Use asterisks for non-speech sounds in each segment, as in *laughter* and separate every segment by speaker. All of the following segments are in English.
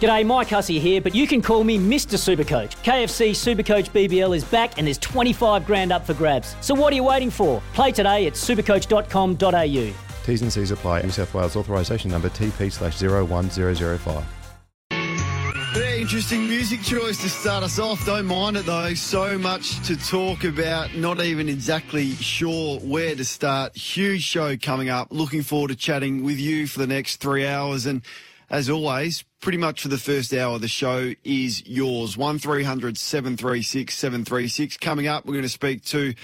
Speaker 1: G'day, Mike Hussey here, but you can call me Mr. Supercoach. KFC Supercoach BBL is back and there's 25 grand up for grabs. So what are you waiting for? Play today at supercoach.com.au.
Speaker 2: T's and C's apply. New South Wales authorisation number TP slash 01005.
Speaker 3: Very interesting music choice to start us off. Don't mind it though. So much to talk about. Not even exactly sure where to start. Huge show coming up. Looking forward to chatting with you for the next three hours. And as always, pretty much for the first hour, the show is yours. 1300 736 736. Coming up, we're going to speak to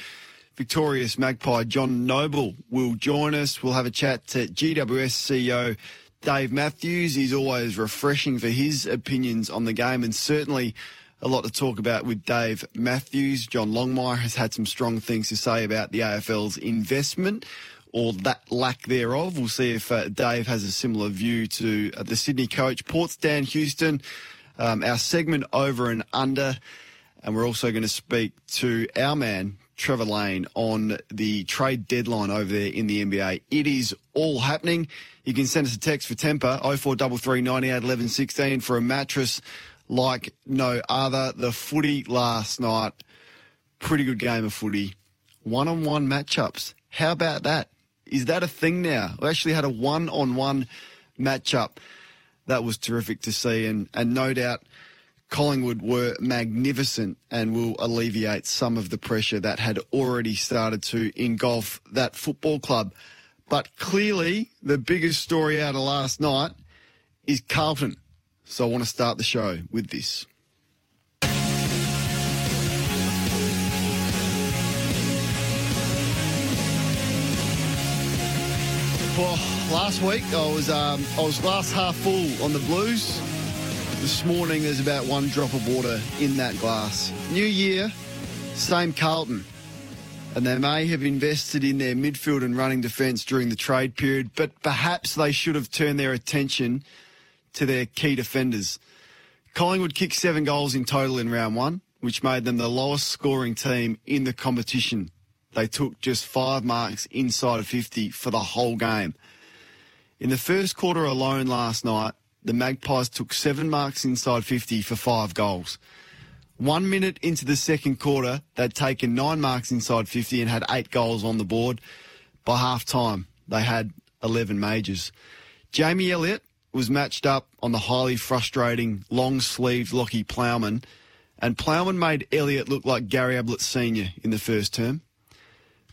Speaker 3: Victorious Magpie John Noble will join us. We'll have a chat to GWS CEO Dave Matthews. He's always refreshing for his opinions on the game and certainly a lot to talk about with Dave Matthews. John Longmire has had some strong things to say about the AFL's investment or that lack thereof. We'll see if uh, Dave has a similar view to uh, the Sydney coach. Port's Dan Houston, um, our segment over and under. And we're also going to speak to our man, Trevor Lane, on the trade deadline over there in the NBA. It is all happening. You can send us a text for Tempur 0433 98 11 16 for a mattress like no other. The footy last night, pretty good game of footy. One on one matchups. How about that? Is that a thing now? We actually had a one on one matchup. That was terrific to see, and, and no doubt Collingwood were magnificent and will alleviate some of the pressure that had already started to engulf that football club. But clearly, the biggest story out of last night is Carlton. So I want to start the show with this. Well, last week I was um, I was glass half full on the Blues. This morning there's about one drop of water in that glass. New year, same Carlton. And they may have invested in their midfield and running defence during the trade period, but perhaps they should have turned their attention to their key defenders. Collingwood kicked seven goals in total in round one, which made them the lowest scoring team in the competition. They took just five marks inside of 50 for the whole game. In the first quarter alone last night, the Magpies took seven marks inside 50 for five goals. One minute into the second quarter, they'd taken nine marks inside 50 and had eight goals on the board. By half time, they had 11 majors. Jamie Elliott was matched up on the highly frustrating, long sleeved Lachie Plowman, and Plowman made Elliott look like Gary Ablett Sr. in the first term.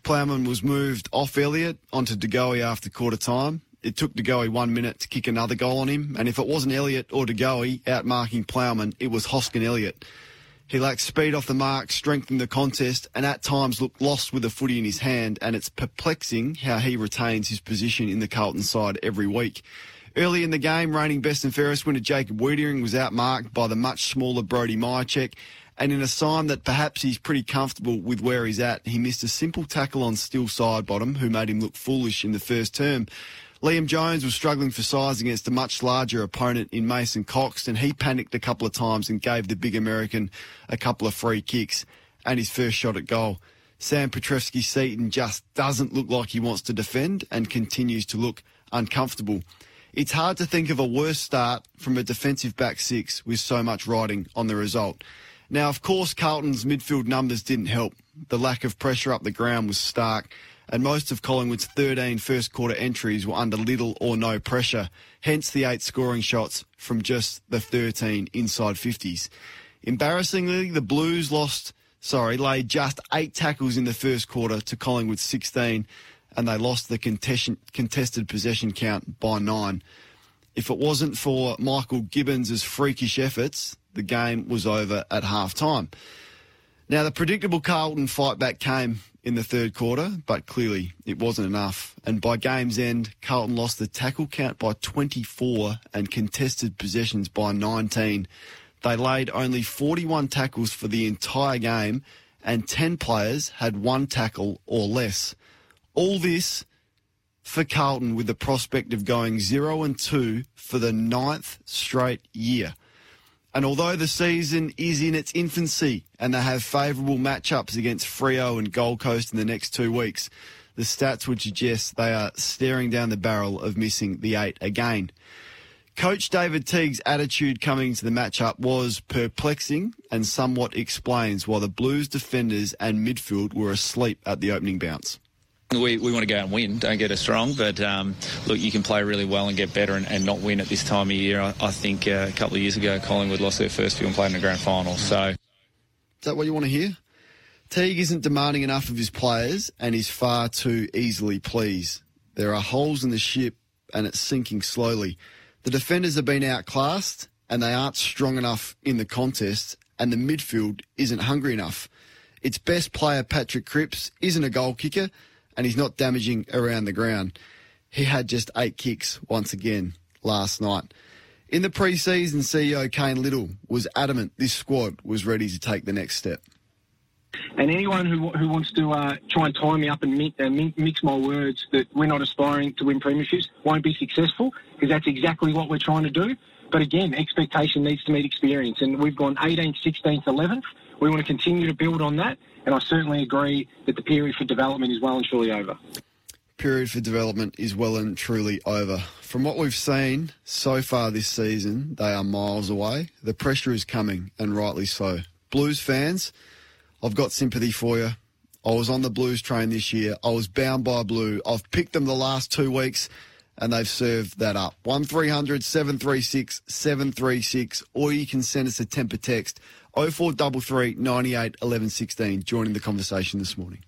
Speaker 3: Plowman was moved off Elliott onto De Goey after quarter time. It took De Goey one minute to kick another goal on him, and if it wasn't Elliott or De Goey outmarking Plowman, it was Hoskin Elliott. He lacked speed off the mark, strength in the contest, and at times looked lost with the footy in his hand, and it's perplexing how he retains his position in the Carlton side every week. Early in the game, reigning best and fairest winner Jacob Weitering was outmarked by the much smaller Brody Mihocek, and in a sign that perhaps he's pretty comfortable with where he's at, he missed a simple tackle on Steele Sidebottom, who made him look foolish in the first term. Liam Jones was struggling for size against a much larger opponent in Mason Cox, and he panicked a couple of times and gave the big American a couple of free kicks and his first shot at goal. Sam Petrevski Seaton just doesn't look like he wants to defend and continues to look uncomfortable. It's hard to think of a worse start from a defensive back six with so much riding on the result. Now, of course, Carlton's midfield numbers didn't help. The lack of pressure up the ground was stark, and most of Collingwood's 13 first quarter entries were under little or no pressure, hence the eight scoring shots from just the 13 inside 50s. Embarrassingly, the Blues lost, sorry, laid just eight tackles in the first quarter to Collingwood's 16, and they lost the contested possession count by nine. If it wasn't for Michael Gibbons' freakish efforts, the game was over at half time. Now, the predictable Carlton fight back came in the third quarter, but clearly it wasn't enough. And by game's end, Carlton lost the tackle count by 24 and contested possessions by 19. They laid only 41 tackles for the entire game, and 10 players had one tackle or less. All this for Carlton with the prospect of going 0 and 2 for the ninth straight year. And although the season is in its infancy and they have favourable matchups against Freo and Gold Coast in the next two weeks, the stats would suggest they are staring down the barrel of missing the eight again. Coach David Teague's attitude coming to the matchup was perplexing and somewhat explains why the Blues defenders and midfield were asleep at the opening bounce.
Speaker 4: We, we want to go out and win, don't get us wrong, but um, look, you can play really well and get better and, and not win at this time of year. I, I think uh, a couple of years ago, Collingwood lost their first few and played in the grand final. So,
Speaker 3: is that what you want to hear? Teague isn't demanding enough of his players and is far too easily pleased. There are holes in the ship and it's sinking slowly. The defenders have been outclassed and they aren't strong enough in the contest, and the midfield isn't hungry enough. Its best player, Patrick Cripps, isn't a goal kicker and he's not damaging around the ground. He had just eight kicks once again last night. In the pre-season, CEO Cain Liddle was adamant this squad was ready to take the next step.
Speaker 5: And anyone who, who wants to uh, try and tie me up and mix, uh, mix my words that we're not aspiring to win premierships won't be successful because that's exactly what we're trying to do. But again, expectation needs to meet experience. And we've gone 18th, 16th, 11th. We want to continue to build on that. And I certainly agree that the period for development is well and truly over.
Speaker 3: Period for development is well and truly over. From what we've seen so far this season, they are miles away. The pressure is coming, and rightly so. Blues fans, I've got sympathy for you. I was on the Blues train this year. I was bound by blue. I've picked them the last two weeks and they've served that up. 1300 736 736 or you can send us a Tempur text 0433 98 11 16 joining the conversation this morning.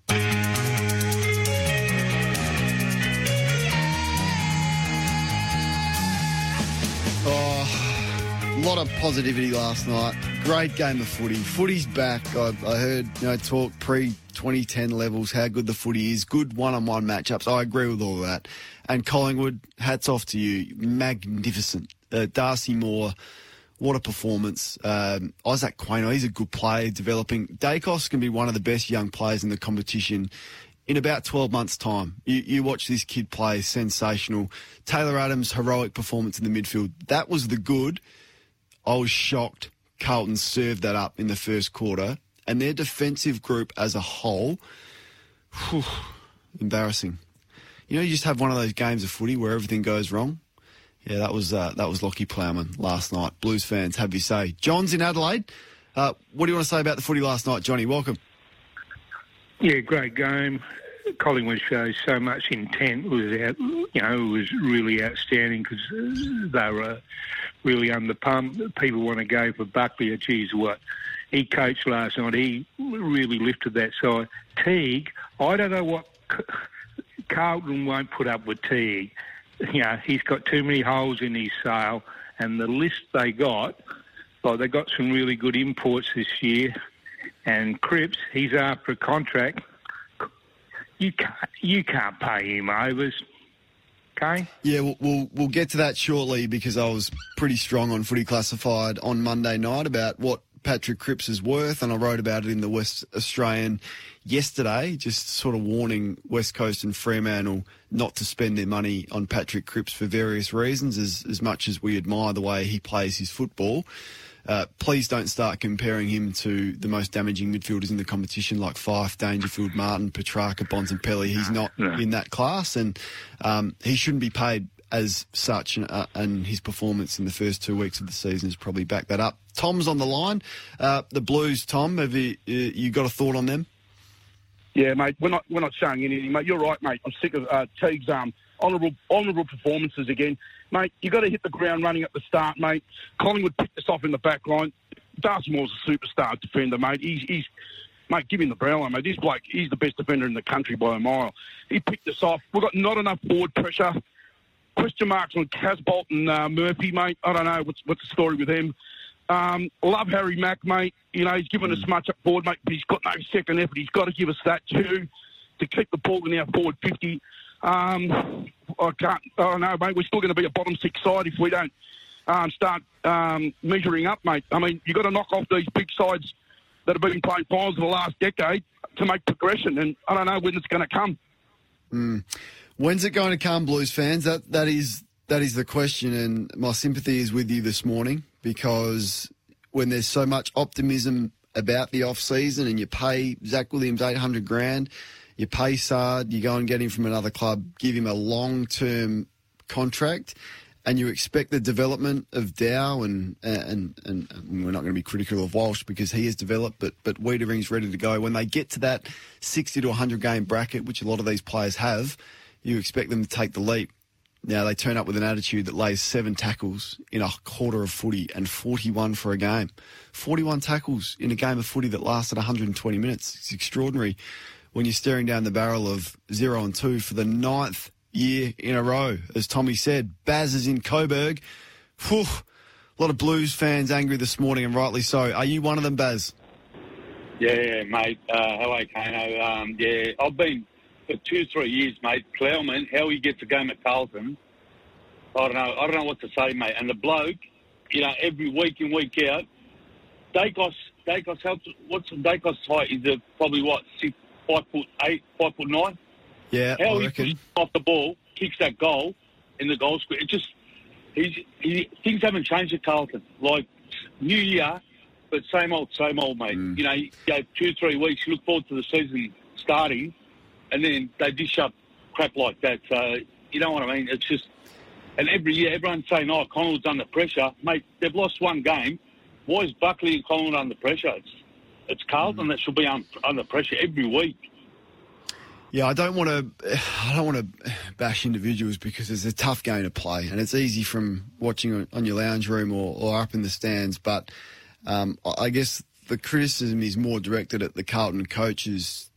Speaker 3: Oh, a lot of positivity last night. Great game of footy. Footy's back. I, I heard you know talk pre 2010 levels how good the footy is. Good one-on-one matchups. I agree with all that. And Collingwood, hats off to you. Magnificent. Uh, Darcy Moore what a performance. Um, Isaac Quaynor, he's a good player, developing. Daicos can be one of the best young players in the competition in about 12 months' time. You, you watch this kid play, sensational. Taylor Adams' heroic performance in the midfield. That was the good. I was shocked Carlton served that up in the first quarter. And their defensive group as a whole, whew, embarrassing. You know, you just have one of those games of footy where everything goes wrong. Yeah, that was uh, that was Lachie Plowman last night. Blues fans, have you say? John's in Adelaide. Uh, what do you want to say about the footy last night, Johnny? Welcome.
Speaker 6: Yeah, great game. Collingwood shows so much intent. Was out, you know, was really outstanding because they were really under pump. People want to go for Buckley. Geez, what he coached last night. He really lifted that side. Teague, I don't know what Carlton won't put up with Teague you know, he's got too many holes in his sail. And the list they got, well, they got some really good imports this year. And Cripps, he's after a contract. You can't, you can't pay him overs. Okay.
Speaker 3: Yeah, we'll, we'll, we'll get to that shortly because I was pretty strong on Footy Classified on Monday night about what Patrick Cripps is worth, and I wrote about it in the West Australian yesterday, just sort of warning West Coast and Fremantle not to spend their money on Patrick Cripps for various reasons, as, as much as we admire the way he plays his football. Uh, please don't start comparing him to the most damaging midfielders in the competition like Fyfe, Dangerfield, Martin, Petracca, Bonds, and Pelly. He's not in that class, and um, he shouldn't be paid as such, uh, and his performance in the first two weeks of the season has probably backed that up. Tom's on the line. Uh, the Blues, Tom, have you, uh, you got a thought on them?
Speaker 7: Yeah, mate. We're not we're not saying anything, mate. You're right, mate. I'm sick of uh, Teague's um, honourable honourable performances again, mate. You got to hit the ground running at the start, mate. Collingwood picked us off in the back line. Darcy Moore's a superstar defender, mate. He's, he's mate, give him the brown mate. This bloke, he's the best defender in the country by a mile. He picked us off. We've got not enough forward pressure. Question marks on Casboult and uh, Murphy, mate. I don't know what's what's the story with him. Um, love Harry Mack, mate. You know, he's given us much up forward, mate, but he's got no second effort. He's got to give us that too to keep the ball in our forward 50. Um, I can't, oh no, mate, we're still going to be a bottom six side if we don't um, start um, measuring up, mate. I mean, you've got to knock off these big sides that have been playing finals for the last decade to make progression, and I don't know when it's going to come.
Speaker 3: Mm. When's it going to come, Blues fans? That that is that is the question, and my sympathy is with you this morning because when there's so much optimism about the off season, and you pay Zach Williams eight hundred grand, you pay Saad, you go and get him from another club, give him a long term contract, and you expect the development of Dow and, and and and we're not going to be critical of Walsh because he has developed, but but Weitering's ready to go. When they get to that sixty to hundred game bracket, which a lot of these players have, you expect them to take the leap. Now they turn up with an attitude that lays seven tackles in a quarter of footy and 41 for a game. 41 tackles in a game of footy that lasted 120 minutes. It's extraordinary when you're staring down the barrel of zero and two for the ninth year in a row. As Tommy said, Baz is in Coburg. Whew, a lot of Blues fans angry this morning, and rightly so. Are you one of them, Baz?
Speaker 8: Yeah, mate. Uh, hello, Kano. Um, yeah, I've been for two, three years, mate. Plowman, how he gets a game at Carlton, I don't know. I don't know what to say, mate. And the bloke, you know, every week in, week out, Daicos, Daicos, how, what's Daicos height? Is it probably what, six, five foot eight, five foot nine?
Speaker 3: Yeah,
Speaker 8: How
Speaker 3: I
Speaker 8: he
Speaker 3: reckon.
Speaker 8: off the ball, kicks that goal in the goal square. It just he's he, things haven't changed at Carlton. Like new year, but same old, same old, mate.
Speaker 3: Mm.
Speaker 8: You know, you go two, three weeks, you look forward to the season starting, and then they dish up crap like that. So you know what I mean? It's just and every year everyone's saying, "Oh, Collingwood's under pressure, mate." They've lost one game. Why is Buckley and Collingwood under pressure? It's it's Carlton
Speaker 3: Mm.
Speaker 8: that should be un, under pressure every week.
Speaker 3: Yeah, I don't want to. *sighs* I don't want to bash individuals because it's a tough game to play, and it's easy from watching on- your lounge room or, or up in the stands. But um, I guess the criticism is more directed at the Carlton coaches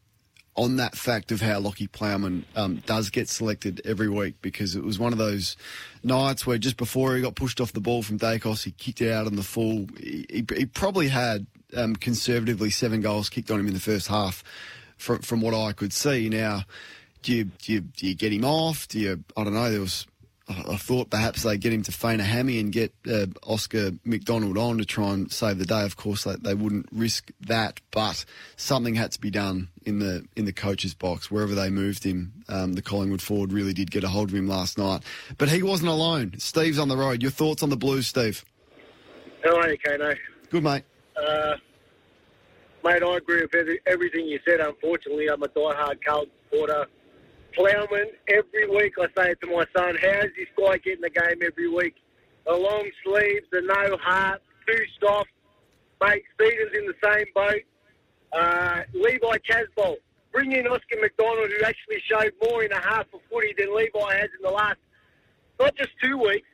Speaker 3: on that fact of how Lachie Plowman um, does get selected every week because it was one of those nights where just before he got pushed off the ball from Daicos, he kicked it out on the full. He, he, probably had um, conservatively seven goals kicked on him in the first half from, from what I could see. Now, do you, do you, do you get him off? Do you, I don't know, there was, I thought perhaps they'd get him to feign a hammy and get uh, Oscar McDonald on to try and save the day. Of course, they, they wouldn't risk that, but something had to be done in the in the coach's box wherever they moved him. Um, the Collingwood forward really did get a hold of him last night, but he wasn't alone. Steve's on the road. Your thoughts on the Blues, Steve?
Speaker 9: How are you, Kano?
Speaker 3: Good, mate.
Speaker 9: Uh, mate, I agree with every, everything you said. Unfortunately, I'm a diehard Carlton supporter. Plowman, every week I say it to my son, how's this guy getting the game every week? The long sleeves, the no heart, too soft. Mate, Stevens in the same boat. Uh, Levi Casboult, bring in Oscar McDonald, who actually showed more in a half of footy than Levi has in the last, not just two weeks,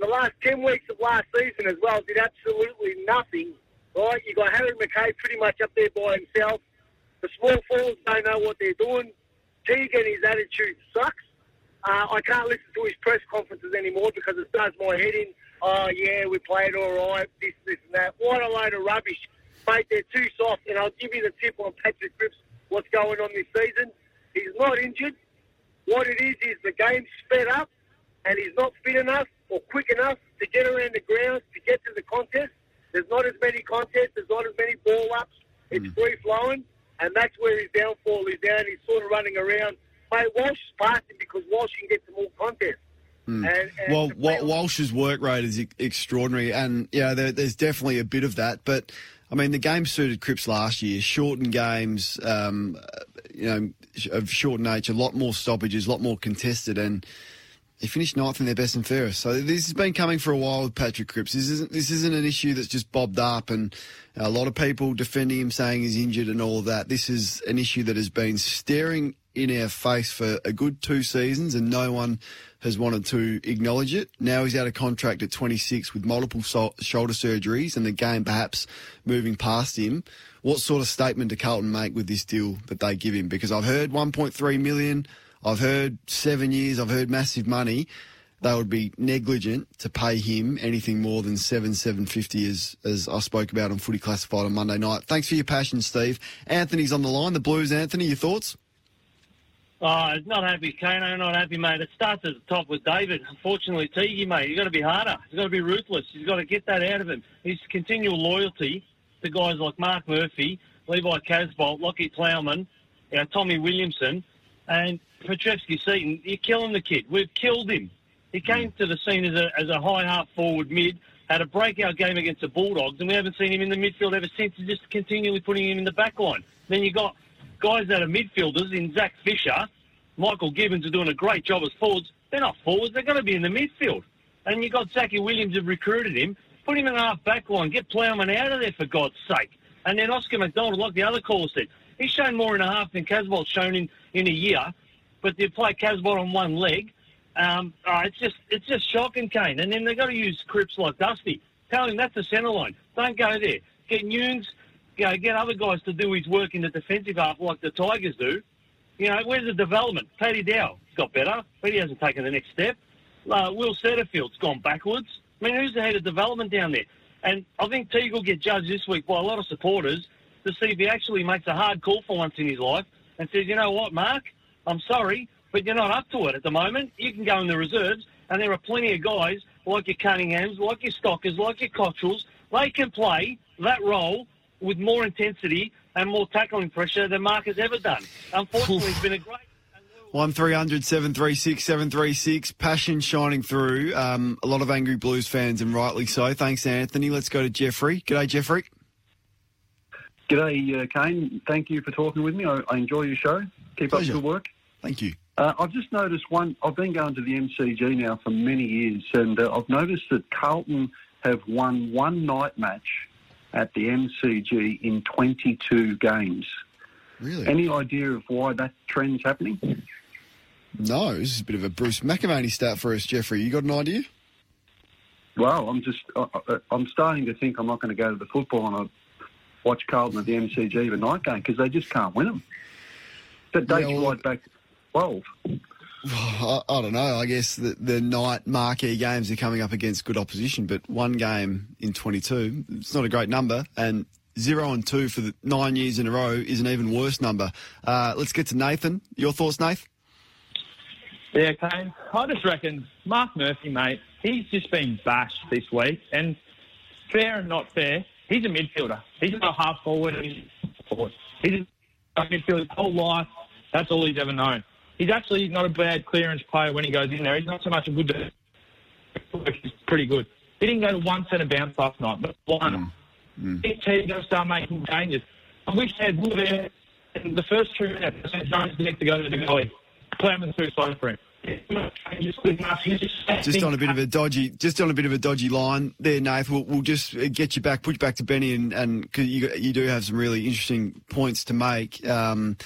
Speaker 9: the last 10 weeks of last season as well, did absolutely nothing. Right? You got Harry McKay pretty much up there by himself. The small forwards don't know what they're doing. Teagan, his attitude sucks. Uh, I can't listen to his press conferences anymore because it does my head in. Oh, yeah, we played all right, this, this, and that. What a load of rubbish. Mate, they're too soft. And I'll give you the tip on Patrick Cripps, what's going on this season. He's not injured. What it is, is the game's sped up and he's not fit enough or quick enough to get around the grounds to get to the contest. There's not as many contests. There's not as many ball ups. It's free flowing, and that's where his downfall is down. He's sort of running around. Mate, Walsh is passing because Walsh can get to more contests.
Speaker 3: Mm.
Speaker 9: And, and
Speaker 3: well, Walsh's work rate is e- extraordinary, and yeah, there, there's definitely a bit of that. But I mean, the game suited Cripps last year. Shortened games, um, you know, of short nature, a lot more stoppages, a lot more contested, and he finished ninth in their best and fairest. So this has been coming for a while with Patrick Cripps. This isn't this isn't an issue that's just bobbed up, and a lot of people defending him, saying he's injured and all of that. This is an issue that has been staring in our face for a good two seasons, and no one has wanted to acknowledge it. Now he's out of contract at 26 with multiple so- shoulder surgeries, and the game perhaps moving past him. What sort of statement do Carlton make with this deal that they give him? Because I've heard 1.3 million. I've heard seven years. I've heard massive money. they would be negligent to pay him anything more than seven seven fifty, as as I spoke about on Footy Classified on Monday night. Thanks for your passion, Steve. Anthony's on the line. The Blues, Anthony, your thoughts?
Speaker 10: Oh, not happy, Kano. Not happy, mate. It starts at the top with David. Unfortunately, Teague, mate, you've got to be harder. You've got to be ruthless. You've got to get that out of him. His continual loyalty to guys like Mark Murphy, Levi Casboult, Lachie Plowman, you know, Tommy Williamson, and Petrevski Seaton. You're killing the kid. We've killed him. He hmm. came to the scene as a, as a high half forward mid, had a breakout game against the Bulldogs, and we haven't seen him in the midfield ever since. He's just continually putting him in the back line. Then you got guys that are midfielders in Zach Fisher, Michael Gibbons are doing a great job as forwards. They're not forwards, they're going to be in the midfield. And you got Zachy Williams who recruited him. Put him in half back line, get Plowman out of there for God's sake. And then Oscar McDonald, like the other caller said, he's shown more in a half than Casboult's shown in, in a year. But they play Casbolt on one leg. Um, it's just it's just shocking, Kane. And then they've got to use Cripps like Dusty. Tell him that's the centre line. Don't go there. Get Newnes, you know, get other guys to do his work in the defensive half like the Tigers do. You know, where's the development? Paddy Dow got better, but he hasn't taken the next step. Uh, Will Setterfield's gone backwards. I mean, who's the head of development down there? And I think Teague will get judged this week by a lot of supporters to see if he actually makes a hard call for once in his life and says, you know what, Mark, I'm sorry, but you're not up to it at the moment. You can go in the reserves, and there are plenty of guys like your Cunninghams, like your Stockers, like your Cottrells. They can play that role with more intensity and more tackling pressure than Mark has ever done. Unfortunately, it's been a great.
Speaker 3: One 736 736 Passion shining through. Um, a lot of angry Blues fans, and rightly so. Thanks, Anthony. Let's go to Jeffrey. G'day, Jeffrey.
Speaker 11: G'day, uh, Kane. Thank you for talking with me. I, I enjoy your show. Keep
Speaker 3: Pleasure.
Speaker 11: up the good work.
Speaker 3: Thank you.
Speaker 11: Uh, I've just noticed one. I've been going to the MCG now for many years, and uh, I've noticed that Carlton have won one night match at the MCG in 22 games.
Speaker 3: Really?
Speaker 11: Any idea of why that trend's happening?
Speaker 3: No, this is a bit of a Bruce McAvaney start for us, Jeffrey. You got an idea?
Speaker 11: Well, I'm just. I, I'm starting to think I'm not going to go to the football and I watch Carlton at the MCG the night game because they just can't win them. That dates
Speaker 3: Yeah, well-
Speaker 11: right back to 12. *sighs*
Speaker 3: I, I don't know. I guess the, the night marquee games are coming up against good opposition, but one game in 22, it's not a great number. And zero and two for the nine years in a row is an even worse number. Uh, let's get to Nathan. Your thoughts, Nath?
Speaker 12: Yeah, Kane. I just reckon Mark Murphy, mate, he's just been bashed this week. And fair and not fair, he's a midfielder. He's not a half forward and he's a forward. He's a midfielder his whole life. That's all he's ever known. He's actually not a bad clearance player when he goes in there. He's not so much a good. He's pretty good. He didn't go to one centre bounce last night, but one. Mm. Mm. Big team going to start making changes. I wish they had Wood there in the first two minutes. Jones needs to go to the goalie. Plowman's too slow for him. Just good enough. Just
Speaker 3: on a bit of a dodgy, just on a bit of a dodgy line there, Nath. We'll, we'll just uh, get you back, put you back to Benny, and and cause you you do have some really interesting points to make. Um,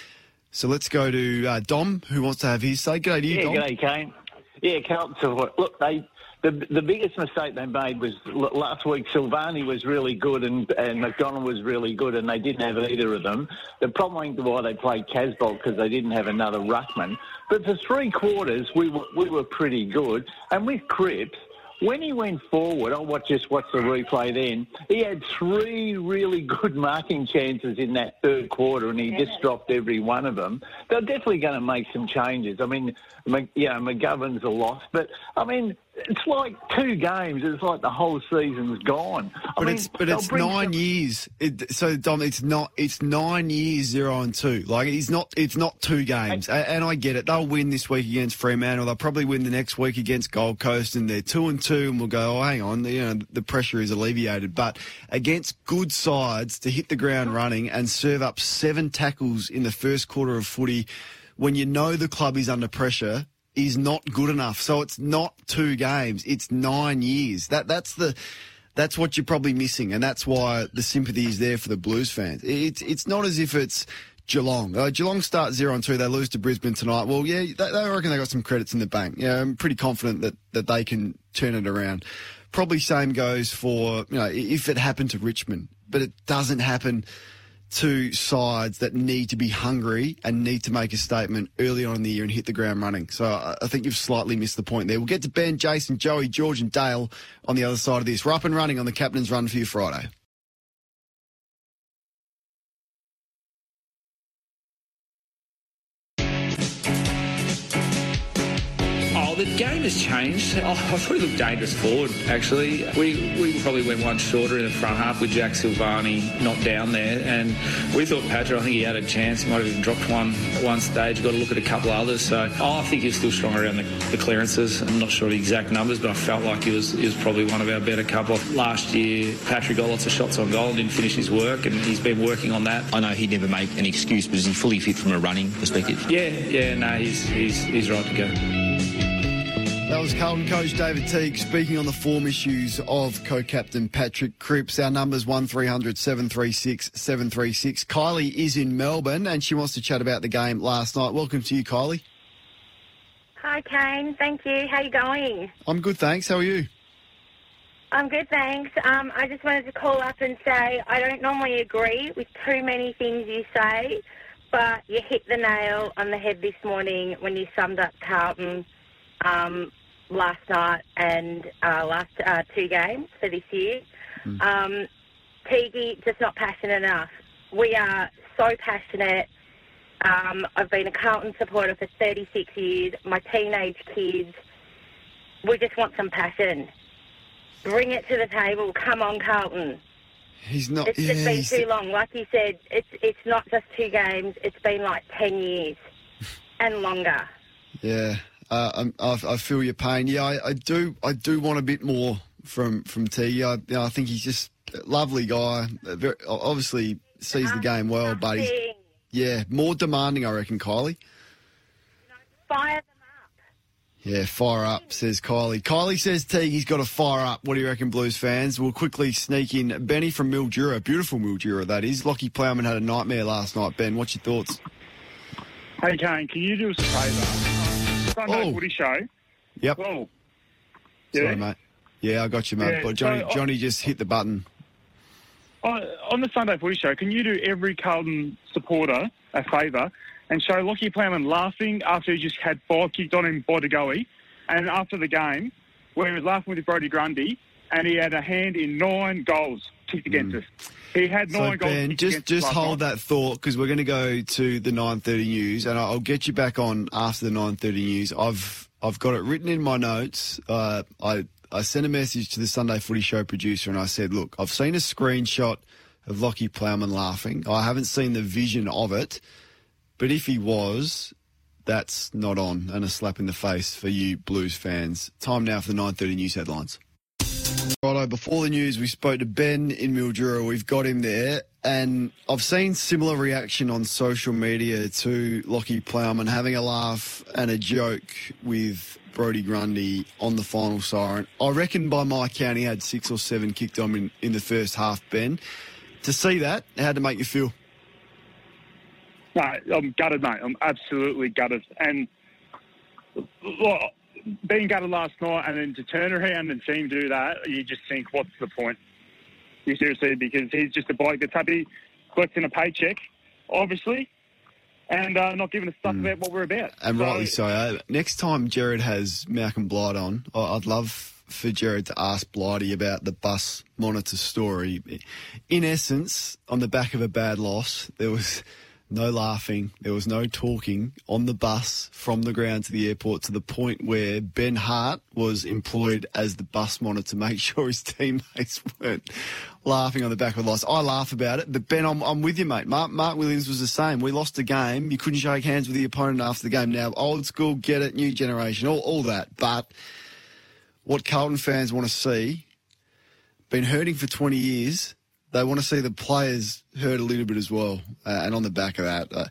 Speaker 3: so let's go to uh, Dom, who wants to have his say. G'day to you,
Speaker 13: Yeah,
Speaker 3: Dom.
Speaker 13: g'day, Kane. Yeah, Carlton Silver. Look, they the the biggest mistake they made was l- last week. Silvagni was really good and and McDonald was really good, and they didn't have either of them. The problem ain't why they played Casboult because they didn't have another ruckman. But for three quarters, we were we were pretty good, and with Cripps. When he went forward, I watch just watch the replay then. He had three really good *laughs* marking chances in that third quarter, and he just dropped every one of them. They're definitely going to make some changes. I mean, you know, McGovern's a loss, but I mean, it's like two games. It's like the whole season's gone. I
Speaker 3: But
Speaker 13: mean,
Speaker 3: it's but it's nine years. It, so Dom, it's not it's nine years zero and two. Like it's not it's not two games. And, and I get it. They'll win this week against Fremantle. They'll probably win the next week against Gold Coast, and they're two and two. And we'll go, oh, hang on, you know, the pressure is alleviated. But against good sides, to hit the ground running and serve up seven tackles in the first quarter of footy, when you know the club is under pressure. Is not good enough. So it's not two games. It's nine years. That that's the that's what you're probably missing, and that's why the sympathy is there for the Blues fans. It's it's not as if it's Geelong. Uh, Geelong start zero and two. They lose to Brisbane tonight. Well, yeah, they, they reckon they got some credits in the bank. Yeah, I'm pretty confident that that they can turn it around. Probably same goes for you know if it happened to Richmond, but it doesn't happen two sides that need to be hungry and need to make a statement early on in the year and hit the ground running. So I think you've slightly missed the point there. We'll get to Ben, Jason, Joey, George, and Dale on the other side of this. We're up and running on the Captain's Run for you Friday.
Speaker 4: Game has changed. Oh, I thought he looked dangerous forward, actually. We, we probably went one shorter in the front half with Jack Silvagni not down there. And we thought Patrick, I think he had a chance. He might have even dropped one at one stage. Got to look at a couple others. So oh, I think he's still strong around the, the clearances. I'm not sure the exact numbers, but I felt like he was, he was probably one of our better couple. Last year, Patrick got lots of shots on goal and didn't finish his work, and he's been working on that.
Speaker 14: I know he'd never make an excuse, but is he fully fit from a running perspective?
Speaker 4: Yeah, yeah, no, he's, he's, he's right to go.
Speaker 3: That was Carlton coach David Teague speaking on the form issues of co-captain Patrick Cripps. Our number's 1300 736 736. Kylie is in Melbourne and she wants to chat about the game last night. Welcome to you, Kylie.
Speaker 15: Hi, Kane. Thank you. How you going?
Speaker 3: I'm good, thanks. How are you?
Speaker 15: I'm good, thanks. Um, I just wanted to call up and say I don't normally agree with too many things you say, but you hit the nail on the head this morning when you summed up Carlton um, last night and uh, last uh, two games for this year. Um, Teague just not passionate enough. We are so passionate. Um, I've been a Carlton supporter for 36 years. My teenage kids, we just want some passion. Bring it to the table. Come on, Carlton.
Speaker 3: He's not.
Speaker 15: It's
Speaker 3: yeah,
Speaker 15: just been too long. Like you said, it's it's not just two games. It's been like 10 years *laughs* and longer.
Speaker 3: Yeah, uh, I'm- I, I feel your pain. Yeah, I, I do. I do want a bit more from from T. I, you know, I think he's just a lovely guy. uh, Very, obviously sees the game well, but he's yeah more demanding. I reckon, Kylie.
Speaker 15: Fire them up.
Speaker 3: Yeah, fire up, says Kylie. Kylie says Teague, he's got to fire up. What do you reckon, Blues fans? We'll quickly sneak in Benny from Mildura. Beautiful Mildura, that is. Lockie Plowman had a nightmare last night. Ben, what's your thoughts?
Speaker 16: Hey, Kane, can you do us a favour? Sunday
Speaker 3: Oh.
Speaker 16: Footy Show.
Speaker 3: Yep.
Speaker 16: Oh.
Speaker 3: Sorry,
Speaker 16: Yeah.
Speaker 3: mate. Yeah, I got you, mate.
Speaker 16: Yeah,
Speaker 3: but Johnny,
Speaker 16: so
Speaker 3: Johnny just hit the button.
Speaker 16: On, the Sunday Footy Show, can you do every Carlton supporter a favour and show Lachie Plowman laughing after he just had five kicked on him by DeGoey, and after the game, where he was laughing with Brodie Grundy, and he had a hand in nine goals kicked against us. He had
Speaker 3: So
Speaker 16: nine goals
Speaker 3: Ben, just just hold
Speaker 16: night.
Speaker 3: that thought because we're going to go to the 9:30 news, and I'll get you back on after the 9:30 news. I've I've got it written in my notes. Uh, I I sent a message to the Sunday Footy Show producer, and I said, "Look, I've seen a screenshot of Lachie Plowman laughing. I haven't seen the vision of it, but if he was." That's not on, and a slap in the face for you Blues fans. Time now for the 9:30 news headlines. Righto, before the news, we spoke to Ben in Mildura. We've got him there. And I've seen similar reaction on social media to Lachie Plowman having a laugh and a joke with Brodie Grundy on the final siren. I reckon by my count, he had six or seven kicked on in, in the first half, Ben. To see that, how to make you feel?
Speaker 16: No, I'm gutted, mate. I'm absolutely gutted. And well, being gutted last night and then to turn around and see him do that, you just think, what's the point? You seriously, because he's just a bloke that's happy collecting a paycheck, obviously, and uh, not giving a stuff about what we're about.
Speaker 3: And
Speaker 16: So-
Speaker 3: rightly so. Uh, next time Jared has Malcolm Blight on, I'd love for Jared to ask Blighty about the bus monitor story. In essence, on the back of a bad loss, there was no laughing, there was no talking on the bus from the ground to the airport to the point where Ben Hart was employed as the bus monitor to make *laughs* sure his teammates weren't laughing on the back of a loss. I laugh about it, but Ben, I'm, I'm with you, mate. Mark, Mark Williams was the same. We lost a game. You couldn't shake hands with the opponent after the game. Now, old school, get it, new generation, all, all that. But what Carlton fans want to see, been hurting for 20 years, they want to see the players hurt a little bit as well. Uh, and on the back of that, uh,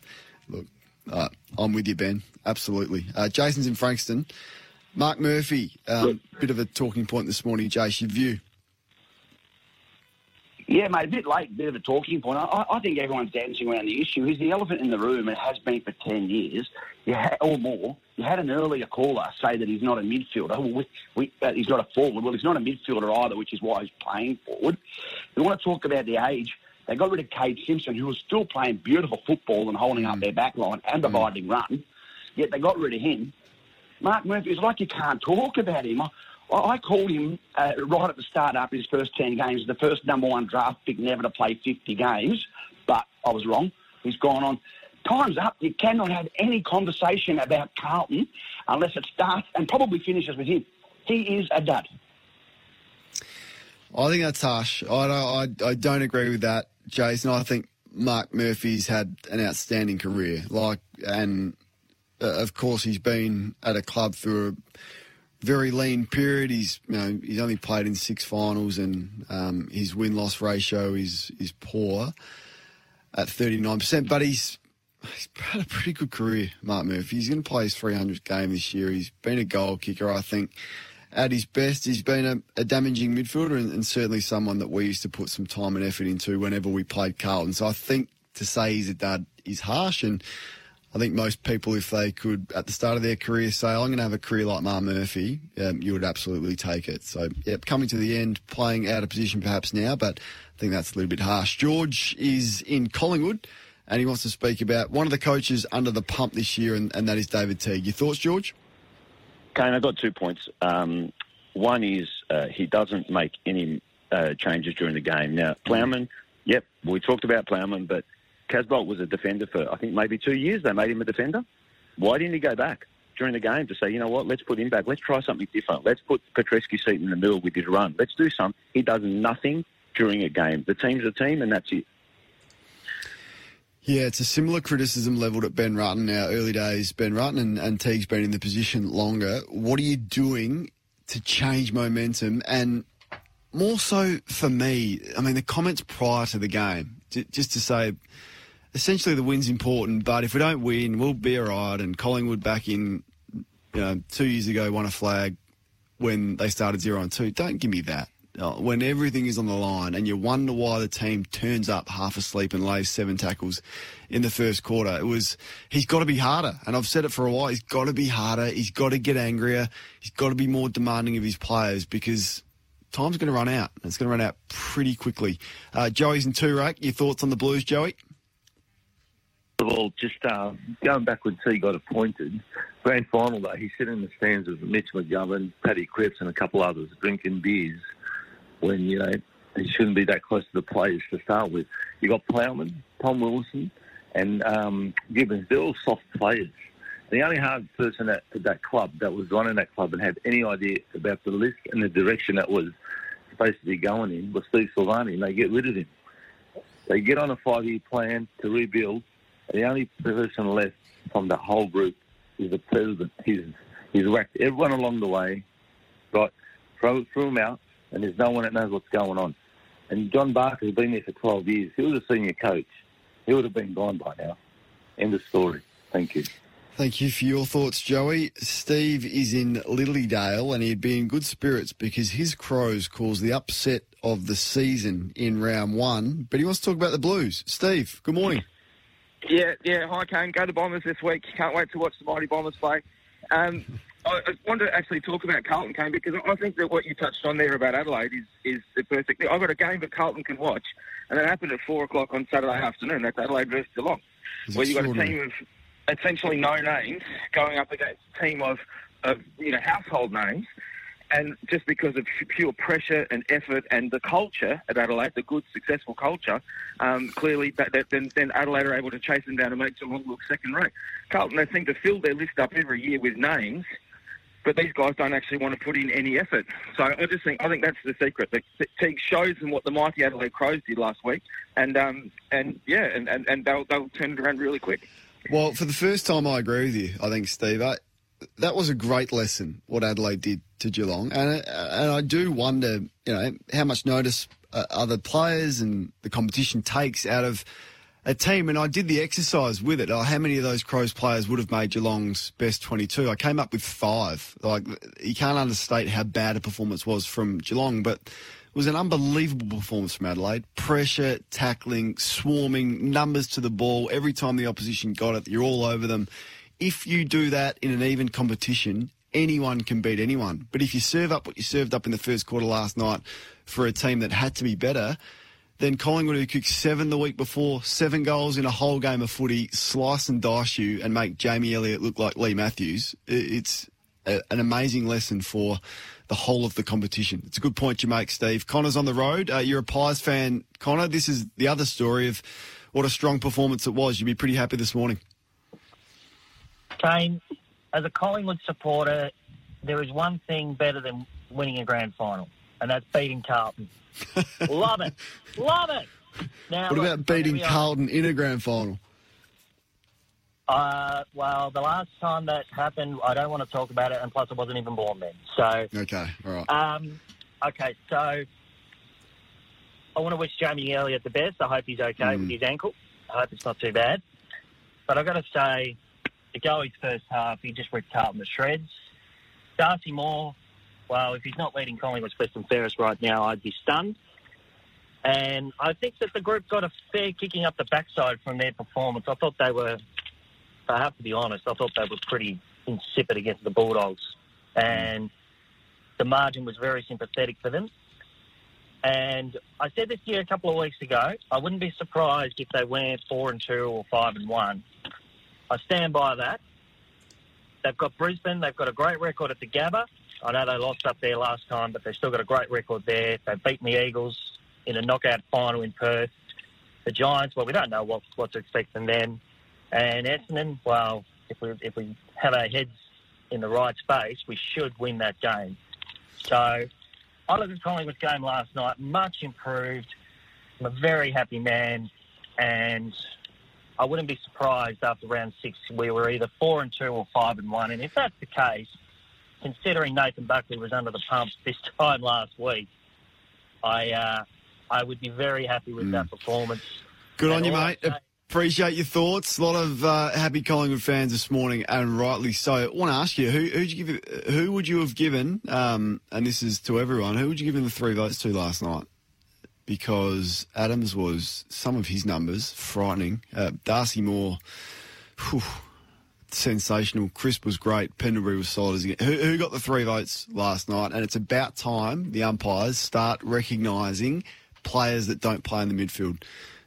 Speaker 3: look, uh, I'm with you, Ben. Absolutely. Uh, Jason's in Frankston. Mark Murphy, um, bit of a talking point this morning. Jace, your view?
Speaker 17: Yeah, mate, a bit late, bit of a talking point. I, I think everyone's dancing around the issue. He's the elephant in the room and has been for 10 years or more. You had an earlier caller say that he's not a midfielder. Well, we, we, uh, he's not a forward. Well, he's not a midfielder either, which is why he's playing forward. We want to talk about the age. They got rid of Kade Simpson, who was still playing beautiful football and holding up their back line and dividing run. Yet they got rid of him. Mark Murphy, it's like you can't talk about him. I, I called him uh, right at the start after his first 10 games, the first number one draft pick never to play 50 games, but I was wrong. He's gone on. Time's up. You cannot have any conversation about Carlton unless it starts and probably finishes with him. He is a dud.
Speaker 3: I think that's harsh. I don't, I, I don't agree with that, Jason. I think Mark Murphy's had an outstanding career. Like, and uh, of course, he's been at a club through a very lean period. He's, you know, he's only played in six finals, and um, his win loss ratio is is poor at thirty nine percent. But he's he's had a pretty good career, Mark Murphy. He's going to play his 300th game this year. He's been a goal kicker, I think. At his best, he's been a, a damaging midfielder and, and, certainly someone that we used to put some time and effort into whenever we played Carlton. So I think to say he's a dud is harsh. And I think most people, if they could, at the start of their career, say, I'm going to have a career like Mark Murphy, um, you would absolutely take it. So, yeah, coming to the end, playing out of position perhaps now, but I think that's a little bit harsh. George is in Collingwood and he wants to speak about one of the coaches under the pump this year, and, and that is David Teague. Your thoughts, George?
Speaker 18: Kane, I've got two points. Um, one is uh, he doesn't make any uh, changes during the game. Now, Plowman, yep, we talked about Plowman, but Casboult was a defender for, I think, maybe two years. They made him a defender. Why didn't he go back during the game to say, you know what, let's put him back. Let's try something different. Let's put Petrevski seat in the middle with his run. Let's do something. He does nothing during a game. The team's a team, and that's it.
Speaker 3: Yeah, it's a similar criticism levelled at Ben Rutten now. Early days, Ben Rutten and, and Teague's been in the position longer. What are you doing to change momentum? And more so for me, I mean, the comments prior to the game, just to say, essentially the win's important, but if we don't win, we'll be all right. And Collingwood back in, you know, two years ago won a flag when they started zero and two. Don't give me that. Uh, when everything is on the line and you wonder why the team turns up half asleep and lays seven tackles in the first quarter. It was, he's got to be harder. And I've said it for a while. He's got to be harder. He's got to get angrier. He's got to be more demanding of his players because time's going to run out. It's going to run out pretty quickly. Uh, Joey's in two Toorak. Your thoughts on the Blues, Joey?
Speaker 19: Well, just uh, going back when T got appointed, grand final day, he's sitting in the stands with Mitch McGovern, Paddy Cripps, and a couple others drinking beers when you know he shouldn't be that close to the players to start with. You got Plowman, Tom Wilson, and um, Gibbons. They're all soft players. The only hard person at, at that club that was running that club and had any idea about the list and the direction that was supposed to be going in was Steve Silvagni, and they get rid of him. They get on a five-year plan to rebuild. The only person left from the whole group is the president. He's he's whacked everyone along the way, right? Threw him out, and there's no one that knows what's going on. And John Barker's been there for 12 years. He was a senior coach. He would have been gone by now. End of story. Thank you.
Speaker 3: Thank you for your thoughts, Joey. Steve is in Lilydale and he'd be in good spirits because his Crows caused the upset of the season in round one. But he wants to talk about the Blues. Steve, good morning.
Speaker 20: Yeah, yeah. Hi, Kane. Go to Bombers this week. Can't wait to watch the Mighty Bombers play. Um, I, wanted to actually talk about Carlton, Kane, because I think that what you touched on there about Adelaide is, is the perfect thing. I've got a game that Carlton can watch, and it happened at 4 o'clock on Saturday afternoon. That's Adelaide versus Geelong, where you've got a team of essentially no names going up against a team of, of you know, household names. And just because of pure pressure and effort and the culture at Adelaide, the good, successful culture, um, clearly that, that, then, then Adelaide are able to chase them down and make Geelong look second rate. Carlton, they seem to fill their list up every year with names but these guys don't actually want to put in any effort. So I just think I think that's the secret. The Teague shows them what the mighty Adelaide Crows did last week, and um, and yeah, and, and, and they'll they'll turn it around really quick.
Speaker 3: Well, for the first time, I agree with you. I think Steve, I, that was a great lesson what Adelaide did to Geelong, and and I do wonder, you know, how much notice uh, other players and the competition takes out of a team, and I did the exercise with it. Oh, how many of those Crows players would have made Geelong's best 22? I came up with five. Like, you can't understate how bad a performance was from Geelong, but it was an unbelievable performance from Adelaide. Pressure, tackling, swarming, numbers to the ball. Every time the opposition got it, you're all over them. If you do that in an even competition, anyone can beat anyone. But if you serve up what you served up in the first quarter last night for a team that had to be better, then Collingwood, who kicked seven the week before, seven goals in a whole game of footy, slice and dice you and make Jamie Elliott look like Leigh Matthews. It's a, an amazing lesson for the whole of the competition. It's a good point you make, Steve. Connor's on the road. Uh, you're a Pies fan, Connor. This is the other story of what a strong performance it was. You'd be pretty happy this morning.
Speaker 21: Kane, as a Collingwood supporter, there is one thing better than winning a grand final, and that's beating Carlton. Love it. Love it. Now,
Speaker 3: what about beating Carlton in a grand final?
Speaker 21: Uh, well, the last time that happened, I don't want to talk about it, and plus I wasn't even born then. So,
Speaker 3: Okay, all right.
Speaker 21: um, okay, so I want to wish Jamie Elliott the best. I hope he's okay with his ankle. I hope it's not too bad. But I've got to say, to go his first half, he just ripped Carlton to shreds. Darcy Moore, well, if he's not leading Collingwood's and fairest right now, I'd be stunned. And I think that the group got a fair kicking up the backside from their performance. I thought they were, I have to be honest, I thought they were pretty insipid against the Bulldogs. And the margin was very sympathetic for them. And I said this year a couple of weeks ago, I wouldn't be surprised if they went four and two or five and one. I stand by that. They've got Brisbane. They've got a great record at the Gabba. I know they lost up there last time, but they've still got a great record there. They've beaten the Eagles in a knockout final in Perth. The Giants, well, we don't know what, what to expect from them. And Essendon, well, if we if we have our heads in the right space, we should win that game. So I looked at Collingwood's game last night, much improved. I'm a very happy man, and I wouldn't be surprised after round six we were either four and two or five and one. And if that's the case, considering Nathan Buckley was under the pump this time last week, I uh, I would be very happy with that performance.
Speaker 3: Good on you, mate. Appreciate your thoughts. A lot of uh, happy Collingwood fans this morning, and rightly so. I want to ask you, who who'd you give? Who would you have given? Um, and this is to everyone. Who would you give the three votes to last night? Because Adams was some of his numbers frightening. Uh, Darcy Moore, whew, sensational. Crisp was great. Pendlebury was solid. Who, who got the three votes last night? And it's about time the umpires start recognising players that don't play in the midfield.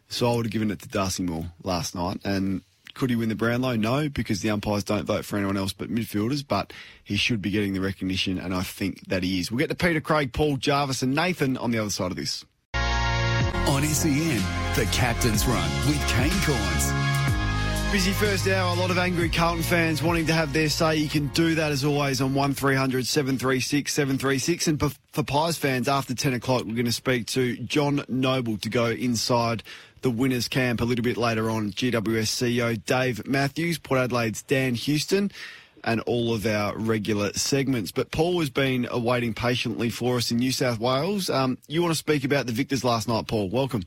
Speaker 3: So I would have given it to Darcy Moore last night. And could he win the Brownlow? No, because the umpires don't vote for anyone else but midfielders. But he should be getting the recognition, and I think that he is. We'll get to Peter Craig, Paul Jarvis, and Nathan on the other side of this.
Speaker 22: On SEN, the Captain's Run with Kane Cornes.
Speaker 3: Busy first hour. A lot of angry Carlton fans wanting to have their say. You can do that as always on 1300 736 736. And for, Pies fans, after 10 o'clock, we're going to speak to John Noble to go inside the winners' camp a little bit later on. GWS CEO Dave Matthews, Port Adelaide's Dan Houston, and all of our regular segments. But Paul has been awaiting patiently for us in New South Wales. Um, you want to speak about the victors last night, Paul? Welcome.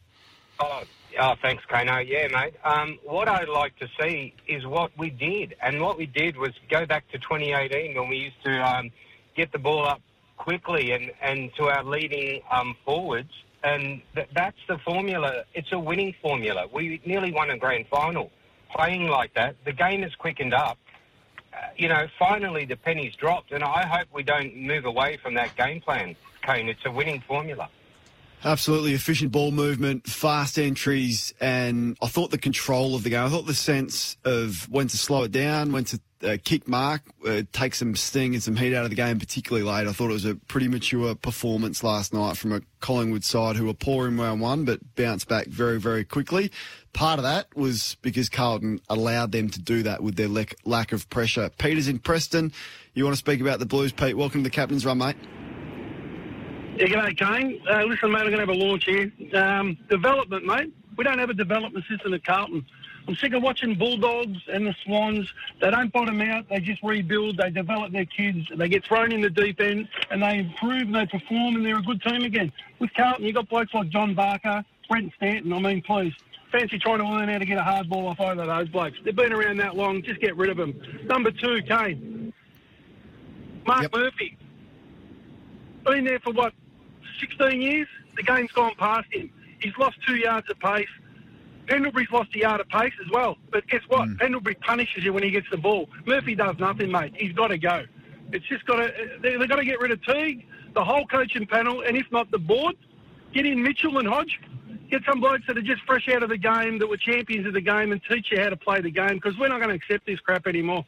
Speaker 23: Oh, oh, thanks, Kano. Yeah, mate. Um, what I'd like to see is what we did. And what we did was go back to 2018 when we used to um, get the ball up quickly and, and to our leading um, forwards. And th- that's the formula. It's a winning formula. We nearly won a grand final playing like that. The game has quickened up. Uh, you know, finally the penny's dropped. And I hope we don't move away from that game plan, Kane. It's a winning formula.
Speaker 3: Absolutely efficient ball movement, fast entries, and I thought the control of the game. I thought the sense of when to slow it down, when to uh, kick mark, uh, take some sting and some heat out of the game, particularly late. I thought it was a pretty mature performance last night from a Collingwood side who were poor in round one, but bounced back very, very quickly. Part of that was because Carlton allowed them to do that with their lack, lack of pressure. Peter's in Preston. You want to speak about the Blues, Pete? Welcome to the captain's run, mate.
Speaker 5: Yeah, g'day, Kane. Uh, listen, mate, I'm going to have a launch here. Um, development, mate. We don't have a development system at Carlton. I'm sick of watching Bulldogs and the Swans. They don't bottom out. They just rebuild. They develop their kids. They get thrown in the deep end and they improve and they perform and they're a good team again. With Carlton, you've got blokes like John Barker, Brent Stanton. I mean, please. Fancy trying to learn how to get a hard ball off either of those blokes. They've been around that long. Just get rid of them. Number two, Kane. Mark Murphy. Been there for what, 16 years? The game's gone past him. He's lost two yards of pace. Pendlebury's lost a yard of pace as well. But guess what? Hmm. Pendlebury punishes you when he gets the ball. Murphy does nothing, mate. He's got to go. It's just got to. They've got to get rid of Teague, the whole coaching panel, and if not the board, get in Mitchell and Hodge.
Speaker 24: Get some blokes that are just fresh out of the game, that were champions of the game, and teach you how to play the game because we're not going to accept this crap anymore.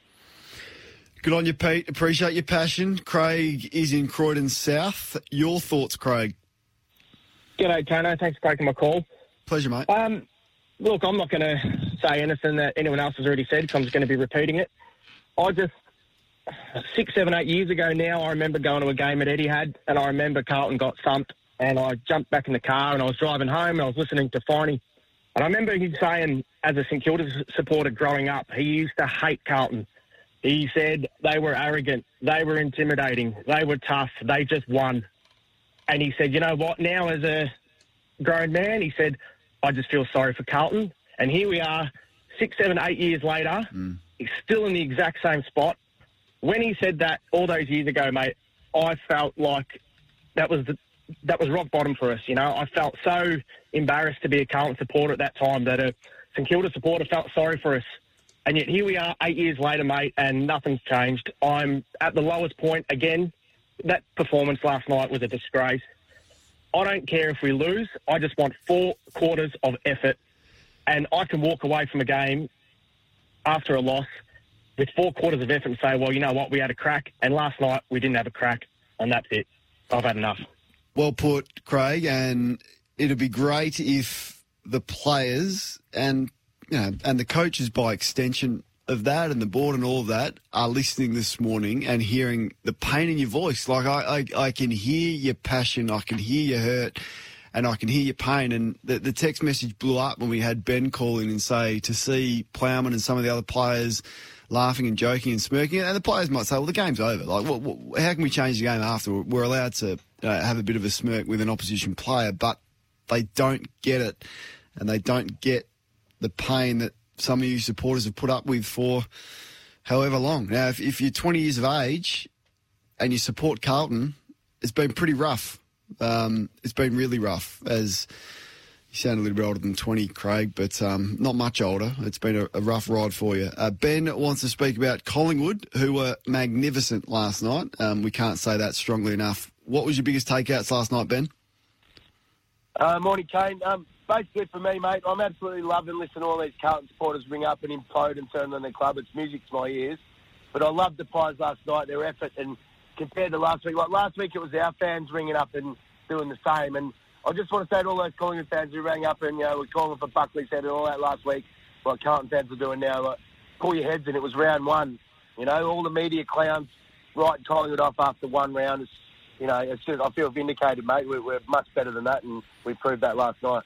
Speaker 3: Good on you, Pete. Appreciate your passion. Craig is in Croydon South. Your thoughts, Craig?
Speaker 25: G'day, Tano. Thanks for taking my call.
Speaker 3: Pleasure, mate.
Speaker 25: Um, look, I'm not going to say anything that anyone else has already said because I'm just going to be repeating it. I just, six, seven, eight years ago now, I remember going to a game at Etihad and I remember Carlton got thumped and I jumped back in the car and I was driving home and I was listening to Finey. And I remember him saying, as a St Kilda supporter growing up, he used to hate Carlton. He said they were arrogant, they were intimidating, they were tough, they just won. And he said, you know what, now as a grown man, he said, I just feel sorry for Carlton. And here we are, six, seven, eight years later, hmm. he's still in the exact same spot. When he said that all those years ago, mate, I felt like that was the, that was rock bottom for us. You know, I felt so embarrassed to be a Carlton supporter at that time that a St Kilda supporter felt sorry for us. And yet here we are, eight years later, mate, and nothing's changed. I'm at the lowest point again. That performance last night was a disgrace. I don't care if we lose. I just want four quarters of effort, and I can walk away from a game after a loss with four quarters of effort and say, well, you know what, we had a crack, and last night we didn't have a crack, and that's it. I've had enough.
Speaker 3: Well put, Craig, and it'd be great if the players and you know and the coaches by extension of that and the board and all of that are listening this morning and hearing the pain in your voice. Like I, I, I can hear your passion, I can hear your hurt, and I can hear your pain. And the, the text message blew up when we had Ben call in and say to see Plowman and some of the other players laughing and joking and smirking, and the players might say, "Well, the game's over. Like, what, what, how can we change the game after? We're allowed to uh, have a bit of a smirk with an opposition player, but they don't get it, and they don't get the pain that some of you supporters have put up with for however long. Now, if, if you're 20 years of age and you support Carlton, it's been pretty rough. Um, it's been really rough. As you sound a little bit older than 20, Craig, but um, not much older. It's been a, a rough ride for you. Uh, ben wants to speak about Collingwood, who were magnificent last night. Um, we can't say that strongly enough. What was your biggest takeouts last night, Ben?
Speaker 26: Uh, morning, Kane. Um, basically, for me, mate, I'm absolutely loving listening to all these Carlton supporters ring up and implode and turn on their club. It's music to my ears. But I loved the players last night, their effort, and compared to last week, like last week, it was our fans ringing up and doing the same. And I just want to say to all those Collingwood fans who rang up and, you know, were calling for Buckley's head and all that last week, like Carlton fans are doing now, like, pull your heads in. It was round one. You know, all the media clowns writing Collingwood off after one round. It's, you know, it's just, I feel vindicated, mate. We're, we're much better than that, and we proved that last night.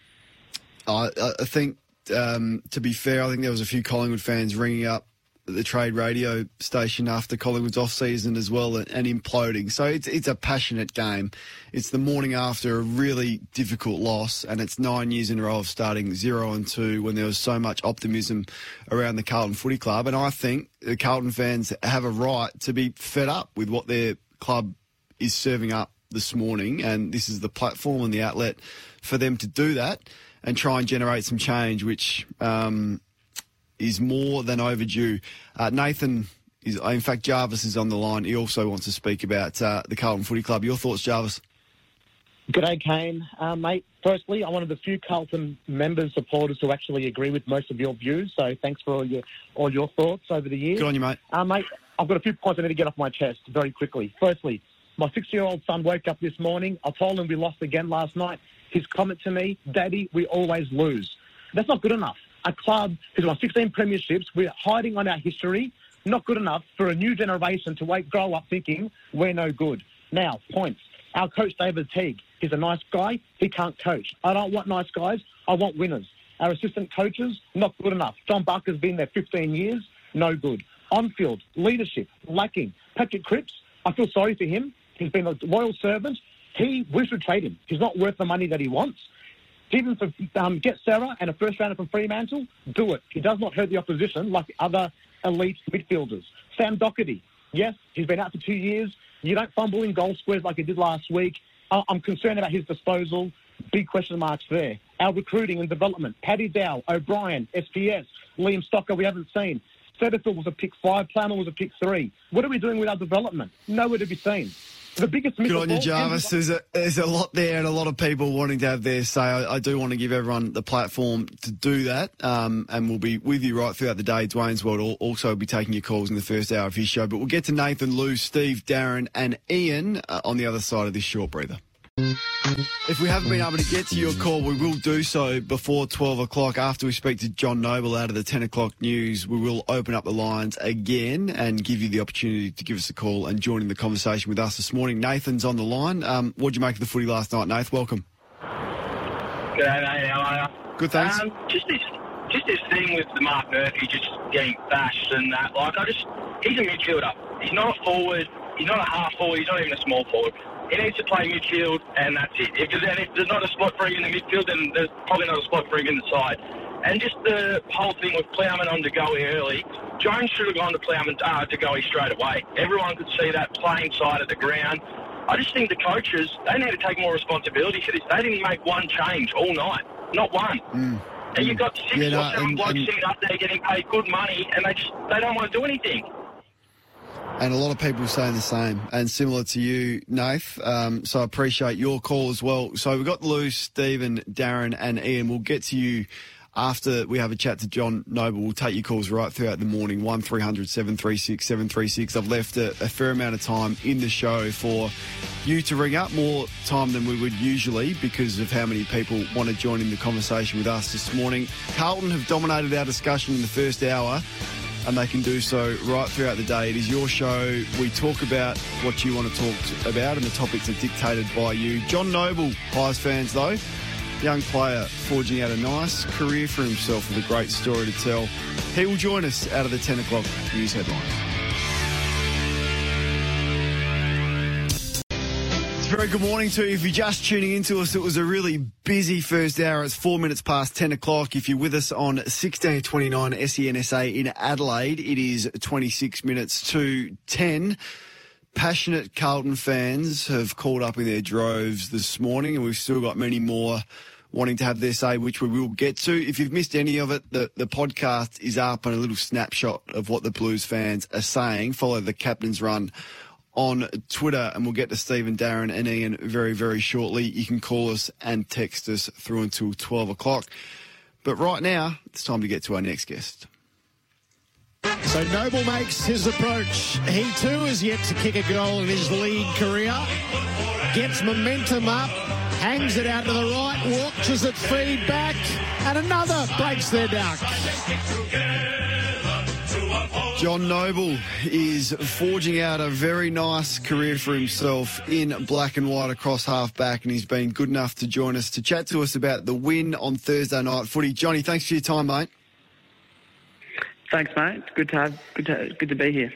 Speaker 3: I, I think, um, to be fair, I think there was a few Collingwood fans ringing up the trade radio station after Collingwood's off season as well and, and, imploding. So it's it's a passionate game. It's the morning after a really difficult loss, and it's nine years in a row of starting zero and two when there was so much optimism around the Carlton Footy Club. And I think the Carlton fans have a right to be fed up with what their club is serving up this morning, and this is the platform and the outlet for them to do that and try and generate some change, which. Um, is more than overdue. Uh, Nathan is, in fact, Jarvis is on the line. He also wants to speak about uh, the Carlton Footy Club. Your thoughts, Jarvis?
Speaker 27: G'day, Kane. Uh, mate, firstly, I'm one of the few Carlton members, supporters who actually agree with most of your views. So thanks for all your all your thoughts over the years.
Speaker 3: Good on you, mate.
Speaker 27: Uh, mate, I've got a few points I need to get off my chest very quickly. Firstly, my six-year-old son woke up this morning. I told him we lost again last night. His comment to me, Daddy, we always lose. That's not good enough a club who's won 16 premierships. We're hiding on our history. Not good enough for a new generation to grow up thinking we're no good. Now, points. Our coach, David Teague, he's a nice guy. He can't coach. I don't want nice guys. I want winners. Our assistant coaches, not good enough. John Barker's been there 15 years. No good. On field, leadership, lacking. Patrick Cripps, I feel sorry for him. He's been a loyal servant. He, we should trade him. He's not worth the money that he wants. Even for um, get Serong and a first rounder from Fremantle, do it. He does not hurt the opposition like other elite midfielders. Sam Doherty, yes, he's been out for two years. You don't fumble in goal squares like he did last week. I'm concerned about his disposal. Big question marks there. Our recruiting and development. Paddy Dow, O'Brien, SPS, Liam Stocker, we haven't seen. Setterfield was a pick five, Plowman was a pick three. What are we doing with our development? Nowhere to be seen. The biggest
Speaker 3: Good on you, Jarvis. There's a, there's a lot there and a lot of people wanting to have their say. I, I do want to give everyone the platform to do that. Um, and we'll be with you right throughout the day. Dwayne's World will also be taking your calls in the first hour of his show. But we'll get to Nathan, Lou, Steve, Darren, and Ian uh, on the other side of this short breather. If we haven't been able to get to your call, we will do so before 12 o'clock. After we speak to John Noble out of the 10 o'clock news, we will open up the lines again and give you the opportunity to give us a call and join in the conversation with us this morning. Nathan's on the line. Um, what did you make of the footy last night, Nath? Welcome.
Speaker 28: G'day, mate. How are you?
Speaker 3: Good, thanks.
Speaker 28: Um, just this, just this thing with the Mark Murphy just getting bashed and that. Like, I just, he's a midfielder. He's not a forward. He's not a half forward. He's not even a small forward. He needs to play midfield, and that's it. If, there's- and if there's not a spot for him in the midfield, then there's probably not a spot for him in the side. And just the whole thing with Plowman on to go early, Jones should have gone to Plowman uh, to go straight away. Everyone could see that playing side of the ground. I just think the coaches they need to take more responsibility for this. They didn't make one change all night, not one. And you've got six
Speaker 3: Yeah, no,
Speaker 28: or seven
Speaker 3: and-
Speaker 28: blokes
Speaker 3: and-
Speaker 28: sitting up there getting paid good money, and they just they don't want to do anything.
Speaker 3: And a lot of people saying the same and similar to you, Nath. Um, so I appreciate your call as well. So we've got Lou, Stephen, Darren, and Ian. We'll get to you after we have a chat to John Noble. We'll take your calls right throughout the morning 1300 736 736. I've left a, a fair amount of time in the show for you to ring up, more time than we would usually because of how many people want to join in the conversation with us this morning. Carlton have dominated our discussion in the first hour and they can do so right throughout the day. It is your show. We talk about what you want to talk about, and the topics are dictated by you. John Noble, Pies fans though, young player forging out a nice career for himself with a great story to tell. He will join us out of the 10 o'clock news headlines. Very good morning to you. If you're just tuning into us, it was a really busy first hour. It's four minutes past 10 o'clock. If you're with us on 1629 SENSA in Adelaide, it is 26 minutes to 10. Passionate Carlton fans have called up in their droves this morning, and we've still got many more wanting to have their say, which we will get to. If you've missed any of it, the, the podcast is up and a little snapshot of what the Blues fans are saying. Follow the captain's run on Twitter, and we'll get to Stephen, Darren, and Ian very, very shortly. You can call us and text us through until 12 o'clock. But right now, it's time to get to our next guest.
Speaker 29: So Noble makes his approach. He too is yet to kick a goal in his league career. Gets momentum up, hangs it out to the right, watches it feed back, and another breaks their duck.
Speaker 3: John Noble is forging out a very nice career for himself in black and white across halfback, and he's been good enough to join us to chat to us about the win on Thursday night footy. Johnny, thanks for your time, mate.
Speaker 30: Thanks, mate. Good to have, good to good to be here.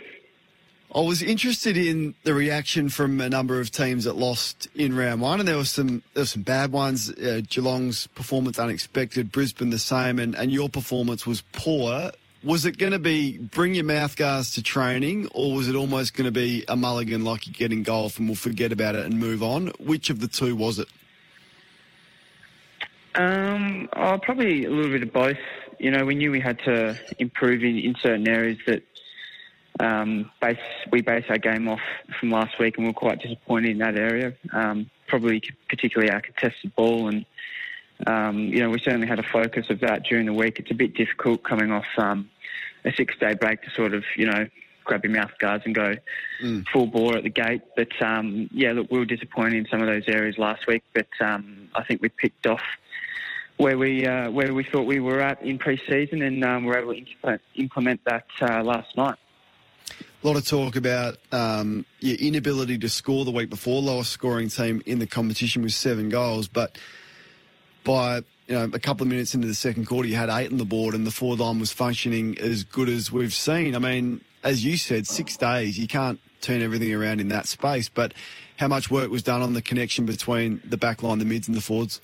Speaker 3: I was interested in the reaction from a number of teams that lost in round one, and there were some there were some bad ones. Uh, Geelong's performance unexpected, Brisbane the same, and, and your performance was poor. Was it going to be bring your mouth guards to training, or was it almost going to be a mulligan like you get in golf and we'll forget about it and move on? Which of the two was it?
Speaker 30: Um, oh, probably a little bit of both. You know, we knew we had to improve in, in certain areas that um, base we base our game off from last week, and we are quite disappointed in that area. Um, probably particularly our contested ball, and um, you know, we certainly had a focus of that during the week. It's a bit difficult coming off um, a six-day break to sort of, you know, grab your mouth guards and go full bore at the gate. But um, yeah, look, we were disappointed in some of those areas last week, but um, I think we picked off where we uh, where we thought we were at in pre-season, and um, were able to implement, implement that uh, last night.
Speaker 3: A lot of talk about um, your inability to score the week before. Lowest scoring team in the competition with seven goals, but by you know a couple of minutes into the second quarter, you had eight on the board, and the forward line was functioning as good as we've seen. I mean, as you said, six days you can't turn everything around in that space. But how much work was done on the connection between the back line, the mids, and the forwards?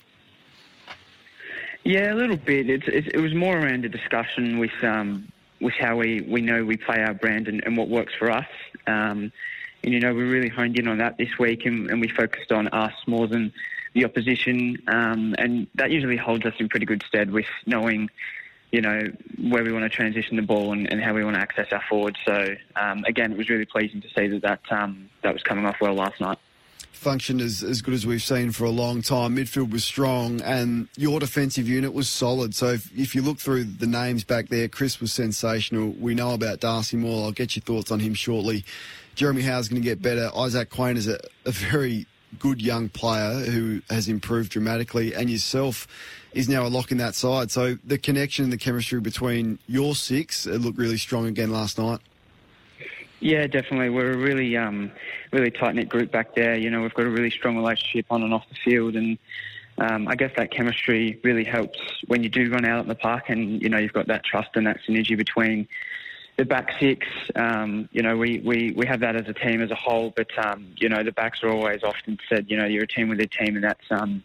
Speaker 30: Yeah, a little bit. It's, it's, it was more around a discussion with um, with how we, we know we play our brand and, and what works for us. Um, and you know, we really honed in on that this week, and, and we focused on us more than the opposition. Um, and that usually holds us in pretty good stead with knowing you know, where we want to transition the ball and, and how we want to access our forwards. So um, again, it was really pleasing to see that that, um, that was coming off well last night.
Speaker 3: Functioned as, as good as we've seen for a long time. Midfield was strong, and your defensive unit was solid. So if, if you look through the names back there, Crisp was sensational. We know about Darcy Moore. I'll get your thoughts on him shortly. Jeremy Howe's going to get better. Isaac Quaynor is a, a very good young player who has improved dramatically, and yourself is now a lock in that side. So the connection and the chemistry between your six it looked really strong again last night.
Speaker 30: Yeah, definitely. We're a really, um, really tight knit group back there. You know, we've got a really strong relationship on and off the field, and um, I guess that chemistry really helps when you do run out in the park, and you know you've got that trust and that synergy between the back six. Um, you know, we, we, we have that as a team as a whole, but um, you know the backs are always often said, you know, you're a team with a team, and that's um,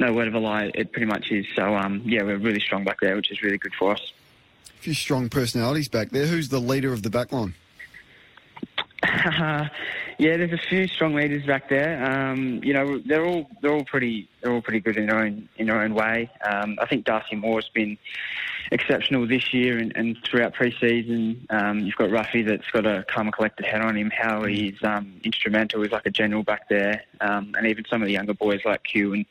Speaker 30: no word of a lie. It pretty much is. So um, yeah, we're really strong back there, which is really good for us.
Speaker 3: A few strong personalities back there. Who's the leader of the back line? *laughs*
Speaker 30: yeah, there's a few strong leaders back there. Um, you know, they're all they're all pretty they're all pretty good in their own in their own way. Um, I think Darcy Moore's been exceptional this year and, and throughout pre-season. Um, you've got Ruffy that's got a calm and collected head on him. How he's um, instrumental. He's like a general back there, um, and even some of the younger boys like Q and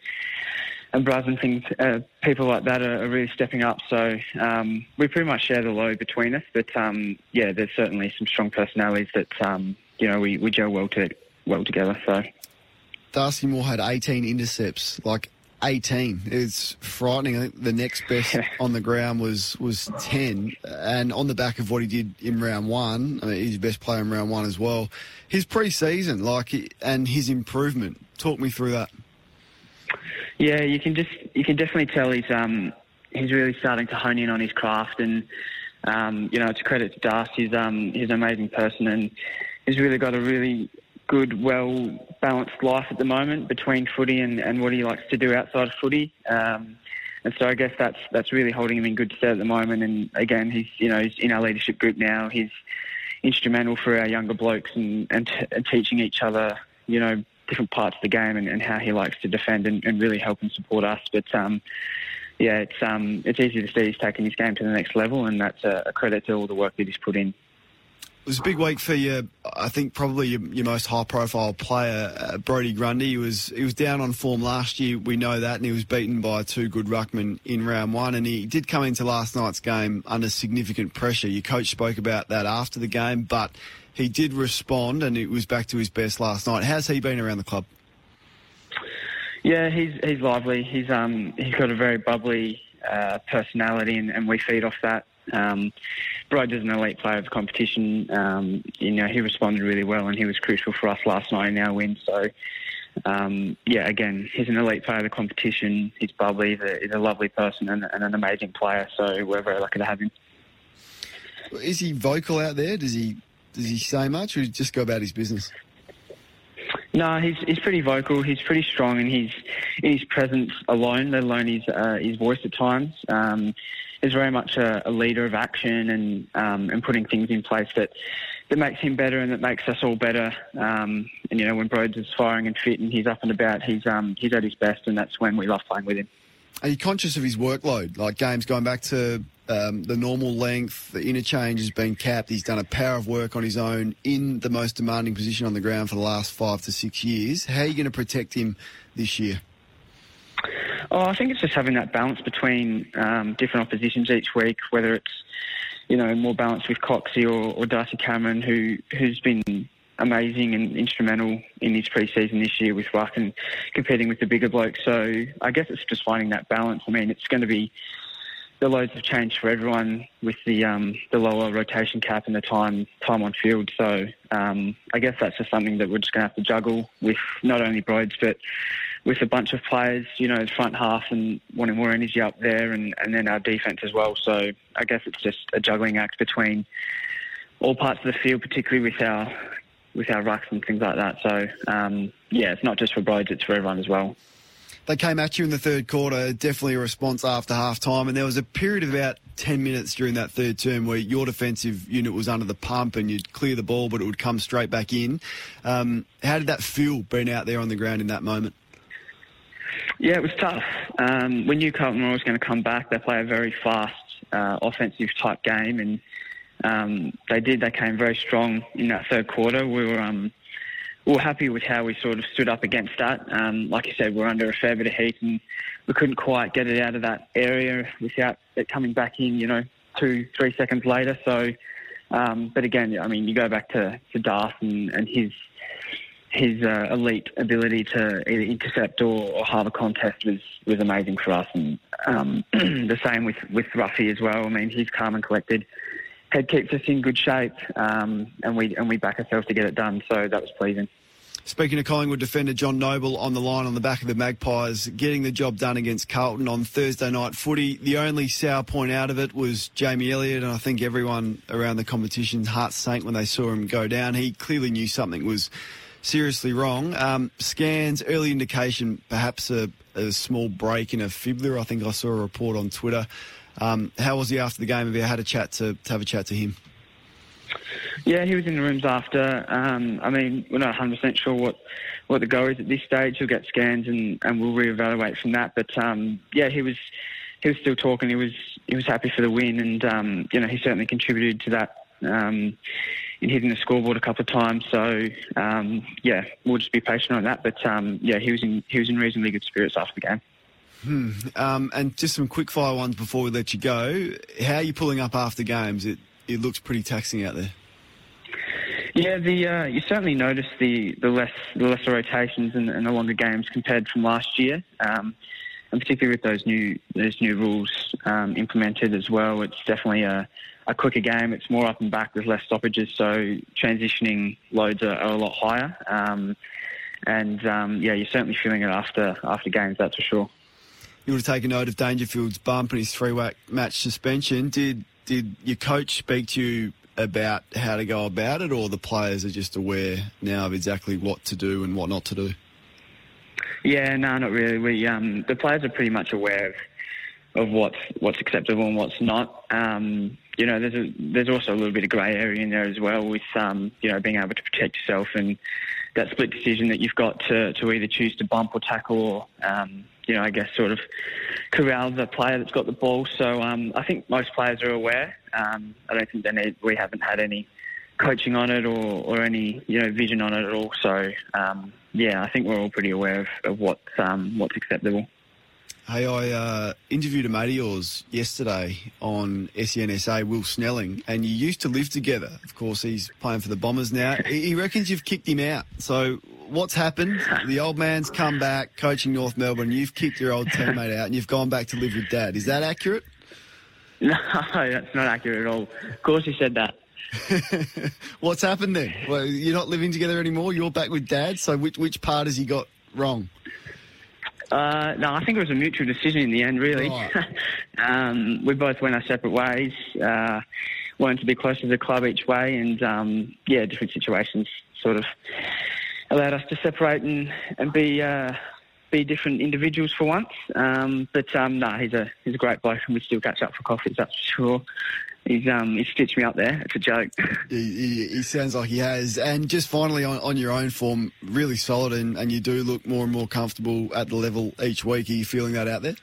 Speaker 30: and Braz and things, uh, people like that are, are, really stepping up. So um, we pretty much share the load between us. But um, yeah, there's certainly some strong personalities that um, you know we, we gel well to well together. So
Speaker 3: Darcy Moore had 18 intercepts, like 18. It's frightening. I think the next best *laughs* on the ground was was 10, and on the back of what he did in round one, I mean, he's the best player in round one as well. His pre-season, like, and his improvement. Talk me through that.
Speaker 30: Yeah, you can just you can definitely tell he's um he's really starting to hone in on his craft, and um, you know it's a credit to Darcy. He's um he's an amazing person, and he's really got a really good, well balanced life at the moment between footy and, and what he likes to do outside of footy. Um, and so I guess that's that's really holding him in good stead at the moment. And again, he's you know he's in our leadership group now. He's instrumental for our younger blokes and and, t- and teaching each other you know different parts of the game and, and how he likes to defend and, and, really help and support us. But um, yeah, it's um, it's easy to see he's taking his game to the next level, and that's a, a credit to all the work that he's put in.
Speaker 3: It was a big week for you. I think probably your, your most high-profile player, uh, Brodie Grundy. He was he was down on form last year. We know that, and he was beaten by two good ruckmen in round one. And he did come into last night's game under significant pressure. Your coach spoke about that after the game, but he did respond, and it was back to his best last night. How's he been around the club?
Speaker 30: Yeah, he's he's lively. He's um he's got a very bubbly uh, personality, and, and we feed off that. Um, Bride is an elite player of the competition. Um, you know, he responded really well, and he was crucial for us last night in our win. So, um, yeah, again, he's an elite player of the competition. He's bubbly. He's a, he's a lovely person and, and, an amazing player. So we're very lucky to have him.
Speaker 3: Is he vocal out there? Does he does he say much, or does he just go about his business?
Speaker 30: No, he's he's pretty vocal. He's pretty strong, and he's in his presence alone, let alone his uh, his voice at times. Um, is very much a, a, leader of action and um, and putting things in place that that makes him better and that makes us all better. Um, and you know, when Broads is firing and fit and he's up and about, he's um, he's at his best, and that's when we love playing with him.
Speaker 3: Are you conscious of his workload? Like games going back to um, the normal length, the interchange has been capped. He's done a power of work on his own in the most demanding position on the ground for the last five to six years. How are you going to protect him this year?
Speaker 30: Oh, I think it's just having that balance between um, different oppositions each week, whether it's you know more balanced with Coxie or, or Darcy Cameron, who who's been amazing and instrumental in his pre-season this year with Ruck and competing with the bigger blokes. So I guess it's just finding that balance. I mean, it's going to be the loads have changed for everyone with the um, the lower rotation cap and the time time on field. So um, I guess that's just something that we're just going to have to juggle with not only Broads but with a bunch of players, you know, front half and wanting more energy up there, and, and then our defence as well. So I guess it's just a juggling act between all parts of the field, particularly with our with our rucks and things like that. So um, yeah, it's not just for Broads, it's for everyone as well
Speaker 3: they came at you in the third quarter, definitely a response after half time. And there was a period of about 10 minutes during that third term where your defensive unit was under the pump and you'd clear the ball, but it would come straight back in. Um, how did that feel being out there on the ground in that moment?
Speaker 30: Yeah, it was tough. Um, we knew Carlton Royal was going to come back. They play a very fast uh, offensive type game, and um, they did. They came very strong in that third quarter. We were um, we were happy with how we sort of stood up against that. Um, like you said, we're under a fair bit of heat, and we couldn't quite get it out of that area without it coming back in. You know, two three seconds later. So, um, but again, I mean, you go back to to Darth and, and his his uh, elite ability to either intercept or, or a contest was, was amazing for us. And um, *clears throat* the same with, with Ruffy as well. I mean, he's calm and collected. Head keeps us in good shape, um, and we and we back ourselves to get it done. So that was pleasing.
Speaker 3: Speaking of Collingwood defender John Noble on the line on the back of the Magpies, getting the job done against Carlton on Thursday night footy. The only sour point out of it was Jamie Elliott, and I think everyone around the competition's heart sank when they saw him go down. He clearly knew something was seriously wrong. Um, scans, early indication, perhaps a, a, small break in a fibula. I think I saw a report on Twitter. Um, how was he after the game? Have you had a chat to, to have a chat to him?
Speaker 30: Yeah, he was in the rooms after. Um, I mean, we're not 100% sure what, what the go is at this stage. He'll get scans and, and we'll reevaluate from that. But um, yeah, he was he was still talking. He was he was happy for the win, and um, you know he certainly contributed to that in hitting the scoreboard a couple of times. So um, yeah, we'll just be patient on that. But um, yeah, he was in he was in reasonably good spirits after the game.
Speaker 3: Hmm. Um, and just some quick fire ones before we let you go. How are you pulling up after games? It it looks pretty taxing out there.
Speaker 30: Yeah, the uh, you certainly notice the, the less the lesser rotations and, and the longer games compared from last year, um, and particularly with those new those new rules um, implemented as well. It's definitely a, a quicker game. It's more up and back with less stoppages, so transitioning loads are, are a lot higher. Um, and um, yeah, you're certainly feeling it after after games. That's for sure.
Speaker 3: You would have taken note of Dangerfield's bump and his three match suspension. Did did your coach speak to you about how to go about it, or the players are just aware now of exactly what to do and what not to do?
Speaker 30: Yeah, no, not really. We um, the players are pretty much aware of, of what's what's acceptable and what's not. Um, you know, there's a, there's also a little bit of grey area in there as well with um, you know being able to protect yourself and that split decision that you've got to, to either choose to bump or tackle or um, you know I guess sort of corral the player that's got the ball. So um, I think most players are aware. Um, I don't think they need, we haven't had any coaching on it or, or any you know vision on it at all. So um, yeah, I think we're all pretty aware of, of what's um, what's acceptable.
Speaker 3: Hey, I uh, interviewed a mate of yours yesterday on SENSA, Will Snelling, and you used to live together. Of course, he's playing for the Bombers now. he reckons you've kicked him out. So, what's happened? The old man's come back coaching North Melbourne. You've kicked your old teammate out, and you've gone back to live with Dad. Is that accurate? *laughs*
Speaker 30: No, that's not accurate at all. Of course, he said that. *laughs*
Speaker 3: what's happened then? Well, you're not living together anymore. You're back with Dad. So, which which part has he got wrong?
Speaker 30: Uh, no, I think it was a mutual decision in the end, really. *laughs* um, we both went our separate ways, uh, wanted to be close to the club each way, and um, yeah, different situations sort of allowed us to separate and, and be uh, be different individuals for once. Um, but um, no, he's a he's a great bloke, and we still catch up for coffees, that's for sure. He's um he's stitched me up there. It's a joke. *laughs*
Speaker 3: He, he, he sounds like he has. And just finally on, on your own form, really solid, and, and you do look more and more comfortable at the level each week. Are you feeling that out there?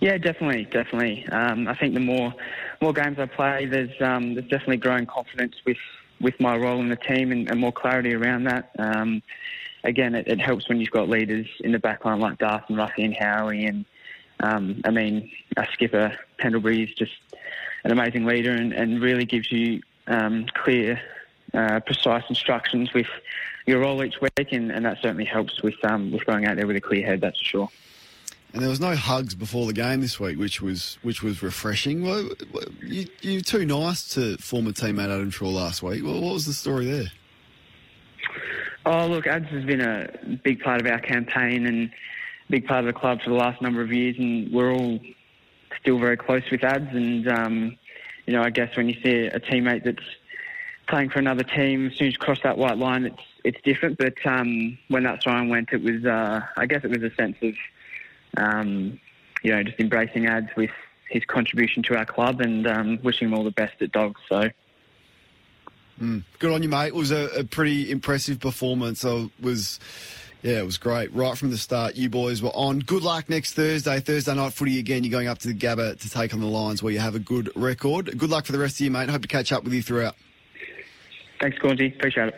Speaker 30: Yeah, definitely, definitely. Um, I think the more more games I play, there's um, there's definitely growing confidence with, with my role in the team and, and more clarity around that. Um, again, it, it, helps when you've got leaders in the backline like Darth and Ruffy and Howie, and um, I mean, our skipper Pendlebury is just an amazing leader and, and really gives you um, clear, uh, precise instructions with your role each week, and, and that certainly helps with um, with going out there with a clear head. That's for sure.
Speaker 3: And there was no hugs before the game this week, which was which was refreshing. Well, you, you're too nice to former teammate Adam Treloar last week. Well, what was the story there?
Speaker 30: Oh, look, Ads has been a big part of our campaign and big part of the club for the last number of years, and we're all still very close with Ads. And, um, you know, I guess when you see a teammate that's playing for another team, as soon as you cross that white line, it's it's different. But um, when that sign went, it was, uh, I guess it was a sense of, um, you know, just embracing Ads with his contribution to our club and um, wishing him all the best at Dogs. So.
Speaker 3: Mm. Good on you, mate. It was a, a pretty impressive performance. I was Yeah, it was great. Right from the start, you boys were on. Good luck next Thursday. Thursday night footy again. You're going up to the Gabba to take on the Lions where you have a good record. Good luck for the rest of you, mate. Hope to catch up with you throughout.
Speaker 30: Thanks, Cornsey. Appreciate it.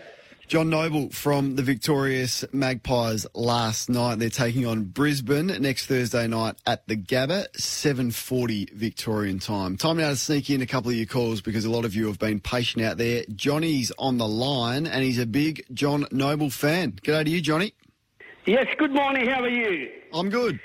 Speaker 3: John Noble from the victorious Magpies last night. They're taking on Brisbane next Thursday night at the Gabba, 7.40 Victorian time. Time now to sneak in a couple of your calls because a lot of you have been patient out there. Johnny's on the line and he's a big John Noble fan. G'day to you, Johnny.
Speaker 31: Yes, good morning. How are you?
Speaker 3: I'm good.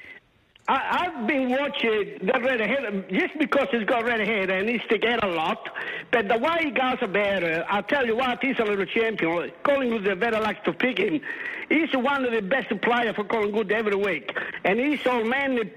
Speaker 31: I, I've been watching the red hair just because he's got red hair and he's together a lot. But the way he goes about it, I'll tell you what, he's a little champion. Collingwood very likes to pick him. He's one of the best players for Collingwood every week. And he's old man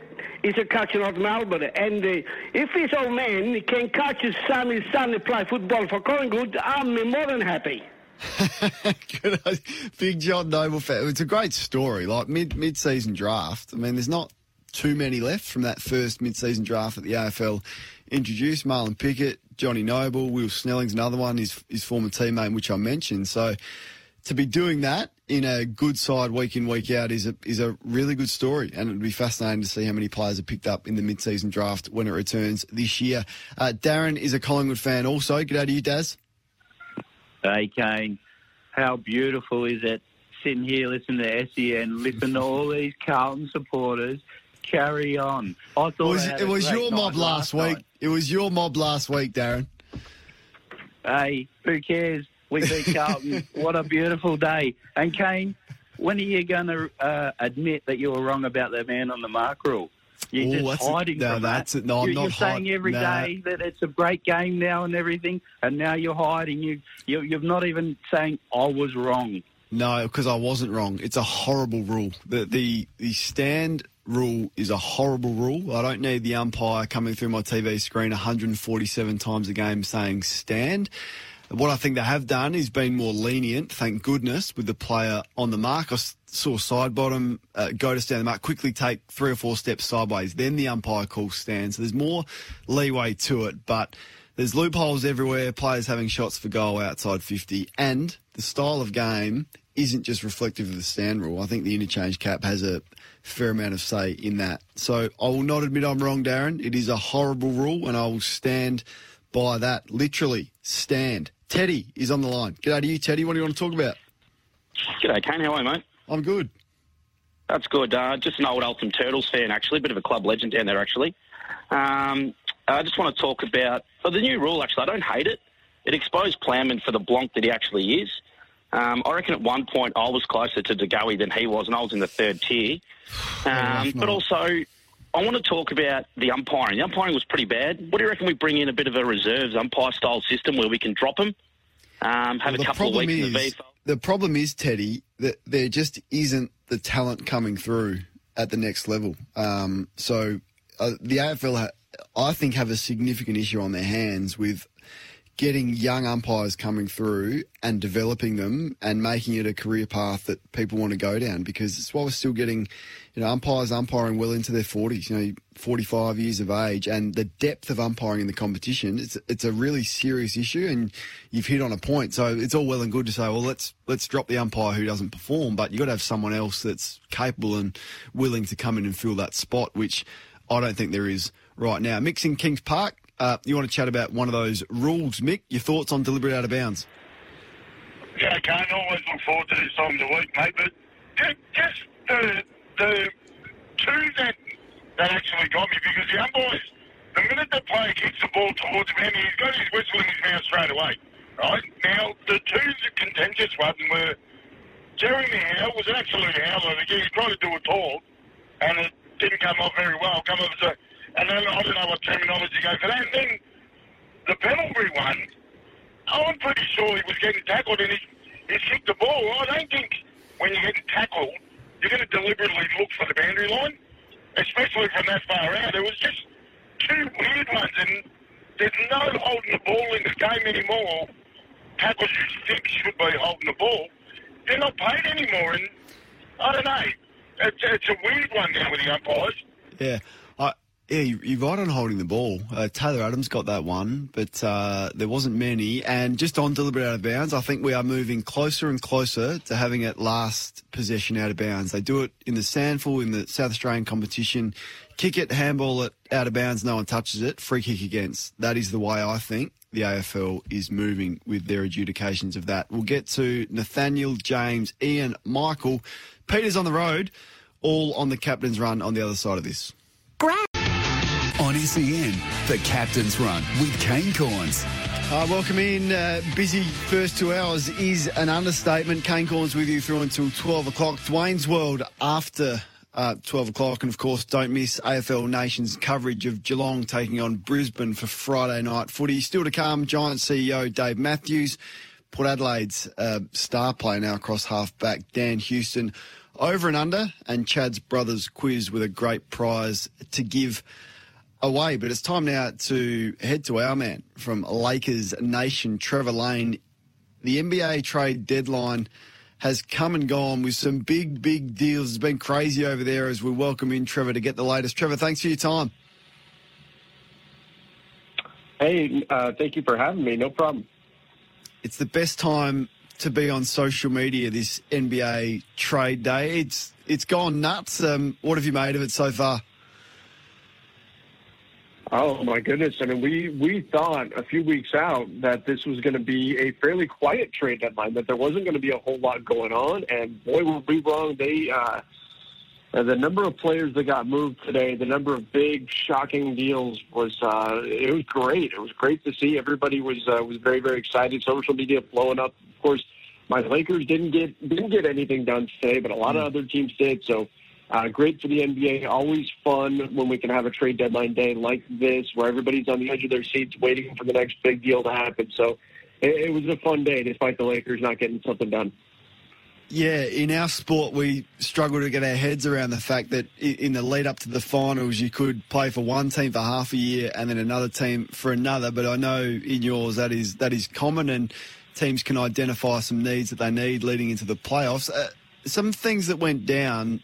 Speaker 31: is a coach of Melbourne. And uh, if his old man can coach his son, his son to play football for Collingwood, I'm more than happy. *laughs*
Speaker 3: Good. Big John Noble fan. It's a great story. Like mid mid season draft. I mean, there's not too many left from that first mid season draft that the AFL introduced. Marlon Pickett, Johnny Noble, Will Snelling's another one. His his former teammate, which I mentioned. So to be doing that in a good side week in week out is a is a really good story, and it'd be fascinating to see how many players are picked up in the mid season draft when it returns this year. Uh, Darren is a Collingwood fan, also. G'day to you, Daz.
Speaker 32: Hey, Kane. How beautiful is it sitting here listening to SEN, listening to all these Carlton supporters. Carry on. I thought
Speaker 3: It was, it was your mob last week.
Speaker 32: night.
Speaker 3: It was your mob last week, Darren.
Speaker 32: Hey, who cares? We beat Carlton. *laughs* what a beautiful day. And Kane, when are you going to uh, admit that you were wrong about the man on the mark rule? You're
Speaker 3: Oh,
Speaker 32: just
Speaker 3: that's a-
Speaker 32: hiding
Speaker 3: no,
Speaker 32: from
Speaker 3: that's
Speaker 32: that.
Speaker 3: it. No, I'm
Speaker 32: you're,
Speaker 3: not
Speaker 32: you're saying
Speaker 3: hide-
Speaker 32: every
Speaker 3: nah.
Speaker 32: day that it's a great game now and everything, and now you're hiding. You, you you're not even saying I was wrong.
Speaker 3: No, because I wasn't wrong. It's a horrible rule. The, the the stand rule is a horrible rule. I don't need the umpire coming through my TV screen 147 times a game saying stand. What I think they have done is been more lenient, thank goodness, with the player on the mark. I s- saw Sidebottom uh, go to stand the mark, quickly take three or four steps sideways, then the umpire calls stand. So there's more leeway to it, but there's loopholes everywhere, players having shots for goal outside 50, and the style of game isn't just reflective of the stand rule. I think the interchange cap has a fair amount of say in that. So I will not admit I'm wrong, Darren. It is a horrible rule, and I will stand by that. Literally, stand. Teddy is on the line. G'day to you, Teddy. What do you want to talk about?
Speaker 33: G'day, Kane. How are you, mate?
Speaker 3: I'm good.
Speaker 33: That's good. Uh, just an old Eltham Turtles fan, actually. Bit of a club legend down there, actually. Um, I just want to talk about well, the new rule, actually. I don't hate it. It exposed Plowman for the blonk that he actually is. Um, I reckon at one point I was closer to De Goey than he was, and I was in the third tier. Um, but also, I want to talk about the umpiring. The umpiring was pretty bad. What do you reckon we bring in a bit of a reserves umpire style system where we can drop them, um, have
Speaker 3: Well,
Speaker 33: a couple of weeks
Speaker 3: is,
Speaker 33: in the VFL?
Speaker 3: the problem is, Teddy, that there just isn't the talent coming through at the next level. Um, so uh, the AFL, ha- I think, have a significant issue on their hands with getting young umpires coming through and developing them and making it a career path that people want to go down because it's why we're still getting, you know, umpires umpiring well into their 40s, you know, 45 years of age and the depth of umpiring in the competition, it's, it's a really serious issue and you've hit on a point. So it's all well and good to say, well, let's, let's drop the umpire who doesn't perform, but you've got to have someone else that's capable and willing to come in and fill that spot, which I don't think there is right now. Mixing Kings Park, uh, you want to chat about one of those rules, Mick? Your thoughts on deliberate out of bounds?
Speaker 34: Yeah, I can't always look forward to this time of the week, mate. But just, just the the two that that actually got me because the umpires, the minute the player kicks the ball towards him, he's got his whistle in his mouth straight away. Right now, the two contentious ones were Jeremy Howe was an absolute howler. He tried to do a talk, and it didn't come off very well. Come off as and then I don't know what terminology to go for that. And then the penalty one. I'm pretty sure he was getting tackled and he, he kicked the ball. I don't think when you're getting tackled, you're going to deliberately look for the boundary line, especially from that far out. There was just two weird ones, and there's no holding the ball in the game anymore. Tackles you think should be holding the ball, they're not paid anymore, and I don't know. It's, it's a weird one now with the umpires.
Speaker 3: Yeah. Yeah, you- you're right on holding the ball. Uh, Taylor Adams got that one, but uh, there wasn't many. And just on deliberate out of bounds, I think we are moving closer and closer to having it last possession out of bounds. They do it in the SANFL, in the South Australian competition. Kick it, handball it out of bounds, no one touches it, free kick against. That is the way I think the AFL is moving with their adjudications of that. We'll get to Nathaniel, James, Ian, Michael. Peter's on the road, all on the captain's run on the other side of this.
Speaker 22: On SEN, the Captain's Run with Kane Cornes.
Speaker 3: Uh, welcome in. Uh, busy first two hours is an understatement. Kane Cornes with you through until 12 o'clock. Dwayne's World after uh, 12 o'clock. And of course, don't miss AFL Nation's coverage of Geelong taking on Brisbane for Friday night footy. Still to come, Giant CEO Dave Matthews. Port Adelaide's uh, star player now across half back, Dan Houston. Over and under, and Chad's brothers quiz with a great prize to give away. But it's time now to head to our man from Lakers Nation, Trevor Lane. The NBA trade deadline has come and gone with some big, big deals. It's been crazy over there as we welcome in Trevor to get the latest. Trevor, thanks for your time.
Speaker 35: Hey, uh, thank you for having me. No problem.
Speaker 3: It's the best time to be on social media this NBA trade day. It's it's gone nuts. Um, what have you made of it so far?
Speaker 35: Oh my goodness! I mean, we we thought a few weeks out that this was going to be a fairly quiet trade deadline, that there wasn't going to be a whole lot going on, and boy, were we wrong. They uh, the number of players that got moved today, the number of big, shocking deals was uh, it was great. It was great to see. Everybody was uh, was very very excited. Social media blowing up. Of course, my Lakers didn't get didn't get anything done today, but a lot of other teams did. So. Uh, great for the NBA. Always fun when we can have a trade deadline day like this, where everybody's on the edge of their seats waiting for the next big deal to happen. So it, it was a fun day, despite the Lakers not getting something done.
Speaker 3: Yeah, in our sport, we struggle to get our heads around the fact that in the lead up to the finals, you could play for one team for half a year and then another team for another. But I know in yours that is that is common, and teams can identify some needs that they need leading into the playoffs. Uh, some things that went down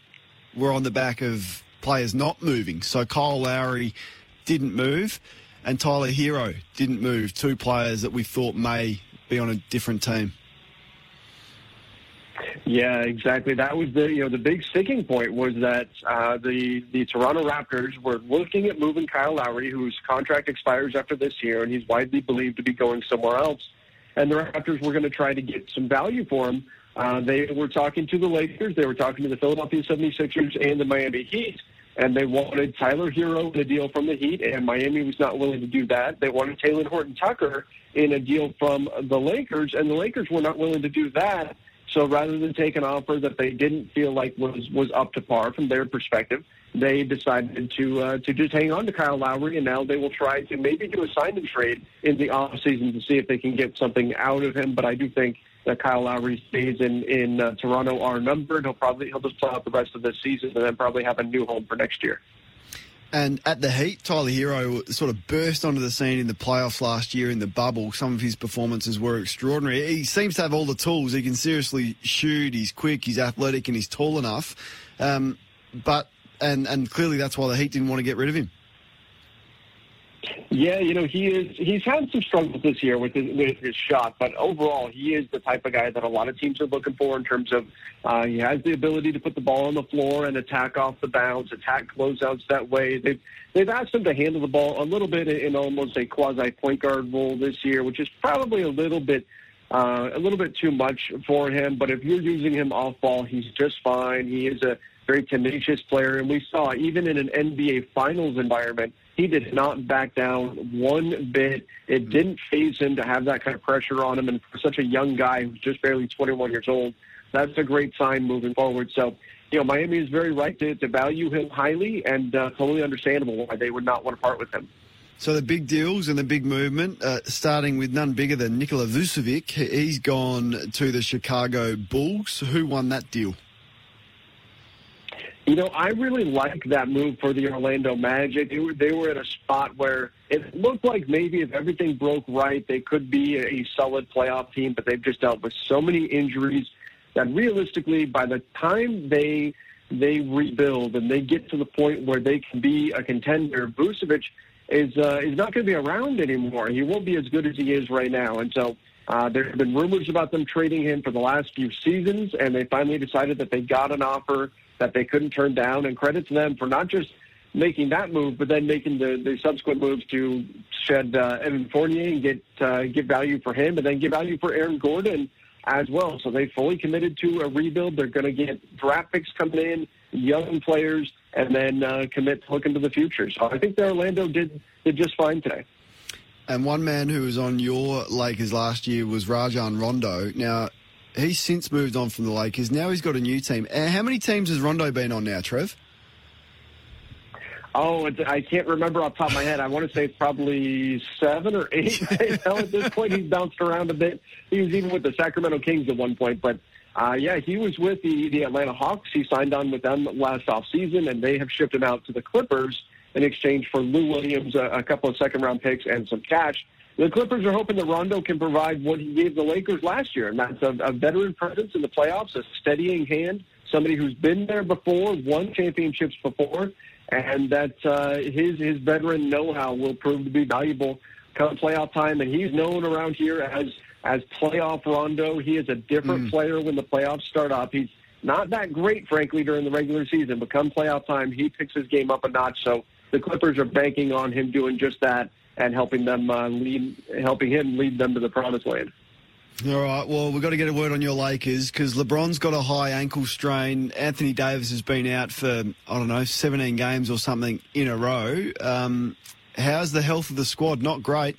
Speaker 3: were on the back of players not moving. So Kyle Lowry didn't move, and Tyler Herro didn't move. Two players that we thought may be on a different team.
Speaker 35: Yeah, exactly. That was the you know the big sticking point was that uh, the the Toronto Raptors were looking at moving Kyle Lowry, whose contract expires after this year, and he's widely believed to be going somewhere else. And the Raptors were going to try to get some value for him. Uh, they were talking to the Lakers, they were talking to the Philadelphia 76ers and the Miami Heat, and they wanted Tyler Herro in a deal from the Heat, and Miami was not willing to do that. They wanted Talen Horton-Tucker in a deal from the Lakers, and the Lakers were not willing to do that. So rather than take an offer that they didn't feel like was was up to par from their perspective, they decided to uh, to just hang on to Kyle Lowry, and now they will try to maybe do a sign and trade in the off season to see if they can get something out of him. But I do think that Kyle Lowry's days in in uh, Toronto are numbered. He'll probably he'll just play out the rest of the season and then probably have a new home for next year.
Speaker 3: And at the Heat, Tyler Herro sort of burst onto the scene in the playoffs last year in the bubble. Some of his performances were extraordinary. He seems to have all the tools. He can seriously shoot. He's quick. He's athletic, and he's tall enough. Um, but and and clearly that's why the Heat didn't want to get rid of him.
Speaker 35: Yeah, you know he is. He's had some struggles this year with his, with his shot, but overall he is the type of guy that a lot of teams are looking for in terms of uh, he has the ability to put the ball on the floor and attack off the bounce, attack closeouts that way. They've they've asked him to handle the ball a little bit in almost a quasi point guard role this year, which is probably a little bit uh, a little bit too much for him. But if you're using him off ball, he's just fine. He is a very tenacious player, and we saw even in an NBA Finals environment, he did not back down one bit. It didn't phase him to have that kind of pressure on him, and for such a young guy who's just barely 21 years old, that's a great sign moving forward. So. You know, Miami is very right to, to value him highly, and uh, totally understandable why they would not want to part with him.
Speaker 3: So the big deals and the big movement, uh, starting with none bigger than Nikola Vucevic. He's gone to the Chicago Bulls. Who won that deal?
Speaker 35: You know, I really like that move for the Orlando Magic. They were, they were at a spot where it looked like maybe if everything broke right, they could be a, solid playoff team, but they've just dealt with so many injuries that realistically, by the time they they rebuild and they get to the point where they can be a contender, Vucevic is uh, is not going to be around anymore. He won't be as good as he is right now, and so. Uh, there have been rumors about them trading him for the last few seasons, and they finally decided that they got an offer that they couldn't turn down. And credit to them for not just making that move, but then making the, the subsequent moves to shed uh, Evan Fournier and get uh, get value for him, and then get value for Aaron Gordon as well. So they fully committed to a rebuild. They're going to get draft picks coming in, young players, and then uh, commit to look into the future. So I think that Orlando did did just fine today.
Speaker 3: And one man who was on your Lakers last year was Rajon Rondo. Now, he's since moved on from the Lakers. Now he's got a new team. Uh, How many teams has Rondo been on now, Trev?
Speaker 35: Oh, I can't remember off the top of my head. I want to say probably seven or eight. *laughs* know, at this point, he's bounced around a bit. He was even with the Sacramento Kings at one point, but uh, yeah, he was with the the Atlanta Hawks. He signed on with them last off season, and they have shipped him out to the Clippers in exchange for Lou Williams, a, a couple of second round picks, and some cash. The Clippers are hoping that Rondo can provide what he gave the Lakers last year, and that's a, a veteran presence in the playoffs, a steadying hand, somebody who's been there before, won championships before, and that uh, his his veteran know-how will prove to be valuable come playoff time. And he's known around here as as playoff Rondo. He is a different player when the playoffs start up. He's not that great, frankly, during the regular season, but come playoff time, he picks his game up a notch. So the Clippers are banking on him doing just that and helping them uh, lead, helping him lead them to the promised land.
Speaker 3: All right. Well, we've got to get a word on your Lakers because LeBron's got a high ankle strain. Anthony Davis has been out for, I don't know, 17 games or something in a row. Um, how's the health of the squad? Not great.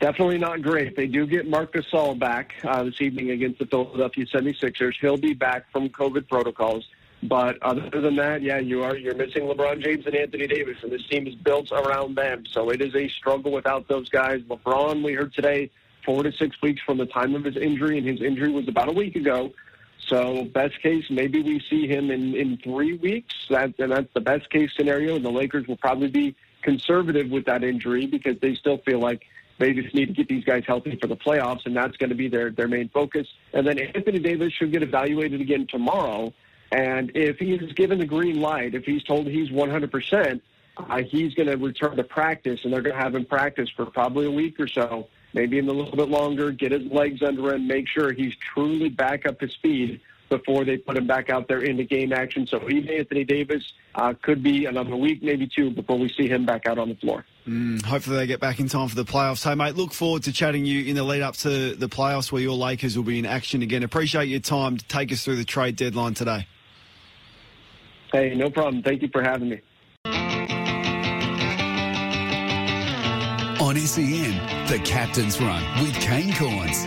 Speaker 35: Definitely not great. They do get Marc Gasol back uh, this evening against the Philadelphia 76ers. He'll be back from COVID protocols. But other than that, yeah, you are you're missing LeBron James and Anthony Davis, and this team is built around them. So it is a struggle without those guys. LeBron, we heard today, four to six weeks from the time of his injury, and his injury was about a week ago. So best case, maybe we see him in, in three weeks. That, and that's the best case scenario. And the Lakers will probably be conservative with that injury because they still feel like they just need to get these guys healthy for the playoffs, and that's going to be their, their main focus. And then Anthony Davis should get evaluated again tomorrow. And if he is given the green light, if he's told he's 100%, uh, he's going to return to practice, and they're going to have him practice for probably a week or so, maybe even a little bit longer, get his legs under him, make sure he's truly back up to speed before they put him back out there into game action. So even Anthony Davis uh, could be another week, maybe two, before we see him back out on the floor.
Speaker 3: Mm, hopefully they get back in time for the playoffs. Hey, mate, look forward to chatting you in the lead up to the playoffs where your Lakers will be in action again. Appreciate your time to take us through the trade deadline today.
Speaker 35: Hey, no problem. Thank you for having me.
Speaker 22: On SEN, the Captain's Run with Kane Cornes.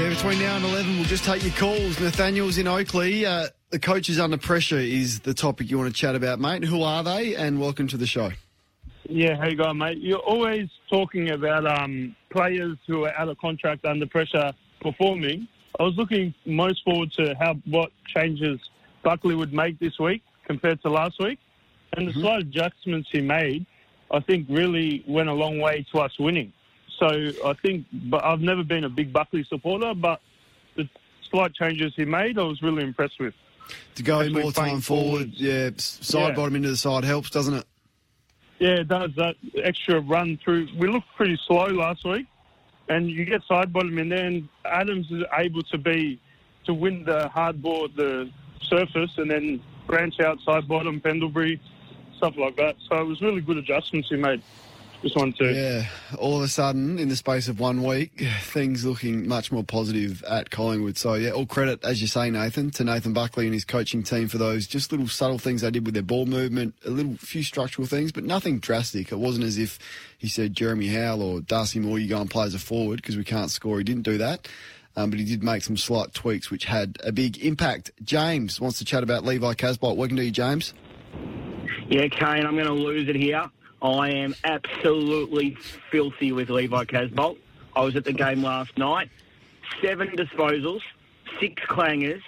Speaker 3: Yeah, between now and 11, we'll just take your calls. Nathaniel's in Oakleigh. Uh, the coaches under pressure is the topic you want to chat about, mate. Who are they? And welcome to the show.
Speaker 36: Yeah, how you going, mate? You're always talking about um, players who are out of contract under pressure performing. I was looking most forward to how what changes Buckley would make this week compared to last week, and the mm-hmm. slight adjustments he made, I think, really went a long way to us winning. So I think, but I've never been a big Buckley supporter, but the slight changes he made, I was really impressed with.
Speaker 3: To go
Speaker 36: Especially
Speaker 3: more time forward, yeah, side
Speaker 36: Yeah.
Speaker 3: bottom into the side helps, doesn't it?
Speaker 36: Yeah, it does. That extra run through. We looked pretty slow last week, and you get Sidebottom in there, and Adams is able to be to win the hard ball the surface, and then branch out Sidebottom, Pendlebury, stuff like that. So it was really good adjustments he made. Just wanted to.
Speaker 3: Yeah, all of a sudden, in the space of one week, things looking much more positive at Collingwood. So, yeah, all credit, as you say, Nathan, to Nathan Buckley and his coaching team for those just little subtle things they did with their ball movement, a little few structural things, but nothing drastic. It wasn't as if he said, Jeremy Howe or Darcy Moore, you go and play as a forward because we can't score. He didn't do that. Um, but he did make some slight tweaks which had a big impact. James wants to chat about Levi Casboult. Welcome to you, James.
Speaker 37: Yeah, Kane, I'm going to lose it here. I am absolutely filthy with Levi Casboult. I was at the game last night. Seven disposals, six clangers,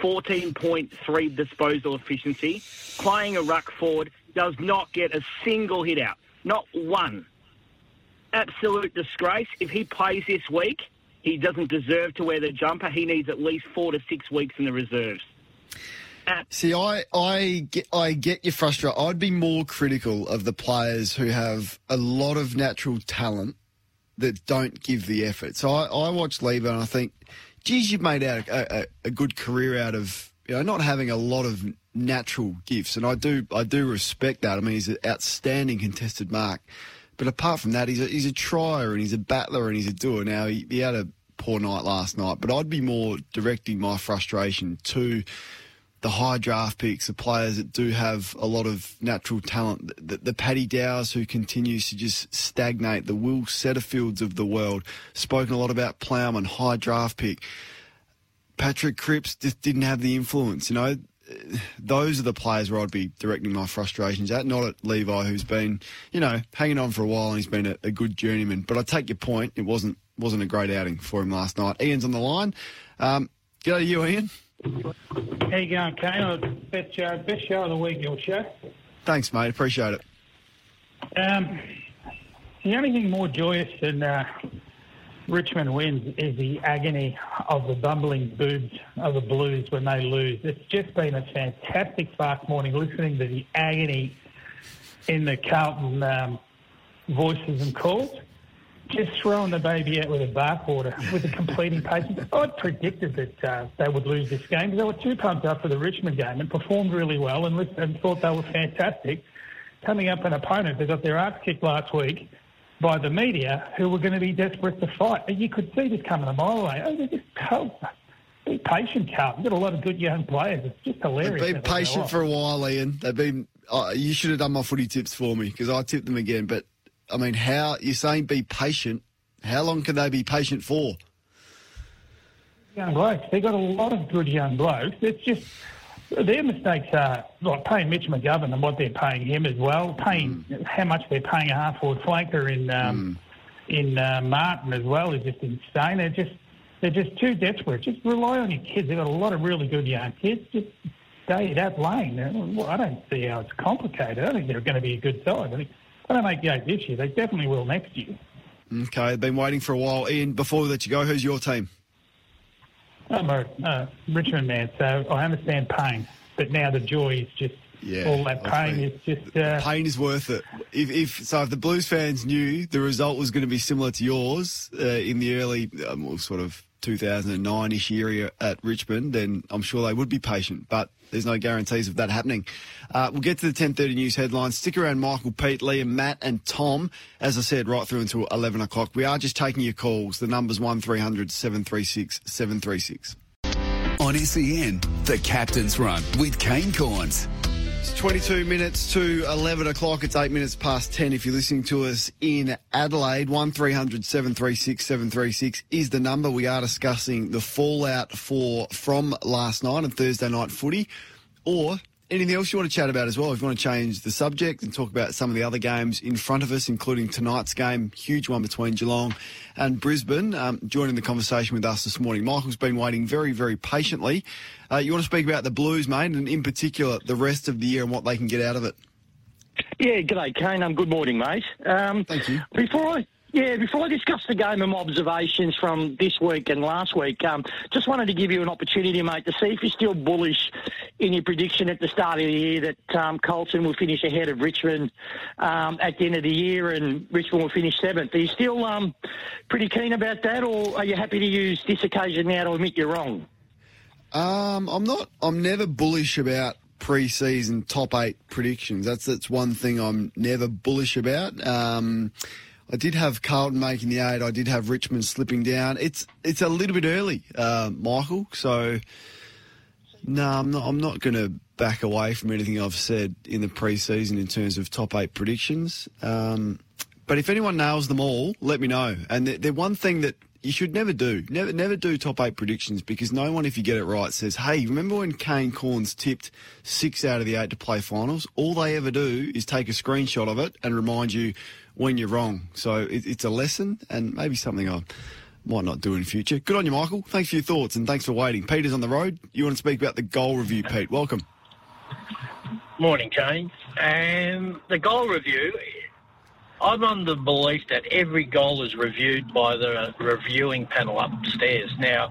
Speaker 37: 14.3 disposal efficiency. Playing a ruck forward does not get a single hit out. Not one. Absolute disgrace. If he plays this week, he doesn't deserve to wear the jumper. He needs at least four to six weeks in the reserves.
Speaker 3: See, I, I get I get your frustration. I'd be more critical of the players who have a lot of natural talent that don't give the effort. So I, I watch Levi and I think, geez, you've made out a, a, a good career out of you know not having a lot of natural gifts, and I do I do respect that. I mean, he's an outstanding contested mark, but apart from that, he's a, he's a trier and he's a battler and he's a doer. Now he, he had a poor night last night, but I'd be more directing my frustration to the high draft picks, the players that do have a lot of natural talent, the, the Paddy Dowers who continues to just stagnate, the Will Setterfields of the world. Spoken a lot about Plowman, high draft pick. Patrick Cripps just didn't have the influence, you know. Those are the players where I'd be directing my frustrations at, not at Levi, who's been, you know, hanging on for a while and he's been a, a good journeyman. But I take your point; it wasn't wasn't a great outing for him last night. Ian's on the line. Um, go to you, Ian.
Speaker 38: How you going, Kane? Oh, Best show, best show of the week, your show.
Speaker 3: Thanks, mate. Appreciate it.
Speaker 38: Um, the only thing more joyous than uh, Richmond wins is the agony of the bumbling boobs of the Blues when they lose. It's just been a fantastic fast morning listening to the agony in the Carlton um, voices and calls. Just throwing the baby out with a bathwater with the completing patience. I'd predicted that uh, they would lose this game because they were too pumped up for the Richmond game and performed really well and, and thought they were fantastic. Coming up an opponent that got their ass kicked last week by the media who were going to be desperate to fight. And you could see this coming a mile away. Oh, they're just oh, be patient, Carlton. You've got a lot of good young players. It's just hilarious.
Speaker 3: They've been patient for a while, Ian. They've been. Uh, you should have done my footy tips for me because I tipped them again. But I mean, how you're saying be patient? How long can they be patient for?
Speaker 38: young blokes. They've got a lot of good young blokes. It's just their mistakes are like paying Mitch McGovern and what they're paying him as well, paying how much they're paying a half forward flanker in um, in uh, Martin as well is just insane. They're just they're just too desperate. Just rely on your kids. They've got a lot of really good young kids. Just stay that lane. Well, I don't see how it's complicated. I think they're going to be a good side. I think they don't make the eight this year. They definitely will next year.
Speaker 3: Okay, been waiting for a while. Ian, before we let you go, who's your team?
Speaker 38: I'm a uh, Richmond man, so I understand pain. But now the joy is just
Speaker 3: Yeah,
Speaker 38: all that pain is just. Uh,
Speaker 3: Pain is worth it. If, if so, if the Blues fans knew the result was going to be similar to yours uh, in the early, um, sort of 2009-ish area at Richmond, then I'm sure they would be patient. But there's no guarantees of that happening. Uh, we'll get to the 10:30 news headlines. Stick around, Michael, Pete, Liam, Matt, and Tom. As I said, right through until 11 o'clock. We are just taking your calls. The number's one 736 736.
Speaker 22: On SEN, the Captain's Run with Kane Cornes.
Speaker 3: It's 22 minutes to 11 o'clock. It's 8 minutes past 10 if you're listening to us in Adelaide. 1300 736 736 is the number. We are discussing the fallout for from last night and Thursday night footy or anything else you want to chat about as well. If you want to change the subject and talk about some of the other games in front of us, including tonight's game, huge one between Geelong and Brisbane, um, joining the conversation with us this morning. Michael's been waiting very, very patiently. Uh, you want to speak about the Blues, mate, and in particular the rest of the year and what they can get out of it?
Speaker 39: Yeah, g'day, Kane. Um, good morning, mate. Um,
Speaker 3: Thank you.
Speaker 39: Before I yeah, before I discuss the game and observations from this week and last week, um, just wanted to give you an opportunity, mate, to see if you're still bullish in your prediction at the start of the year that um, Carlton will finish ahead of Richmond um, at the end of the year and Richmond will finish seventh. Are you still um, pretty keen about that, or are you happy to use this occasion now to admit you're wrong?
Speaker 3: Um, I'm not. I'm never bullish about pre-season top eight predictions. That's that's one thing I'm never bullish about. Um, I did have Carlton making the eight. I did have Richmond slipping down. It's it's a little bit early, uh, Michael. So no, I'm not. I'm not going to back away from anything I've said in the pre-season in terms of top eight predictions. Um, but if anyone nails them all, let me know. And they're, they're one thing that you should never do. Never, never do top eight predictions because no one, if you get it right, says, "Hey, remember when Kane Cornes tipped six out of the eight to play finals?" All they ever do is take a screenshot of it and remind you when you're wrong. So it, it's a lesson and maybe something I might not do in future. Good on you, Michael. Thanks for your thoughts and thanks for waiting. Peter's on the road. You want to speak about the goal review, Pete? Welcome.
Speaker 21: Morning, Kane. Um, the goal review,
Speaker 40: I'm on the belief that every goal is reviewed by the reviewing panel upstairs. Now,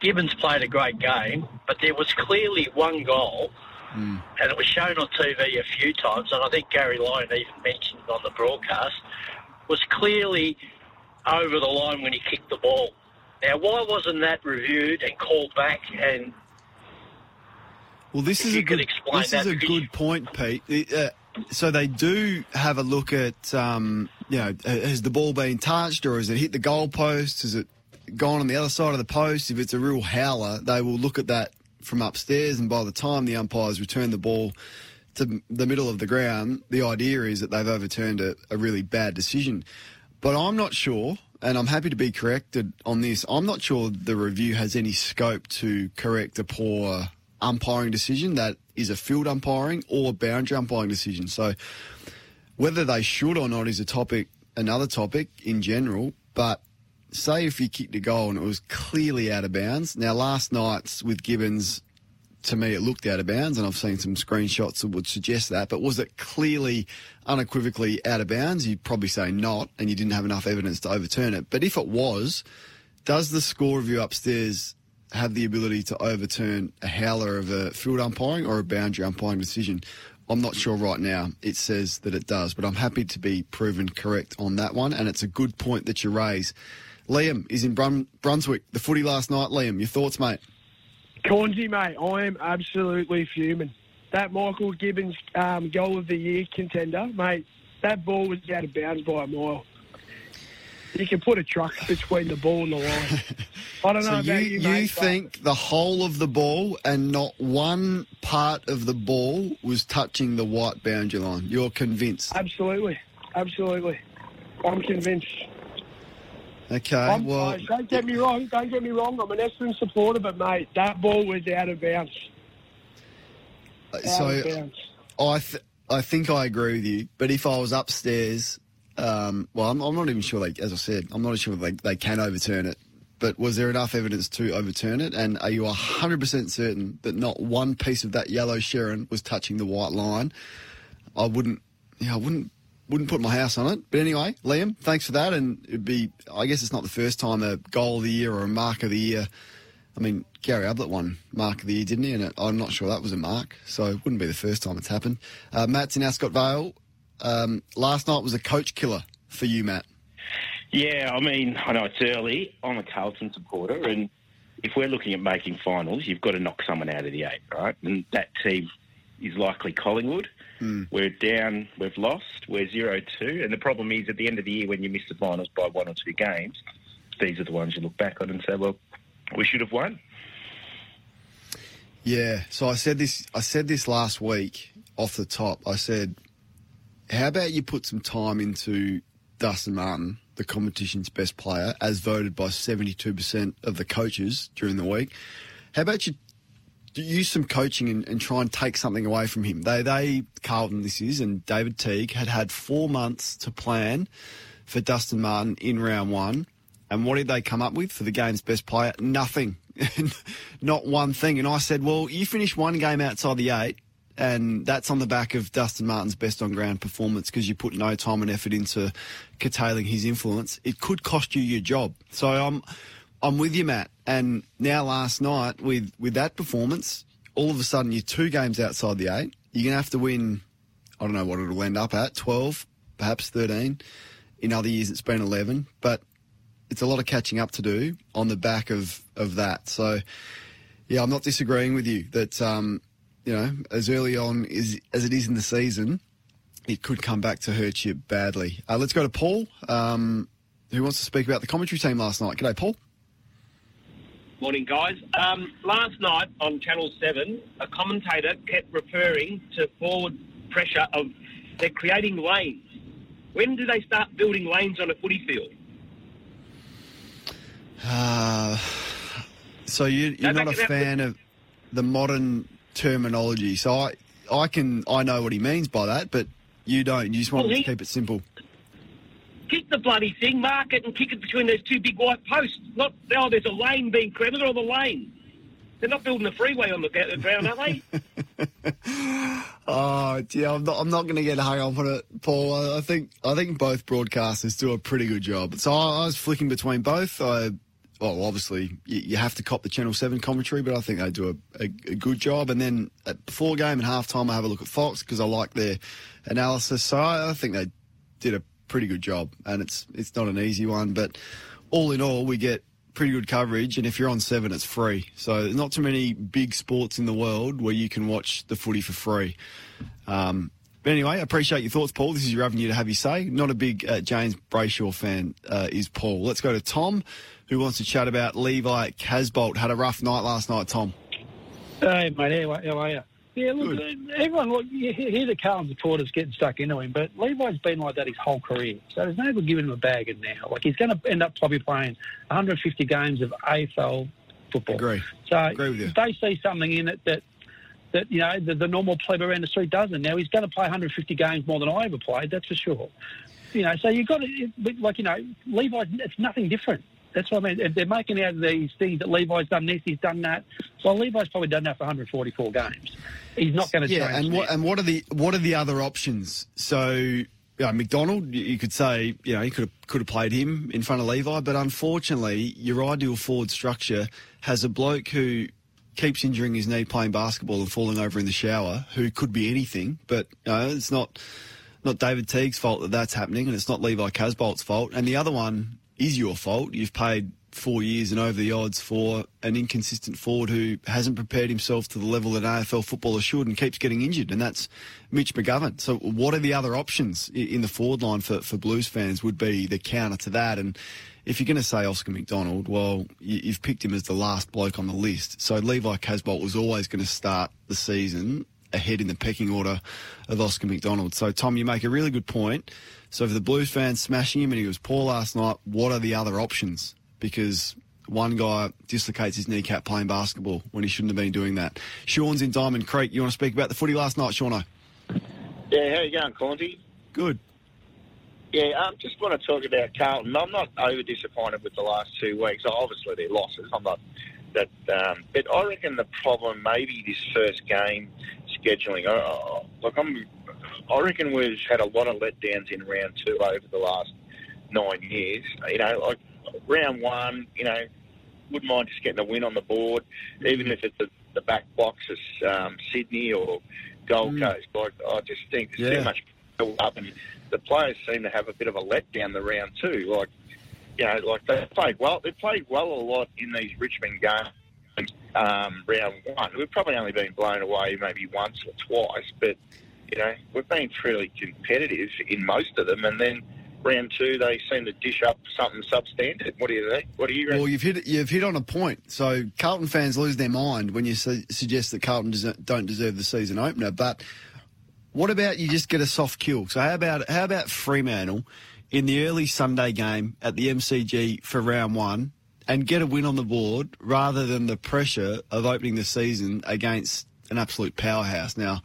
Speaker 40: Gibbons played a great game, but there was clearly one goal, and it was shown on TV a few times, and I think Gary Lyon even mentioned it on the broadcast, was clearly over the line when he kicked the ball. Now, why wasn't that reviewed and called back and
Speaker 3: Well, this is a good. This is a good point, Pete. It, uh, so they do have a look at, um, you know, has the ball been touched or has it hit the goal post? Has it gone on the other side of the post? If it's a real howler, they will look at that from upstairs, and by the time the umpires return the ball to the middle of the ground, the idea is that they've overturned a, a really bad decision. But I'm not sure, and I'm happy to be corrected on this. I'm not sure the review has any scope to correct a poor umpiring decision that is a field umpiring or a boundary umpiring decision. So whether they should or not is a topic, another topic in general. But say if you kicked a goal and it was clearly out of bounds. Now last night's with Gibbons, to me it looked out of bounds, and I've seen some screenshots that would suggest that. But was it clearly, unequivocally out of bounds? You'd probably say not, and you didn't have enough evidence to overturn it. But if it was, does the score review upstairs have the ability to overturn a howler of a field umpiring or a boundary umpiring decision? I'm not sure right now. It says that it does, but I'm happy to be proven correct on that one, and it's a good point that you raise. Liam is in Brun- Brunswick. The footy last night, Liam. Your thoughts, mate?
Speaker 41: Cornsey, mate, I am absolutely fuming. That Michael Gibbons um, goal of the year contender, mate, that ball was out of bounds by a mile. You can put a truck between the ball and the line. *laughs* I don't know
Speaker 3: so
Speaker 41: about
Speaker 3: you,
Speaker 41: you,
Speaker 3: you
Speaker 41: mate. but-
Speaker 3: think the whole of the ball and not one part of the ball was touching the white boundary line? You're convinced?
Speaker 41: Absolutely, absolutely. I'm convinced.
Speaker 3: Okay,
Speaker 41: I'm,
Speaker 3: well,
Speaker 41: uh, don't get me wrong. Don't get me wrong. I'm an Essendon supporter, but mate, that ball was out of bounds. Out of
Speaker 3: so
Speaker 41: bounds.
Speaker 3: I th- I think I agree with you. But if I was upstairs, um, well, I'm, I'm not even sure. They, as I said, I'm not sure they they can overturn it. But was there enough evidence to overturn it? And are you 100% certain that not one piece of that yellow Sherrin was touching the white line? I wouldn't. Yeah, I wouldn't. Wouldn't put my house on it. But anyway, Liam, thanks for that. And it'd be. I guess it's not the first time a goal of the year or a mark of the year. I mean, Gary Ablett won mark of the year, didn't he? And I'm not sure that was a mark, so it wouldn't be the first time it's happened. Uh, Matt's in Ascot Vale. Um, last night was a coach killer for you, Matt.
Speaker 42: Yeah, I mean, I know it's early. I'm a Carlton supporter, and if we're looking at making finals, you've got to knock someone out of the eight, right? And that team is likely Collingwood. Mm. We're down, we've lost, we're 0 2. And the problem is at the end of the year, when you miss the finals by one or two games, these are the ones you look back on and say, well, we should have won.
Speaker 3: Yeah. So I said this. I said this last week off the top. I said, "How about you put some time into Dustin Martin, the competition's best player, as voted by seventy-two percent of the coaches during the week? How about you?" Use some coaching and, and try and take something away from him. They, they, Carlton, this is, and David Teague had had four months to plan for Dustin Martin in round one. And what did they come up with for the game's best player? Nothing. *laughs* Not one thing. And I said, well, you finish one game outside the eight, and that's on the back of Dustin Martin's best on ground performance because you put no time and effort into curtailing his influence. It could cost you your job. So I'm, I'm with you, Matt. And now last night with, with that performance, all of a sudden you're two games outside the eight. You're going to have to win, I don't know what it'll end up at, 12, perhaps 13. In other years it's been 11. But it's a lot of catching up to do on the back of, of that. So, yeah, I'm not disagreeing with you that, um, you know, as early on as, as it is in the season, it could come back to hurt you badly. Uh, let's go to Paul, um, who wants to speak about the commentary team last night. G'day, Paul.
Speaker 43: Morning, guys. Um, last night on Channel 7, a commentator kept referring to forward pressure of they're creating lanes. When do they start building lanes on a footy field?
Speaker 3: Uh, so you, you're
Speaker 43: No,
Speaker 3: not a
Speaker 43: back it up.
Speaker 3: fan of the modern terminology. So I, I can, I know what he means by that, but you don't. You just want
Speaker 43: Well,
Speaker 3: to keep it simple.
Speaker 43: Kick the bloody thing, mark it, and kick it between those two big white posts. Not, oh, there's a lane being created or the lane. They're not building a freeway on the ground, are they? *laughs*
Speaker 3: Oh, yeah, I'm not. I'm not going to get hung up on it, Paul. I, think I think both broadcasters do a pretty good job. So I, I was flicking between both. I, well, obviously you, you have to cop the Channel Seven commentary, but I think they do a, a, a good job. And then before game and half time, I have a look at Fox because I like their analysis. So I, I think they did a pretty good job, and it's it's not an easy one, but all in all, we get pretty good coverage. And if you're on seven, it's free. So there's not too many big sports in the world where you can watch the footy for free. Um, but anyway, I appreciate your thoughts, Paul. This is your avenue to have you say. Not a big uh, James Brayshaw fan uh, is Paul. Let's go to Tom, who wants to chat about Levi Casboult. Had a rough night last night, Tom.
Speaker 44: Hey, mate, how are you? Yeah, look, uh, everyone, look, you hear the Carlton supporters getting stuck into him, but Levi's been like that his whole career. So there's no good giving him a bag of now. Like, he's going to end up probably playing 150 games of AFL football.
Speaker 3: Agree.
Speaker 44: So
Speaker 3: Agree
Speaker 44: they see something in it that, that you know, the, the normal pleb around the street doesn't, now he's going to play 150 games more than I ever played, that's for sure. You know, so you've got to, like, you know, Levi, it's nothing different. That's what I mean. They're making out of these things that Levi's done this, he's done that. Well, Levi's probably done that for 144 games. He's not going to
Speaker 3: Yeah,
Speaker 44: change.
Speaker 3: and what and what are the what are the other options? So, you know, McDonald, you- you could say, you know, he could have could have played him in front of Levi, but unfortunately, your ideal forward structure has a bloke who keeps injuring his knee playing basketball and falling over in the shower, who could be anything, but you know, it's not not David Teague's fault that that's happening, and it's not Levi Casboult's fault. And the other one is your fault. You've paid four years and over the odds for an inconsistent forward who hasn't prepared himself to the level that AFL footballer should and keeps getting injured, and that's Mitch McGovern. So, what are the other options in the forward line for, for Blues fans? Would be the counter to that, and if you're going to say Oscar McDonald, well, you, you've picked him as the last bloke on the list. So Levi Casboult was always going to start the season ahead in the pecking order of Oscar McDonald. So, Tom, you make a really good point. So, for the Blues fans smashing him and he was poor last night, what are the other options? Because one guy dislocates his kneecap playing basketball when he shouldn't have been doing that. Sean's in Diamond Creek. You want to speak about the footy last night, Sean?
Speaker 45: Yeah, how you going, Cornsey?
Speaker 3: Good.
Speaker 45: Yeah, I um, just want to talk about Carlton. I'm not over disappointed with the last two weeks. Obviously, they're losses. I'm not that, um, but I reckon the problem maybe this first game scheduling. Uh, look, I'm. I reckon we've had a lot of letdowns in round two over the last nine years. You know, like round one, you know, wouldn't mind just getting a win on the board, even if it's the, the back box as um, Sydney or Gold Coast. Like, I just think there's
Speaker 3: Yeah.
Speaker 45: too much build up, and the players seem to have a bit of a letdown the round two. Like, you know, like they played well. They played well a lot in these Richmond games. Um, round one, we've probably only been blown away maybe once or twice, but you know, we've been fairly competitive in most of them, and then round two they seem to dish up something substandard. What do you think? What do you reckon?
Speaker 3: Well, you've hit you've hit on a point. So Carlton fans lose their mind when you su- suggest that Carlton des- don't deserve the season opener. But what about you just get a soft kill? So how about how about Fremantle in the early Sunday game at the MCG for round one and get a win on the board rather than the pressure of opening the season against an absolute powerhouse. Now,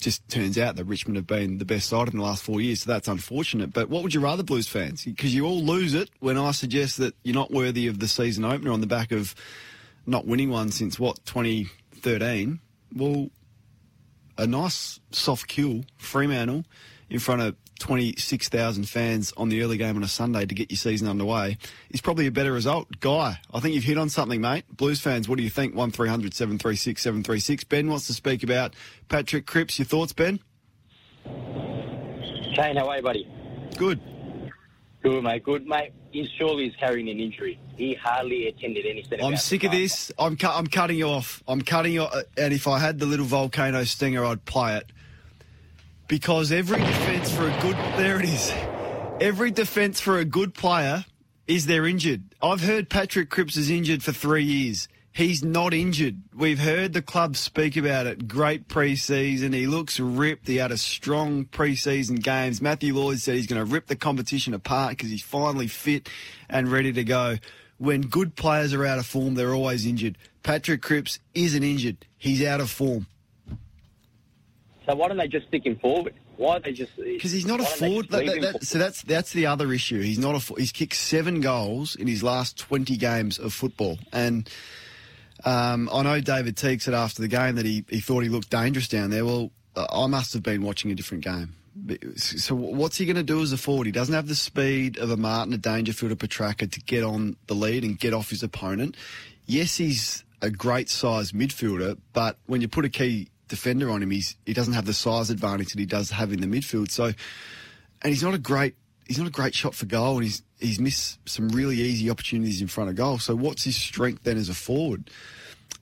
Speaker 3: just turns out that Richmond have been the best side in the last four years, so that's unfortunate. But what would you rather, Blues fans? Because you all lose it when I suggest that you're not worthy of the season opener on the back of not winning one since what 2013. Well, a nice soft kill, Fremantle, in front of 26,000 fans on the early game on a Sunday to get your season underway is probably a better result. Guy, I think you've hit on something, mate. Blues fans, what do you think? 1300 736 736. Ben wants to speak about Patrick Cripps. Your thoughts, Ben?
Speaker 46: Kane, how are you, buddy?
Speaker 3: Good.
Speaker 46: Good, mate. Good, mate. He's surely is carrying an injury. He hardly attended any
Speaker 3: I'm sick of this. I'm, cu- I'm cutting you off. I'm cutting you off. And if I had the little volcano stinger, I'd play it. Because every defence for a good. There it is. Every defence for a good player is they're injured. I've heard Patrick Cripps is injured for three years. He's not injured. We've heard the club speak about it. Great pre-season. He looks ripped. He had a strong pre-season games. Matthew Lloyd said he's going to rip the competition apart because he's finally fit and ready to go. When good players are out of form, they're always injured. Patrick Cripps isn't injured. He's out of form.
Speaker 46: So why don't they just stick him forward? Why are they just?
Speaker 3: Because he's not a
Speaker 46: why don't they
Speaker 3: forward. That, that- that- so that's that's the other issue. He's not a. He's kicked seven goals in his last twenty games of football, and Um, I know David Teague said after the game that he, he thought he looked dangerous down there. Well, uh, I must have been watching a different game. So what's he going to do as a forward? He doesn't have the speed of a Martin, a Dangerfield, a Petracca to get on the lead and get off his opponent. Yes, he's a great size midfielder, but when you put a key defender on him, he's, he doesn't have the size advantage that he does have in the midfield. So, and he's not a great he's not a great shot for goal, and he's he's missed some really easy opportunities in front of goal. So, what's his strength then as a forward?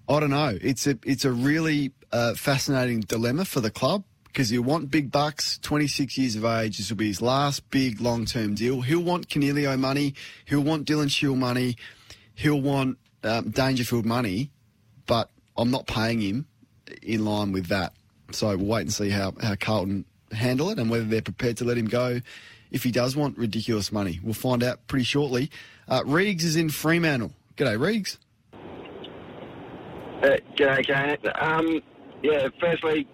Speaker 3: I don't know. It's a it's a really uh, fascinating dilemma for the club because you want big bucks, 26 years of age. This will be his last big long term deal. He'll want Canelio money. He'll want Dylan Shiel money. He'll want um, Dangerfield money, but I'm not paying him in line with that. So we'll wait and see how, how Carlton handle it and whether they're prepared to let him go if he does want ridiculous money. We'll find out pretty shortly. Uh, Reegs is in Fremantle. G'day, Reegs.
Speaker 47: Uh, G'day, Kane. Um, yeah, firstly,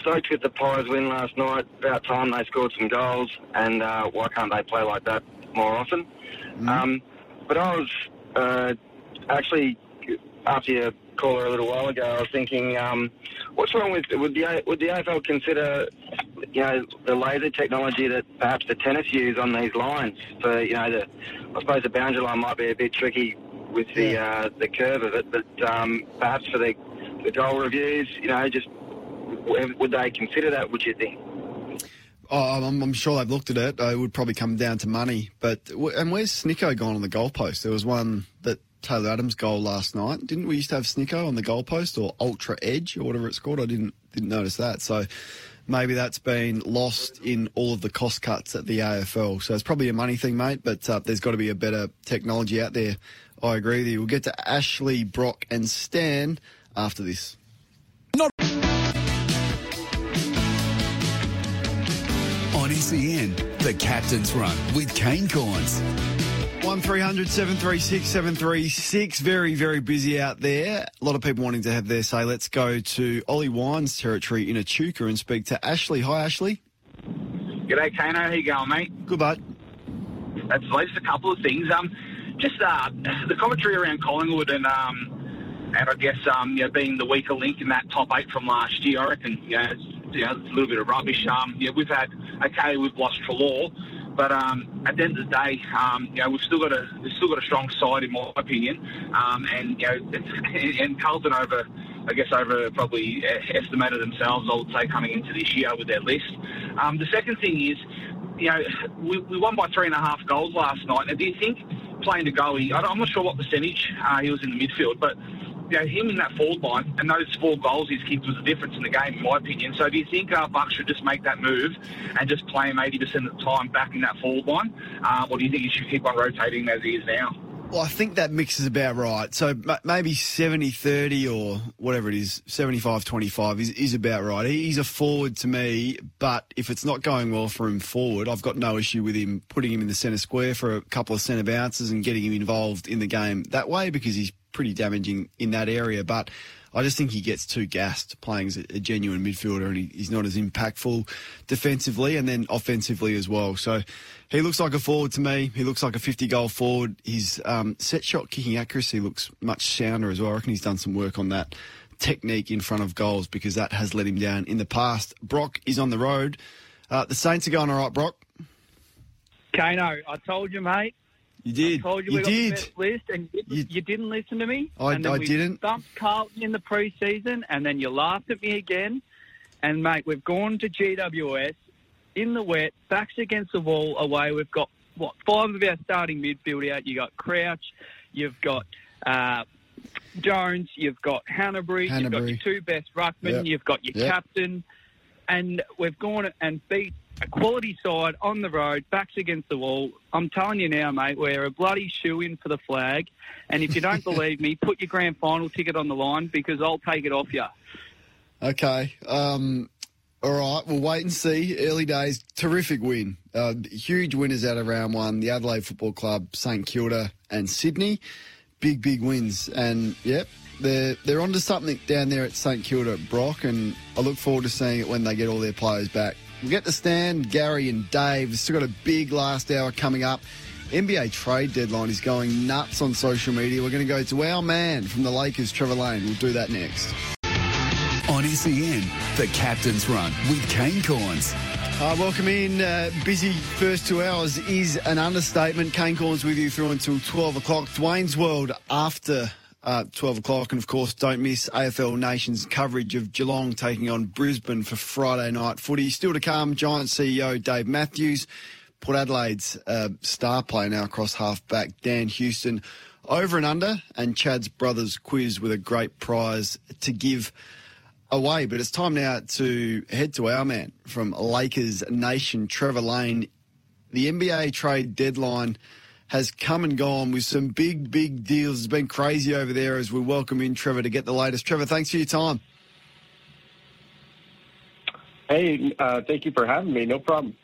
Speaker 47: stoked with the Pies win last night. About time they scored some goals, and uh, why can't they play like that more often? Um, but I was uh, actually, after your caller a little while ago, I was thinking, um, what's wrong with, would the, would the AFL consider, you know, the laser technology that perhaps the tennis use on these lines for, you know, the, I suppose the boundary line might be a bit tricky with the uh, the curve of it, but um, perhaps for the, the goal reviews, you know, just would they consider that? Would you think?
Speaker 3: Oh, I'm, I'm sure they've looked at it. It would probably come down to money. But and where's Snicko gone on the goalpost? There was one that Taylor Adams goal last night. Didn't we used to have Snicko on the goalpost or Ultra Edge or whatever it's called? I didn't didn't notice that. So maybe that's been lost in all of the cost cuts at the AFL. So it's probably a money thing, mate. But uh, there's got to be a better technology out there. I agree with you. We'll get to Ashley, Brock, and Stan after this.
Speaker 22: On SEN, the Captain's Run with Kane Cornes.
Speaker 3: One 736 736. Very, very busy out there. A lot of people wanting to have their say. Let's go to Ollie Wines territory in Echuca and speak to Ashley. Hi, Ashley.
Speaker 48: G'day, Kano. How you going, mate?
Speaker 3: Good, bud.
Speaker 48: That's just a couple of things. Um, just uh, the commentary around Collingwood and um, and I guess um, you know, being the weaker link in that top eight from last year. I reckon you know, it's, you know, it's a little bit of rubbish. Um, yeah, we've had okay, we've lost Treloar, but um, at the end of the day, um, you know, we've still got a we've still got a strong side in my opinion. Um, and you know, it's, *laughs* and Carlton over. I guess over probably uh, estimated themselves, I would say, coming into this year with their list. Um, the second thing is, you know, we, we won by three and a half goals last night. Now, do you think playing De Goey, he, I'm not sure what percentage uh, he was in the midfield, but you know, him in that forward line and those four goals he's kicked was the difference in the game, in my opinion. So do you think uh, Buck should just make that move and just play him 80% of the time back in that forward line? Uh, or do you think he should keep on rotating as he is now?
Speaker 3: Well, I think that mix is about right. So maybe 70 30 or whatever it is, 75 25 is, is about right. He's a forward to me, but if it's not going well for him forward, I've got no issue with him putting him in the centre square for a couple of centre bounces and getting him involved in the game that way because he's pretty damaging in that area. But I just think he gets too gassed playing as a, genuine midfielder and he, he's not as impactful defensively and then offensively as well. So he looks like a forward to me. He looks like a 50 goal forward. His um, set shot kicking accuracy looks much sounder as well. I reckon he's done some work on that technique in front of goals because that has let him down in the past. Brock is on the road. Uh, the Saints are going all right, Brock.
Speaker 49: Kano, I told you, mate.
Speaker 3: You did.
Speaker 49: I told you,
Speaker 3: You
Speaker 49: we got
Speaker 3: did.
Speaker 49: the best list, and you, you didn't listen to me.
Speaker 3: I-
Speaker 49: and then
Speaker 3: I
Speaker 49: we
Speaker 3: didn't.
Speaker 49: Thumped Carlton in the preseason, and then you laughed at me again. And mate, we've gone to GWS in the wet, backs against the wall, away. We've got what five of our starting midfield out. You got Crouch, you've got uh, Jones, you've got Hannebery, you've got your two best ruckmen,
Speaker 50: Yep.
Speaker 49: you've got your
Speaker 50: Yep.
Speaker 49: captain, and we've gone and beat a quality side on the road, backs against the wall. I'm telling you now, mate, we're a bloody shoe in for the flag. And if you don't *laughs* believe me, put your grand final ticket on the line because I'll take it off you.
Speaker 3: Okay. Um, all right. We'll wait and see. Early days. Terrific win. Uh, huge winners out of round one. The Adelaide Football Club, St Kilda, and Sydney. Big, big wins. And yep, they're they're onto something down there at St Kilda, Brock. And I look forward to seeing it when they get all their players back. We'll get to Stan, Gary, and Dave. We've still got a big last hour coming up. NBA trade deadline is going nuts on social media. We're going to go to our man from the Lakers, Trevor Lane. We'll do that next.
Speaker 22: On SEN, the Captain's Run with Kane Cornes.
Speaker 3: Uh, welcome in. Uh, busy first two hours is an understatement. Kane Cornes with you through until 12 o'clock. Dwayne's World after uh, 12 o'clock. And of course, don't miss AFL Nation's coverage of Geelong taking on Brisbane for Friday night footy. Still to come, Giants CEO Dave Matthews, Port Adelaide's uh, star player now across halfback Dan Houston, over and under, and Chad's brothers quiz with a great prize to give away. But it's time now to head to our man from Lakers Nation, Trevor Lane. The NBA trade deadline has come and gone with some big, big deals. It's been crazy over there as we welcome in Trevor to get the latest. Trevor, thanks for your time.
Speaker 35: Hey, uh, thank you for having me. No problem.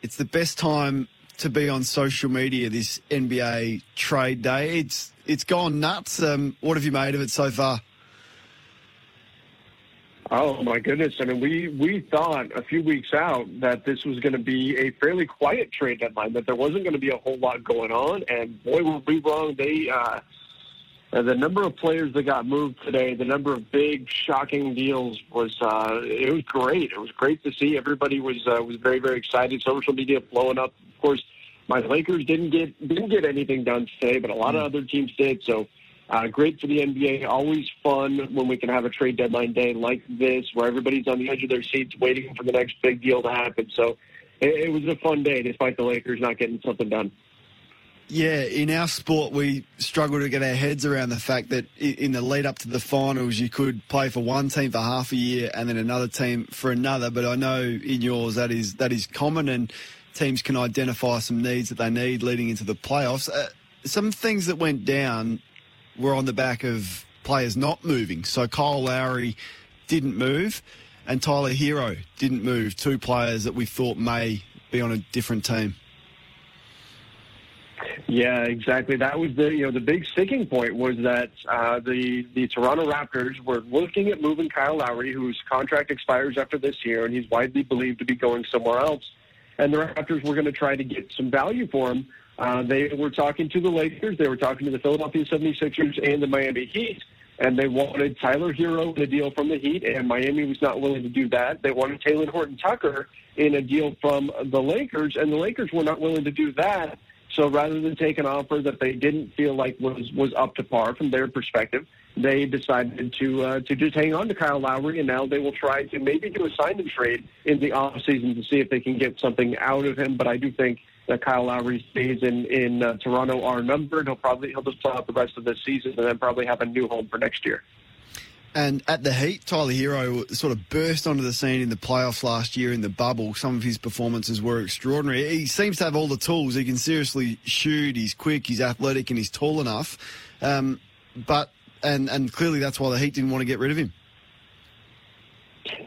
Speaker 3: It's the best time to be on social media this NBA trade day. It's it's gone nuts. Um, what have you made of it so far?
Speaker 35: Oh my goodness! I mean, we we thought a few weeks out that this was going to be a fairly quiet trade deadline, that there wasn't going to be a whole lot going on, and boy, were we wrong. They uh, the number of players that got moved today, the number of big, shocking deals was uh, it was great. It was great to see. Everybody was uh, was very very excited. Social media blowing up. Of course, my Lakers didn't get didn't get anything done today, but a lot of other teams did. So. Uh, great for the NBA. Always fun when we can have a trade deadline day like this, where everybody's on the edge of their seats waiting for the next big deal to happen. So it, it was a fun day, despite the Lakers not getting something done.
Speaker 3: Yeah, in our sport, we struggle to get our heads around the fact that in the lead up to the finals, you could play for one team for half a year and then another team for another. But I know in yours that is that is common, and teams can identify some needs that they need leading into the playoffs. Uh, some things that went down were on the back of players not moving. So Kyle Lowry didn't move, and Tyler Herro didn't move. Two players that we thought may be on a different team.
Speaker 35: Yeah, exactly. That was the you know the big sticking point was that uh, the the Toronto Raptors were looking at moving Kyle Lowry, whose contract expires after this year, and he's widely believed to be going somewhere else. And the Raptors were going to try to get some value for him. Uh, they were talking to the Lakers, they were talking to the Philadelphia 76ers and the Miami Heat, and they wanted Tyler Herro in a deal from the Heat, and Miami was not willing to do that. They wanted Talen Horton-Tucker in a deal from the Lakers, and the Lakers were not willing to do that. So rather than take an offer that they didn't feel like was was up to par from their perspective, they decided to uh, to just hang on to Kyle Lowry, and now they will try to maybe do a sign and trade in the off season to see if they can get something out of him. But I do think that Kyle Lowry's days in in uh, Toronto are numbered. He'll probably he'll just play out the rest of the season and then probably have a new home for next year.
Speaker 3: And at the Heat, Tyler Herro sort of burst onto the scene in the playoffs last year in the bubble. Some of his performances were extraordinary. He seems to have all the tools. He can seriously shoot. He's quick. He's athletic, and he's tall enough. Um, but and and clearly that's why the Heat didn't want to get rid of him.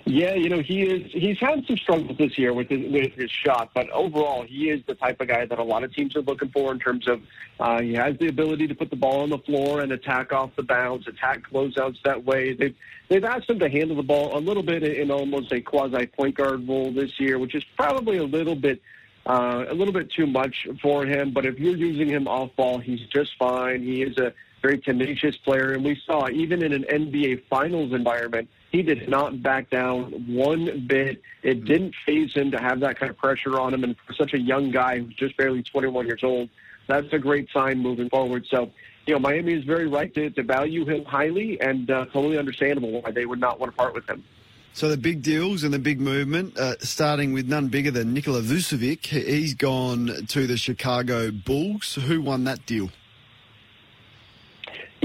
Speaker 35: Yeah, you know he is. He's had some struggles this year with his, with his shot, but overall he is the type of guy that a lot of teams are looking for in terms of uh, he has the ability to put the ball on the floor and attack off the bounce, attack closeouts that way. They've they've asked him to handle the ball a little bit in almost a quasi point guard role this year, which is probably a little bit uh, a little bit too much for him. But if you're using him off ball, he's just fine. He is a very tenacious player, and we saw even in an NBA Finals environment he did not back down one bit. It didn't phase him to have that kind of pressure on him. And for such a young guy who's just barely 21 years old, that's a great sign moving forward. So, you know, Miami is very right to, to value him highly and uh, totally understandable why they would not want to part with him.
Speaker 3: So the big deals and the big movement, uh, starting with none bigger than Nikola Vucevic. He's gone to the Chicago Bulls. Who won that deal?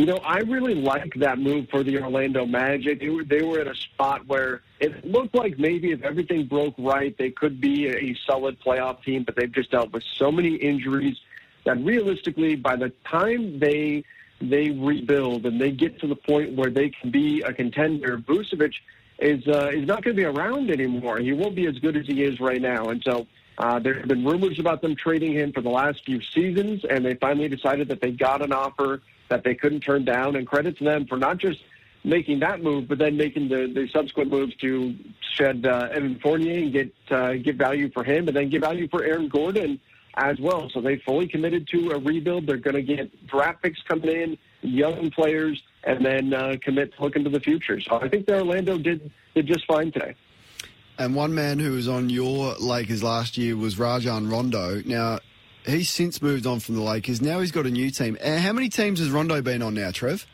Speaker 35: You know, I really like that move for the Orlando Magic. They were, they were at a spot where it looked like maybe if everything broke right, they could be a solid playoff team, but they've just dealt with so many injuries that realistically, by the time they they rebuild and they get to the point where they can be a contender, Vucevic is uh, is not going to be around anymore. He won't be as good as he is right now, and so. Uh, there have been rumors about them trading him for the last few seasons, and they finally decided that they got an offer that they couldn't turn down. And credit to them for not just making that move, but then making the, the subsequent moves to shed uh, Evan Fournier and get uh, get value for him, and then get value for Aaron Gordon as well. So they fully committed to a rebuild. They're going to get draft picks coming in, young players, and then uh, commit to look into the future. So I think that Orlando did did just fine today.
Speaker 3: And one man who was on your Lakers last year was Rajon Rondo. Now, he's since moved on from the Lakers. Now he's got a new team. Uh, How many teams has Rondo been on now, Trev?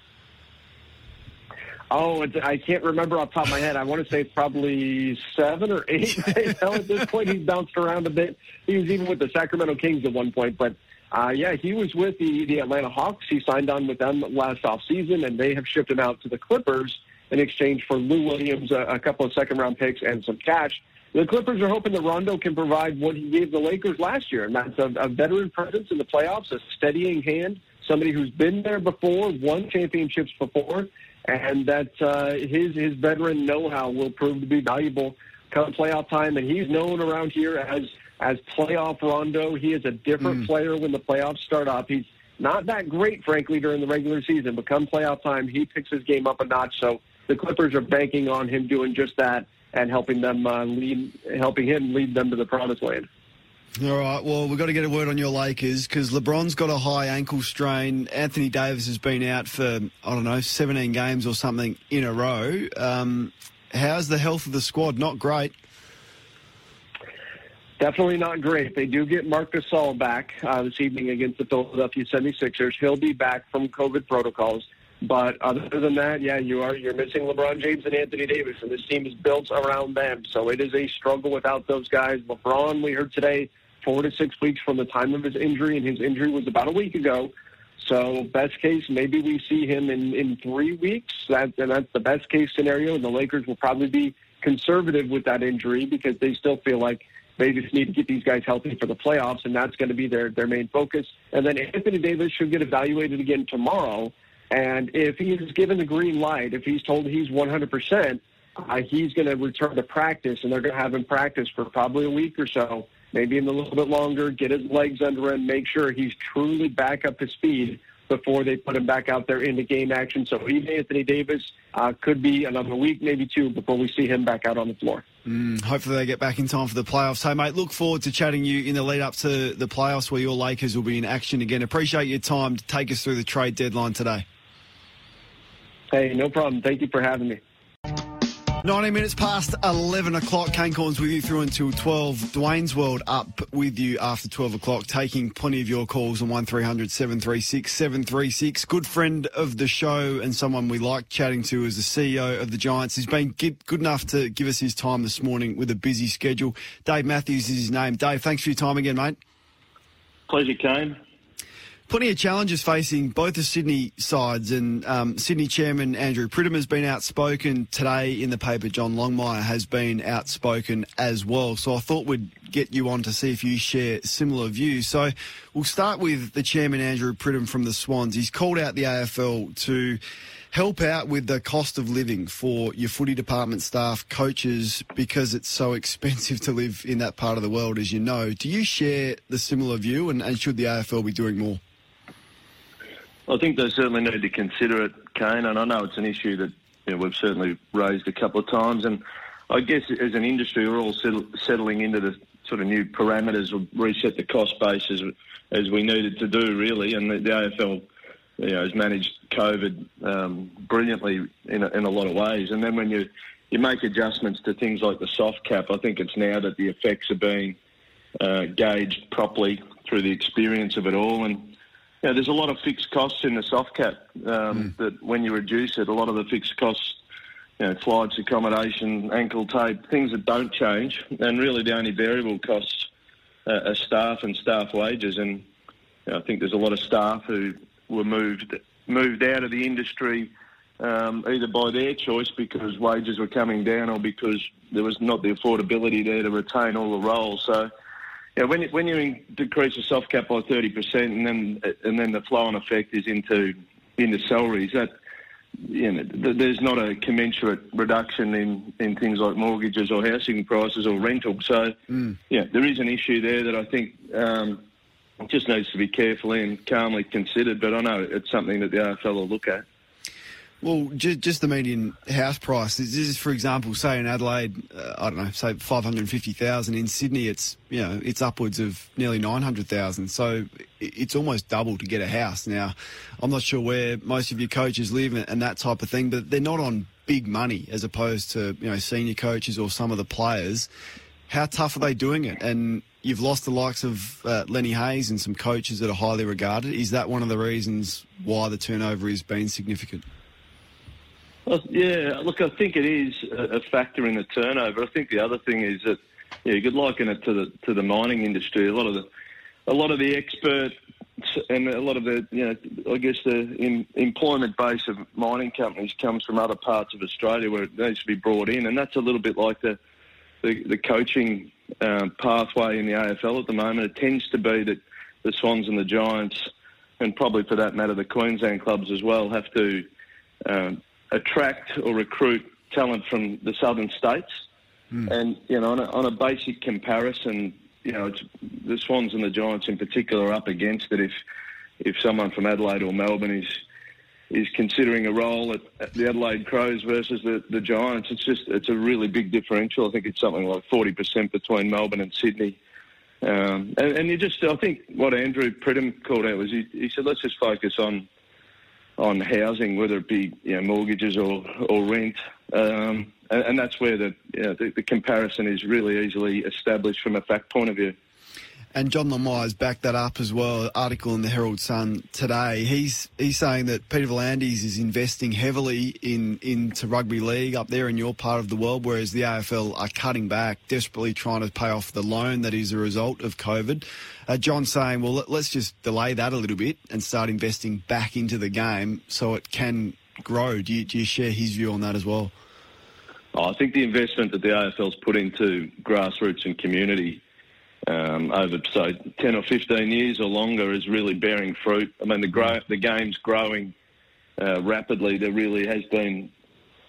Speaker 35: Oh, I can't remember off the top of my head. I want to say probably seven or eight. *laughs* at this point, he's bounced around a bit. He was even with the Sacramento Kings at one point, but uh, yeah, he was with the, the Atlanta Hawks. He signed on with them last offseason, and they have shipped him out to the Clippers in exchange for Lou Williams, a, a couple of second round picks, and some cash. The Clippers are hoping that Rondo can provide what he gave the Lakers last year, and that's a, a veteran presence in the playoffs, a steadying hand, somebody who's been there before, won championships before, and that uh, his his veteran know-how will prove to be valuable come playoff time. And he's known around here as as playoff Rondo. He is a different player when the playoffs start up. He's not that great, frankly, during the regular season, but come playoff time, he picks his game up a notch. So the Clippers are banking on him doing just that and helping them uh, lead, helping him lead them to the promised land.
Speaker 3: All right. Well, we've got to get a word on your Lakers because LeBron's got a high ankle strain. Anthony Davis has been out for, I don't know, 17 games or something in a row. Um, how's the health of the squad? Not great.
Speaker 35: Definitely not great. They do get Marc Gasol back uh, this evening against the Philadelphia 76ers. He'll be back from COVID protocols. But other than that, yeah, you are you're missing LeBron James and Anthony Davis, and this team is built around them. So it is a struggle without those guys. LeBron, we heard today, four to six weeks from the time of his injury, and his injury was about a week ago. So best case, maybe we see him in, in three weeks. That, and that's the best case scenario. And the Lakers will probably be conservative with that injury because they still feel like they just need to get these guys healthy for the playoffs, and that's going to be their, their main focus. And then Anthony Davis should get evaluated again tomorrow. And if he is given the green light, if he's told he's 100%, uh, he's going to return to practice, and they're going to have him practice for probably a week or so, maybe a little bit longer, get his legs under him, make sure he's truly back up to speed before they put him back out there into game action. So even Anthony Davis uh, could be another week, maybe two, before we see him back out on the floor.
Speaker 3: Mm, hopefully they get back in time for the playoffs. Hey, mate, look forward to chatting you in the lead up to the playoffs where your Lakers will be in action again. Appreciate your time to take us through the trade deadline today.
Speaker 35: Hey, no problem. Thank you for having me.
Speaker 3: 90 minutes past 11 o'clock. Kane Cornes with you through until 12. Dwayne's World up with you after 12 o'clock, taking plenty of your calls on 1300 736 736. Good friend of the show and someone we like chatting to is the CEO of the Giants. He's been good enough to give us his time this morning with a busy schedule. Dave Matthews is his name. Dave, thanks for your time again, mate.
Speaker 51: Pleasure, Kane.
Speaker 3: Plenty of challenges facing both the Sydney sides, and um, Sydney chairman Andrew Pridham has been outspoken today in the paper. John Longmire has been outspoken as well. So I thought we'd get you on to see if you share similar views. So we'll start with the chairman Andrew Pridham from the Swans. He's called out the AFL to help out with the cost of living for your footy department staff, coaches, because it's so *laughs* expensive to live in that part of the world, as you know. Do you share the similar view, and, and should the AFL be doing more?
Speaker 51: I think they certainly need to consider it, Kane, and I know it's an issue that you know, we've certainly raised a couple of times. And I guess as an industry, we're all settle, settling into the sort of new parameters of reset the cost base as, as we needed to do, really. And the, the AFL you know, has managed COVID um, brilliantly in a, in a lot of ways. And then when you, you make adjustments to things like the soft cap, I think it's now that the effects are being uh, gauged properly through the experience of it all. And you know, there's a lot of fixed costs in the soft cap um,
Speaker 3: Mm.
Speaker 51: that when you reduce it, a lot of the fixed costs, you know, flights, accommodation, ankle tape, things that don't change, and really the only variable costs uh, are staff and staff wages. And you know, I think there's a lot of staff who were moved moved out of the industry um, either by their choice because wages were coming down or because there was not the affordability there to retain all the roles. So yeah, when you, when you in- decrease the soft cap by thirty percent, and then and then the flow-on effect is into into salaries, that you know th- there's not a commensurate reduction in, in things like mortgages or housing prices or rental. So yeah, there is an issue there that I think um, just needs to be carefully and calmly considered. But I know it's something that the AFL will look at.
Speaker 3: Well, just, just the median house price. This is, for example, say in Adelaide, uh, I don't know, say five hundred fifty thousand. In Sydney, it's you know it's upwards of nearly nine hundred thousand. So it's almost double to get a house. Now, I'm not sure where most of your coaches live and, that type of thing, but they're not on big money as opposed to you know senior coaches or some of the players. How tough are they doing it? And you've lost the likes of uh, Lenny Hayes and some coaches that are highly regarded. Is that one of the reasons why the turnover has been significant?
Speaker 51: Yeah, look, I think it is a a factor in the turnover. I think the other thing is that yeah, you could liken it to the to the mining industry. A lot of the a lot of the experts and a lot of the you know I guess the in, employment base of mining companies comes from other parts of Australia where it needs to be brought in, and that's a little bit like the the, the coaching um, pathway in the AFL at the moment. It tends to be that the Swans and the Giants, and probably for that matter the Queensland clubs as well, have to um, attract or recruit talent from the southern states. And you know, on a, on a basic comparison, you know, it's, the Swans and the Giants in particular are up against it. If if someone from Adelaide or Melbourne is is considering a role at, at the Adelaide Crows versus the, the Giants, it's just it's a really big differential. I think it's something like forty percent between Melbourne and Sydney. Um, and, and you just, I think what Andrew Pridham called out was he, he said, let's just focus on on housing, whether it be you know, mortgages or or rent, um, and, and that's where the, you know, the the comparison is really easily established from a fact point of view.
Speaker 3: And John Longmire's backed that up as well. Article in the Herald Sun today. He's he's saying that Peter V'landys is investing heavily in into rugby league up there in your part of the world, whereas the AFL are cutting back, desperately trying to pay off the loan that is a result of COVID. Uh, John's saying, well, let, let's just delay that a little bit and start investing back into the game so it can grow. Do you, do you share his view on that as well?
Speaker 51: Oh, I think the investment that the AFL's put into grassroots and community um, over so ten or fifteen years or longer is really bearing fruit. I mean, the grow, the game's growing uh, rapidly. There really has been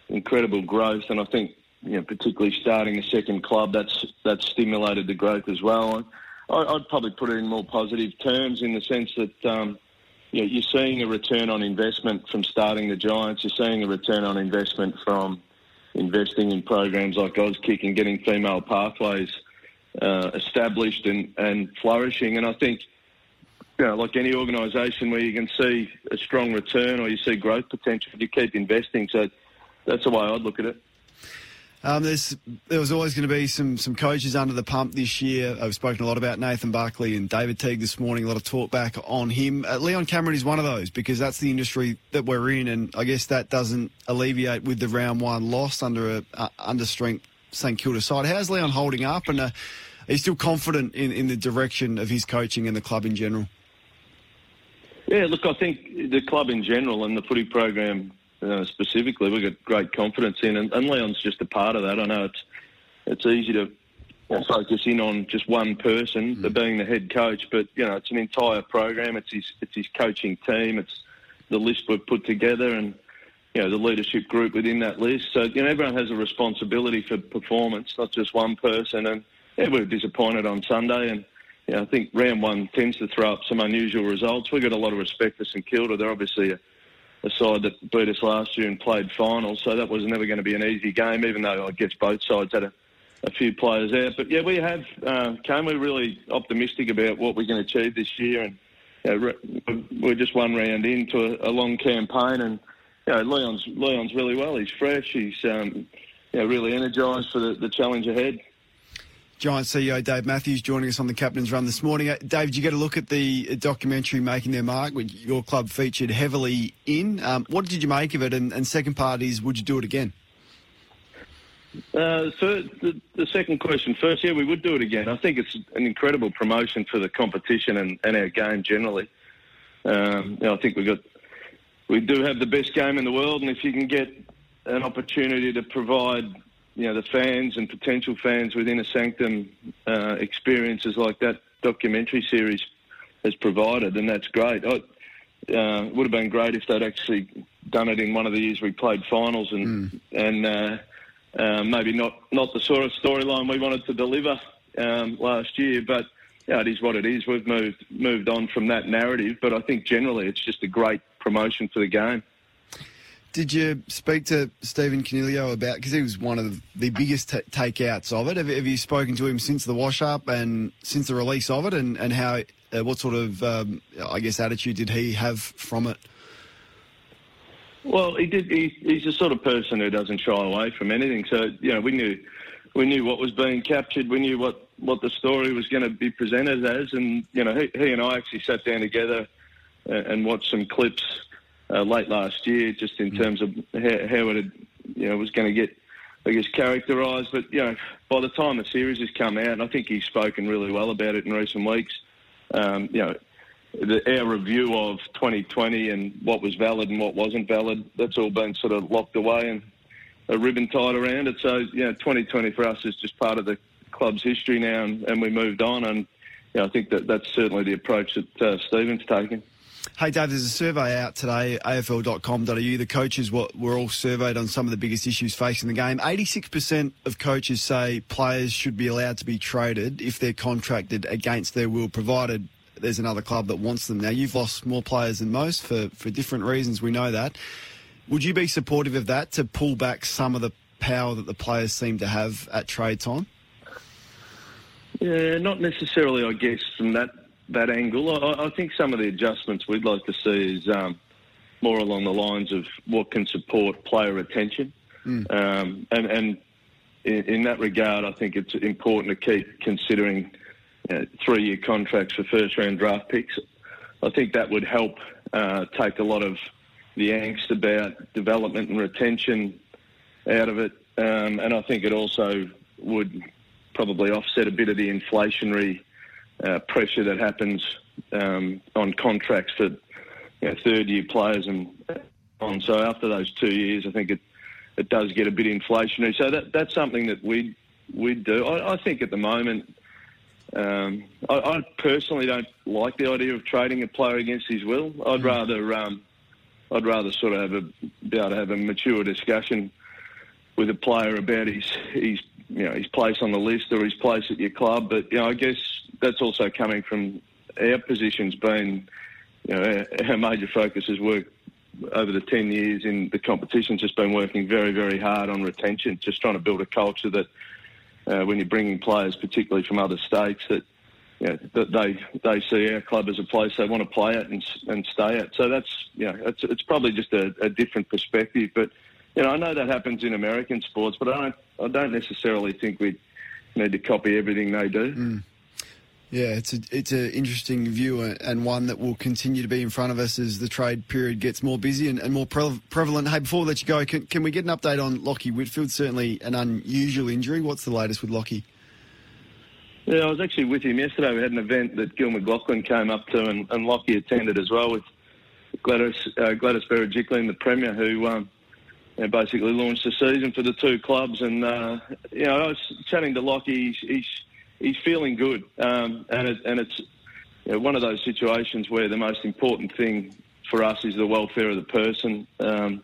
Speaker 51: incredible growth, and I think you know, particularly starting a second club, that's that's stimulated the growth as well. I, I'd probably put it in more positive terms in the sense that. Um, you know, you're seeing a return on investment from starting the Giants. You're seeing a return on investment from investing in programs like Auskick and getting female pathways uh, established and, and flourishing. And I think, you know, like any organisation where you can see a strong return or you see growth potential, you keep investing. So that's the way I'd look at it.
Speaker 3: Um, there was always going to be some some coaches under the pump this year. I've spoken a lot about Nathan Buckley and David Teague this morning. A lot of talk back on him. Uh, Leon Cameron is one of those because that's the industry that we're in, and I guess that doesn't alleviate with the round one loss under a uh, under strength St Kilda side. How's Leon holding up, and uh, you still confident in, in the direction of his coaching and the club in general?
Speaker 51: Yeah, look, I think the club in general and the footy program uh, specifically, we've got great confidence in, and, and Leon's just a part of that. I know it's it's easy to focus in on just one person, the being the head coach, but you know it's an entire program. It's his it's his coaching team. It's the list we've put together, and you know the leadership group within that list. So you know everyone has a responsibility for performance, not just one person. And yeah, we were disappointed on Sunday, and you know, I think round one tends to throw up some unusual results. We've got a lot of respect for St Kilda. They're obviously a, a side that beat us last year and played finals, so that was never going to be an easy game, even though I guess both sides had a, a few players out. But yeah, we have, uh, Kane, we're really optimistic about what going to achieve this year, and you know, we're just one round into a, a long campaign, and Leon's Leon's really well. He's fresh. He's um, really energised for the, the challenge ahead.
Speaker 3: Giant CEO Dave Matthews joining us on the Captain's Run this morning. Uh, Dave, did you get a look at the documentary Making Their Mark, which your club featured heavily in? Um, what did you make of it? And, and second part is, would you do it again?
Speaker 51: Uh, so the, the second question first, yeah, we would do it again. I think it's an incredible promotion for the competition and, and our game generally. Um, you know, I think we got we do have the best game in the world, and if you can get an opportunity to provide you know the fans and potential fans within a sanctum uh, experiences like that documentary series has provided, and that's great. I, uh, would have been great if they'd actually done it in one of the years we played finals and and uh, uh, maybe not not the sort of storyline we wanted to deliver um, last year, but. Yeah, it is what it is. We've moved moved on from that narrative, but I think generally it's just a great promotion for the game.
Speaker 3: Did you speak to Stephen Coniglio about because he was one of the biggest ta takeouts of it? Have, have you spoken to him since the wash up and since the release of it, and and how uh, what sort of um, I guess attitude did he have from it?
Speaker 51: Well, he did. He, he's the sort of person who doesn't shy away from anything. So you know, we knew we knew what was being captured. We knew what what the story was going to be presented as, and you know, he, he and I actually sat down together and, and watched some clips uh, late last year, just in terms of how, how it had, you know was going to get, I guess, characterised. But you know, by the time the series has come out, and I think he's spoken really well about it in recent weeks. Um, you know, the, our review of 2020 and what was valid and what wasn't valid, that's all been sort of locked away and a ribbon tied around it. So, you know, 2020 for us is just part of the club's history now, and, and we moved on. And you know, I think that that's certainly the approach that uh, Stephen's taken.
Speaker 3: Hey, Dave, there's a survey out today, afl.com.au. The coaches were, were all surveyed on some of the biggest issues facing the game. 86% of coaches say players should be allowed to be traded if they're contracted against their will, provided there's another club that wants them. Now, you've lost more players than most for, for different reasons. We know that. Would you be supportive of that to pull back some of the power that the players seem to have at trade time?
Speaker 51: Yeah, not necessarily, I guess, from that that angle. I, I think some of the adjustments we'd like to see is um, more along the lines of what can support player retention.
Speaker 3: Mm.
Speaker 51: Um, and and in, in, that regard, I think it's important to keep considering you know, three-year contracts for first-round draft picks. I think that would help uh, take a lot of the angst about development and retention out of it. Um, and I think it also would probably offset a bit of the inflationary uh, pressure that happens um, on contracts for you know, third year players and on. So after those two years, I think it it does get a bit inflationary. So that that's something that we we do. I, I think at the moment. Um, I, I, personally don't like the idea of trading a player against his will. I'd rather um, I'd rather sort of have a, be able to have a mature discussion with a player about his his you know his place on the list or his place at your club. But you know, I guess that's also coming from our positions being you know our, our major focus has worked over the 10 years in the competitions just been working very, very hard on retention, just trying to build a culture that uh, when you're bringing players, particularly from other states, that you know, that they they see our club as a place they want to play at and, and stay at. So that's you know, it's, it's probably just a, a different perspective. But you know, I know that happens in American sports, but I don't I don't necessarily think we need to copy everything they do.
Speaker 3: Mm. Yeah, it's a it's an interesting view and one that will continue to be in front of us as the trade period gets more busy and, and more pre- prevalent. Hey, before we let you go, can, can we get an update on Lachie Whitfield? Certainly an unusual injury. What's the latest with Lachie?
Speaker 51: Yeah, I was actually with him yesterday. We had an event that Gil McLachlan came up to, and, and Lachie attended as well with Gladys uh, Gladys Berejiklian, the Premier, who um, you know, basically launched the season for the two clubs. And uh, you know, I was chatting to Lachie. He's, he's he's feeling good, um, and it, and it's you know, one of those situations where the most important thing for us is the welfare of the person. Um,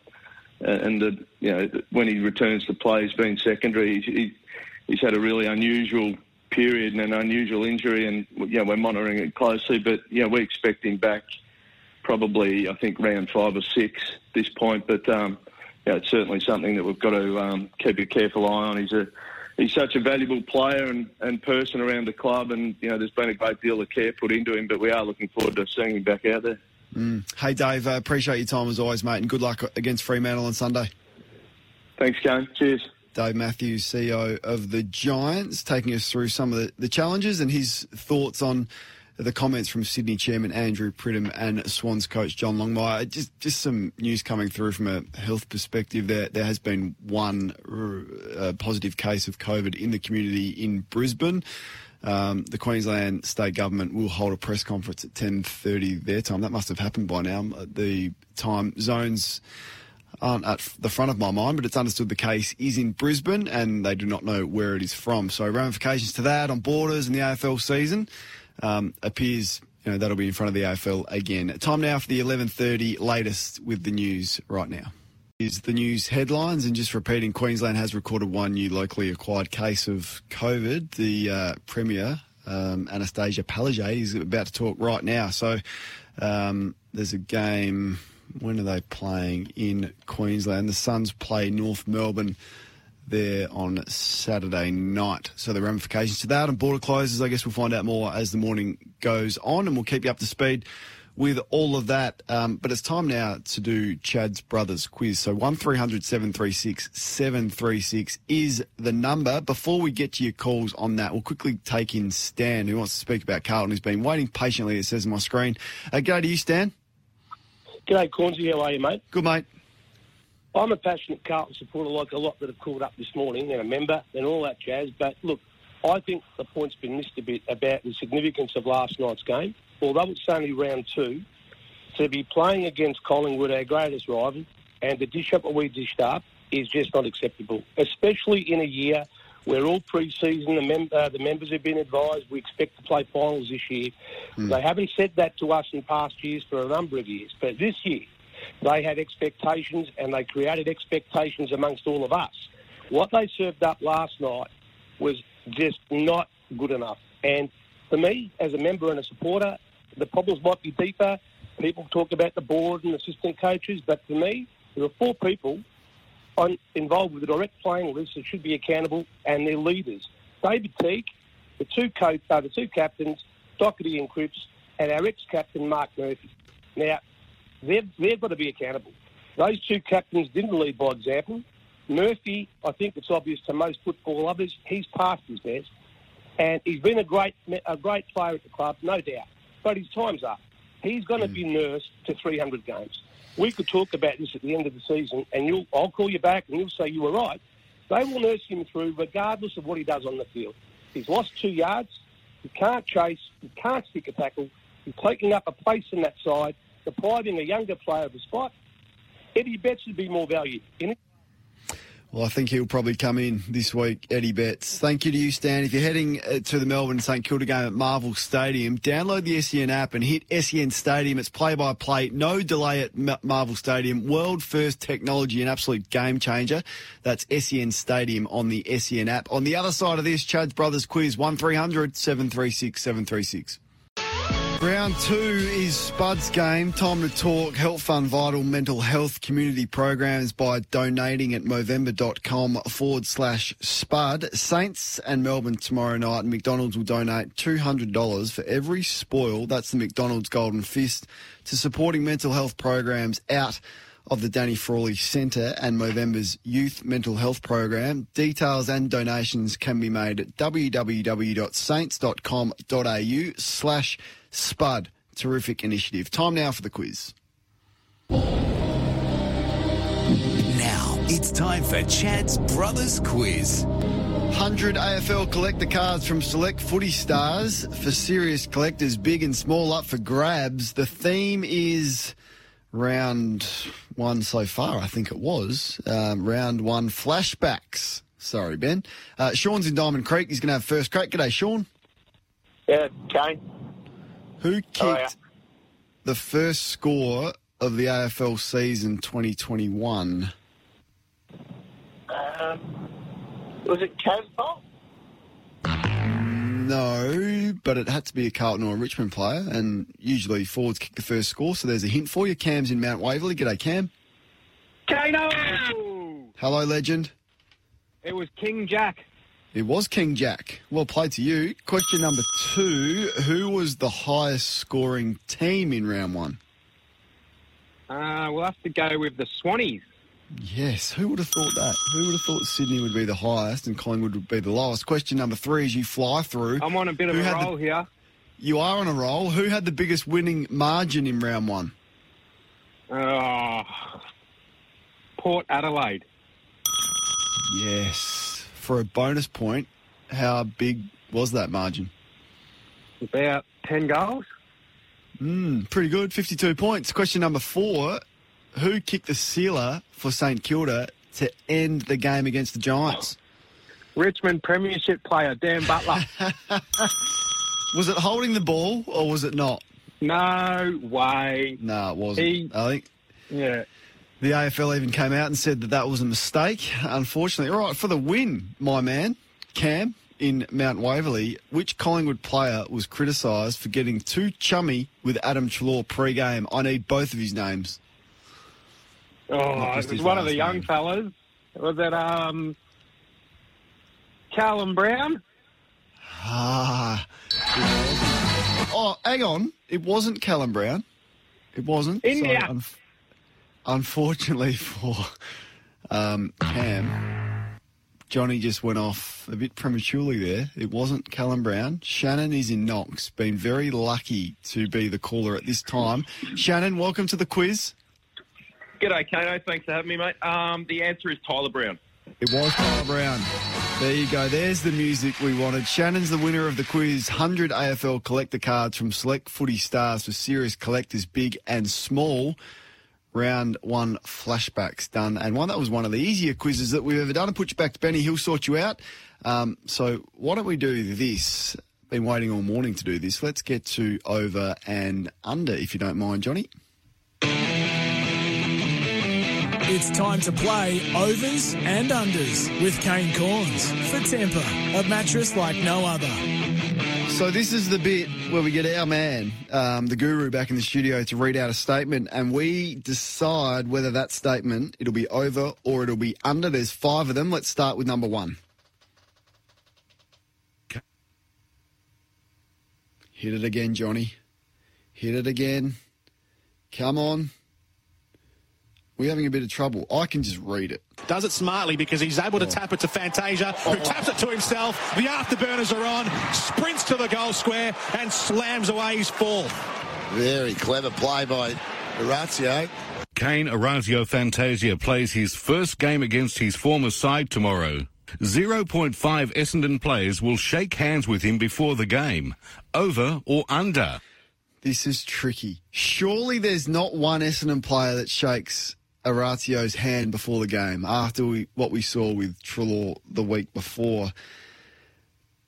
Speaker 51: and the, you know, when he returns to play, he's been secondary. He's, he, he's had a really unusual period and an unusual injury, and you know, we're monitoring it closely. But you know, we expect him back probably, I think, round five or six at this point. But um, it's certainly something that we've got to um, keep a careful eye on. He's a he's such a valuable player and, and person around the club, and you know there's been a great deal of care put into him. But we are looking forward to seeing him back out there.
Speaker 3: Mm. Hey Dave, uh, appreciate your time as always, mate, and good luck against Fremantle on Sunday.
Speaker 51: Thanks, Kane. Cheers.
Speaker 3: Dave Matthews, CEO of the Giants, taking us through some of the, the challenges and his thoughts on the comments from Sydney chairman Andrew Pridham and Swans coach John Longmire. Just just some news coming through from a health perspective. There there has been one uh, positive case of COVID in the community in Brisbane. Um, the Queensland state government will hold a press conference at 10:30 their time. That must have happened by now. The time zones aren't at the front of my mind, but it's understood the case is in Brisbane and they do not know where it is from. So ramifications to that on borders and the AFL season um, appears you know that'll be in front of the AFL again. Time now for the 11:30 latest with the news right now. Is the news headlines and just repeating Queensland has recorded one new locally acquired case of COVID. The uh, Premier um, Annastacia Palaszczuk is about to talk right now. So um, there's a game When are they playing in Queensland? The Suns play North Melbourne there on Saturday night. So the ramifications to that and border closes, I guess we'll find out more as the morning goes on and we'll keep you up to speed with all of that. Um, but it's time now to do Chad's Brothers quiz. So 1300 736 736 is the number. Before we get to your calls on that, we'll quickly take in Stan, who wants to speak about Carlton, who's been waiting patiently, it says on my screen. Uh, go to you, Stan.
Speaker 52: G'day, Cornsey. How are you, mate?
Speaker 3: Good, mate.
Speaker 52: I'm a passionate Carlton supporter, like a lot that have called up this morning, and a member, and all that jazz. But look, I think the point's been missed a bit about the significance of last night's game. Although it's only round two, to be playing against Collingwood, our greatest rival, and to dish up what we dished up is just not acceptable, especially in a year where all pre-season the, mem- uh, the members have been advised we expect to play finals this year. They haven't said that to us in past years for a number of years, but this year they had expectations and they created expectations amongst all of us. What they served up last night was just not good enough. And for me, as a member and a supporter, the problems might be deeper. People talk about the board and assistant coaches, but for me, there are four people on, involved with the direct playing list that should be accountable, and their leaders: David Teague, the two coach, uh, the two captains, Docherty and Cripps, and our ex-captain Marc Murphy. Now, they've, they've got to be accountable. Those two captains didn't lead by example. Murphy, I think it's obvious to most football lovers, he's past his best, and he's been a great a great player at the club, no doubt. But his time's up. He's going to be hmm. nursed to 300 games. We could talk about this at the end of the season, and you'll I'll call you back, and you'll say you were right. They will nurse him through, regardless of what he does on the field. He's lost two yards. He can't chase. He can't stick a tackle. He's taking up a place in that side, depriving a younger player of a spot. Eddie Betts would be more valued.
Speaker 3: Well, I think he'll probably come in this week, Eddie Betts. Thank you to you, Stan. If you're heading uh, to the Melbourne St Kilda game at Marvel Stadium, download the SEN app and hit SEN Stadium. It's play by play, no delay at Marvel Stadium. World first technology, an absolute game changer. That's SEN Stadium on the SEN app. On the other side of this, Chad's Brothers quiz, 1300 736 736. Round two is Spud's game. Time to talk Help Fund Vital Mental Health Community Programs by donating at movember.com forward slash Spud. Saints and Melbourne tomorrow night, McDonald's will donate $200 for every spoil. That's the McDonald's Golden Fist to supporting mental health programs out of the Danny Frawley Centre and Movember's Youth Mental Health Program. Details and donations can be made at www.saints.com.au slash spud. Terrific initiative. Time now for the quiz.
Speaker 22: Now it's time for Chad's Brothers Quiz.
Speaker 3: 100 AFL collector cards from select footy stars for serious collectors, big and small, up for grabs. The theme is round one so far, I think it was. Um, round one flashbacks. Sorry, Ben. Uh, Sean's in Diamond Creek. He's going to have first crack. G'day, Sean.
Speaker 45: Yeah, Kane.
Speaker 3: Who
Speaker 45: How are ya?
Speaker 3: kicked the first score of the AFL season 2021?
Speaker 45: Um, was it Casboult?
Speaker 3: No, but it had to be a Carlton or a Richmond player, and usually forwards kick the first score. So there's a hint for you. Cam's in Mount Waverley. G'day, Cam.
Speaker 53: Kano!
Speaker 3: Hello, legend.
Speaker 53: It was King Jack.
Speaker 3: It was King Jack. Well played to you. Question number two: Who was the highest scoring team in round one?
Speaker 53: Uh, we'll have to go with the Swannies.
Speaker 3: Yes, who would have thought that? Who would have thought Sydney would be the highest and Collingwood would be the lowest? Question number three: As you fly through,
Speaker 53: I'm on a bit of a
Speaker 3: had the-
Speaker 53: roll here.
Speaker 3: you are on a roll. Who had the biggest winning margin in round one?
Speaker 53: Oh, Port Adelaide.
Speaker 3: Yes. For a bonus point, how big was that margin?
Speaker 53: About 10 goals.
Speaker 3: Mm, pretty good. 52 points. Question number four. Who kicked the sealer for St Kilda to end the game against the Giants?
Speaker 53: Richmond Premiership player, Dan Butler. *laughs*
Speaker 3: Was it holding the ball or was it not?
Speaker 53: No way.
Speaker 3: No, it wasn't.
Speaker 53: He-
Speaker 3: I think
Speaker 53: Yeah.
Speaker 3: the AFL even came out and said that that was a mistake. Unfortunately, all right for the win, my man Cam in Mount Waverley. Which Collingwood player was criticised for getting too chummy with Adam Treloar pre-game? I need both of his names.
Speaker 53: Oh,
Speaker 3: Not
Speaker 53: it
Speaker 3: just
Speaker 53: was
Speaker 3: his
Speaker 53: one of
Speaker 3: last
Speaker 53: the young
Speaker 3: name.
Speaker 53: fellas. Was it um, Callum Brown?
Speaker 3: Ah. Oh, hang on. It wasn't Callum Brown. It wasn't.
Speaker 53: India.
Speaker 3: So, unf- unfortunately for um, Cam, Johnny just went off a bit prematurely there. It wasn't Callum Brown. Shannon is in Knox. Been very lucky to be the caller at this time. Shannon, welcome to the quiz.
Speaker 54: G'day, Kato. Thanks for having me, mate. Um, the answer is Tyler Brown.
Speaker 3: It was Tyler Brown. There you go. There's the music we wanted. Shannon's the winner of the quiz. 100 AFL collector cards from Select Footy Stars for serious collectors, big and small. Round one flashbacks done. And one that was one of the easier quizzes that we've ever done. I'll put you back to Benny. He'll sort you out. Um, so why don't we do this? Been waiting all morning to do this. Let's get to over and under, if you don't mind, Johnny.
Speaker 55: It's time to play overs and unders with Kane Cornes for Tempur, a mattress like no other.
Speaker 3: So this is the bit where we get our man, um, the guru, back in the studio to read out a statement, and we decide whether that statement it'll be over or it'll be under. There's five of them. Let's start with number one. Hit it again, Johnny. Hit it again. Come on. We're having a bit of trouble. I can just read it.
Speaker 56: Does it smartly because he's able to oh. tap it to Fantasia, who taps it to himself. The afterburners are on, sprints to the goal square, and slams away his fourth.
Speaker 50: Very clever play by Orazio.
Speaker 57: Kane Orazio Fantasia plays his first game against his former side tomorrow. 0.5 Essendon players will shake hands with him before the game. Over or under?
Speaker 3: This is tricky. Surely there's not one Essendon player that shakes Orazio's hand before the game after we, what we saw with Treloar the week before.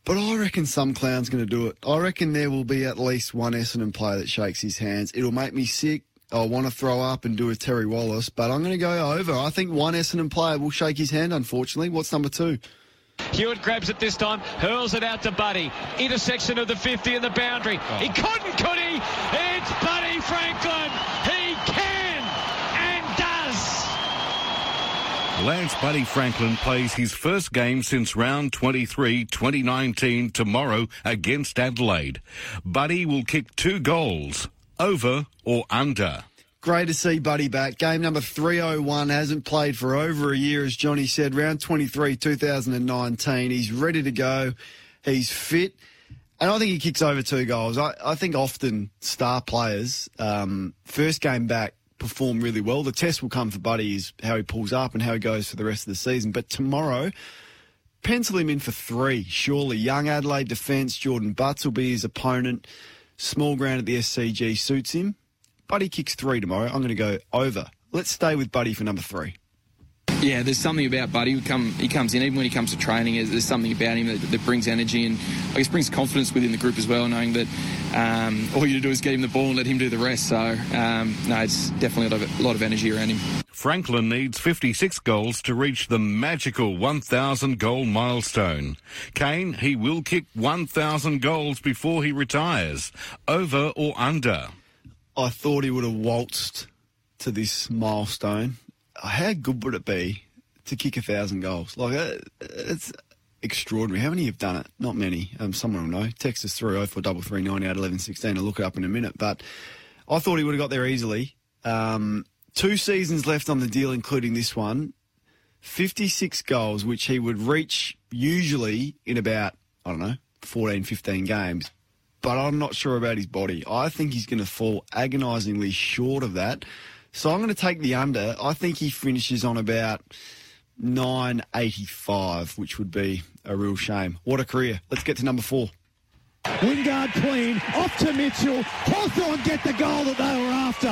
Speaker 3: But I reckon some clown's going to do it. I reckon there will be at least one Essendon player that shakes his hands. It'll make me sick. I want to throw up and do a Terry Wallace, but I'm going to go over. I think one Essendon player will shake his hand, unfortunately. What's number two?
Speaker 58: Hewett grabs it this time, hurls it out to Buddy. Intersection of the 50 and the boundary. Oh. He couldn't, could he? It's Buddy Franklin. He can and does.
Speaker 57: Lance Buddy Franklin plays his first game since round 23 2019 tomorrow against Adelaide. Buddy will kick two goals. Over or under?
Speaker 3: Great to see Buddy back. Game number 301 hasn't played for over a year, as Johnny said. Round 23, 2019. He's ready to go. He's fit. And I think he kicks over two goals. I, I think often star players, um, first game back, perform really well. The test will come for Buddy is how he pulls up and how he goes for the rest of the season. But tomorrow, pencil him in for three, surely. Young Adelaide defence, Jordon Butts will be his opponent. Small ground at the SCG suits him. Buddy kicks three tomorrow. I'm going to go over. Let's stay with Buddy for number three.
Speaker 59: Yeah, there's something about Buddy. He, come, he comes in, even when he comes to training, there's, there's something about him that, that brings energy and I guess brings confidence within the group as well, knowing that um, all you do is get him the ball and let him do the rest. So, um, no, it's definitely a lot, of, a lot of energy around him.
Speaker 57: Franklin needs 56 goals to reach the magical 1,000 goal milestone. Kane, he will kick 1,000 goals before he retires. Over or under?
Speaker 3: I thought he would have waltzed to this milestone. How good would it be to kick a thousand goals? Like uh, it's extraordinary. How many have done it? Not many. Um, someone will know. Text us through oh four double three ninety eight eleven sixteen. I'll look it up in a minute. But I thought he would have got there easily. Um, two seasons left on the deal, including this one. Fifty six goals, which he would reach usually in about I don't know 14, 15 games but I'm not sure about his body. I think he's going to fall agonisingly short of that. So I'm going to take the under. I think he finishes on about 985, which would be a real shame. What a career. Let's get to number four.
Speaker 55: Wingard clean, off to Mitchell. Hawthorn get the goal that they were after.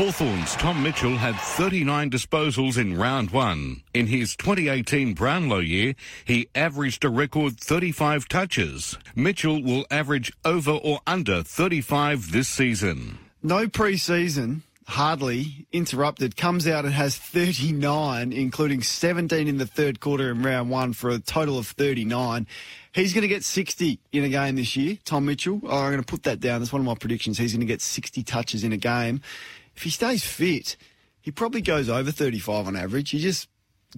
Speaker 57: Hawthorn's Tom Mitchell had 39 disposals in round one. In his 2018 Brownlow year, he averaged a record 35 touches. Mitchell will average over or under 35 this season.
Speaker 3: No pre-season, hardly interrupted, comes out and has 39, including 17 in the third quarter in round one for a total of 39. He's going to get 60 in a game this year, Tom Mitchell. Oh, I'm going to put that down. That's one of my predictions. He's going to get 60 touches in a game. If he stays fit, he probably goes over 35 on average. He just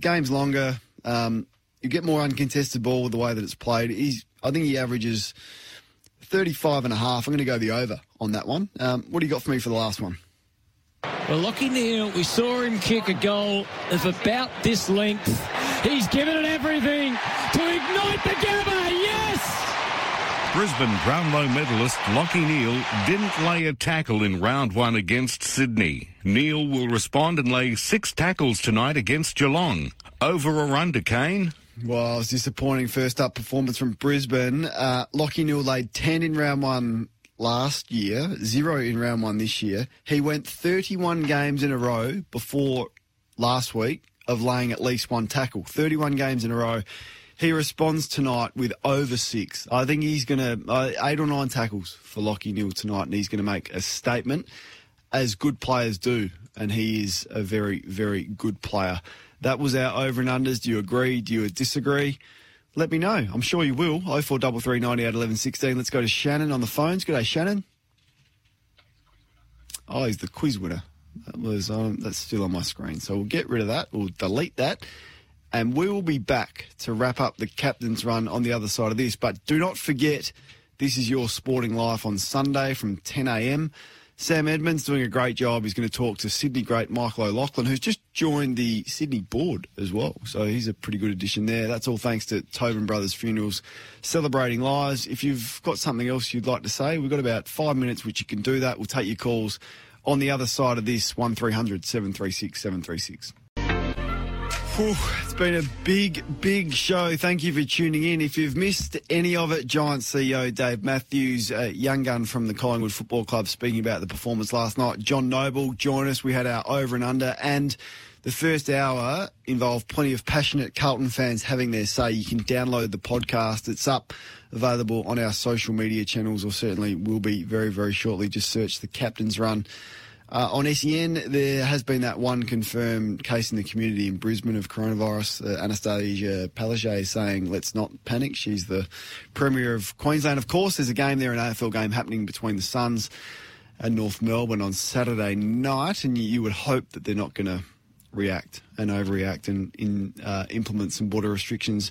Speaker 3: game's longer. Um, you get more uncontested ball with the way that it's played. He's, I think he averages 35 and a half. I'm going to go the over on that one. Um, what do you got for me for the last one?
Speaker 60: Well, Lachie Neale, we saw him kick a goal of about this length. He's given it everything to ignite the Gabba. Yes!
Speaker 57: Brisbane Brownlow medalist Lachie Neale didn't lay a tackle in round one against Sydney. Neale will respond and lay six tackles tonight against Geelong. Over or under, Kane?
Speaker 3: Well, it was disappointing first up performance from Brisbane. Uh, Lachie Neale laid 10 in round one last year, zero in round one this year. He went 31 games in a row before last week of laying at least one tackle. 31 games in a row. He responds tonight with over six. I think he's going to, uh, eight or nine tackles for Lachie Neale tonight, and he's going to make a statement, as good players do. And he is a very, very good player. That was our over and unders. Do you agree? Do you disagree? Let me know. I'm sure you will. 0433 98 11 16. Let's go to Shannon on the phones. Good day, Shannon. Oh, he's the quiz winner. That was um, that's still on my screen. So we'll get rid of that. We'll delete that. And we will be back to wrap up the captain's run on the other side of this. But do not forget, this is your sporting life on Sunday from 10 a.m. Sam Edmonds doing a great job. He's going to talk to Sydney great Michael O'Loughlin, who's just joined the Sydney board as well. So he's a pretty good addition there. That's all thanks to Tobin Brothers Funerals, celebrating lives. If you've got something else you'd like to say, we've got about five minutes which you can do that. We'll take your calls on the other side of this 1300 736 736. It's been a big, big show. Thank you for tuning in. If you've missed any of it, Giant CEO Dave Matthews, uh, young gun from the Collingwood Football Club, speaking about the performance last night. John Noble join us. We had our over and under, and the first hour involved plenty of passionate Carlton fans having their say. You can download the podcast. It's up, available on our social media channels, or certainly will be very, very shortly. Just search the Captain's Run. Uh, on SEN, there has been that one confirmed case in the community in Brisbane of coronavirus. Uh, Annastacia Palaszczuk saying, let's not panic. She's the Premier of Queensland. Of course, there's a game there, an AFL game happening between the Suns and North Melbourne on Saturday night, and you, would hope that they're not going to react and overreact and in, uh, implement some border restrictions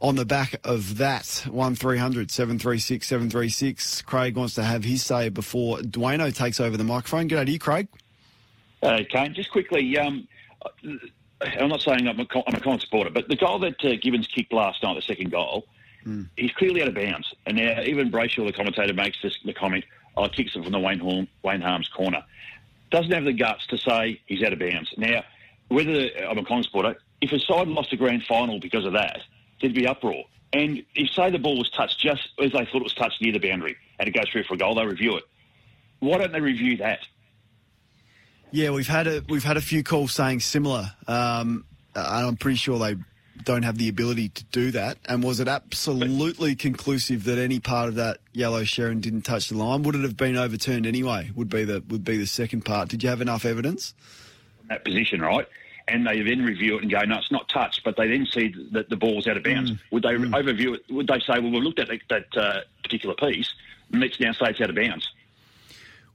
Speaker 3: on the back of that, 1300 736 736. Craig wants to have his say before Dwayno takes over the microphone. Good day to you, Craig.
Speaker 61: Uh, Kane, just quickly, um, I'm not saying I'm a, I'm a con supporter, but the goal that uh, Gibbons kicked last night, the second goal,
Speaker 3: mm.
Speaker 61: he's clearly out of bounds. And now even Brayshaw, the commentator, makes this, the comment, oh, kicks it from the Wayne, Horn, Wayne Harmes corner. Doesn't have the guts to say he's out of bounds. Now, whether I'm a con supporter, if a side lost a grand final because of that, there'd be uproar. And if, say, the ball was touched just as they thought it was touched near the boundary and it goes through for a goal, they review it. Why don't they review that?
Speaker 3: Yeah, we've had a we've had a few calls saying similar, um, and I'm pretty sure they don't have the ability to do that. And was it absolutely conclusive that any part of that yellow Sherrin didn't touch the line? Would it have been overturned anyway? Would be the would be the second part. Did you have enough evidence?
Speaker 61: That position, right? And they then review it and go, no, it's not touched, but they then see that the ball's out of bounds.
Speaker 3: Mm.
Speaker 61: Would they mm. overview it? Would they say, well, we've looked at that, that uh, particular piece, and let's now say it's out of bounds?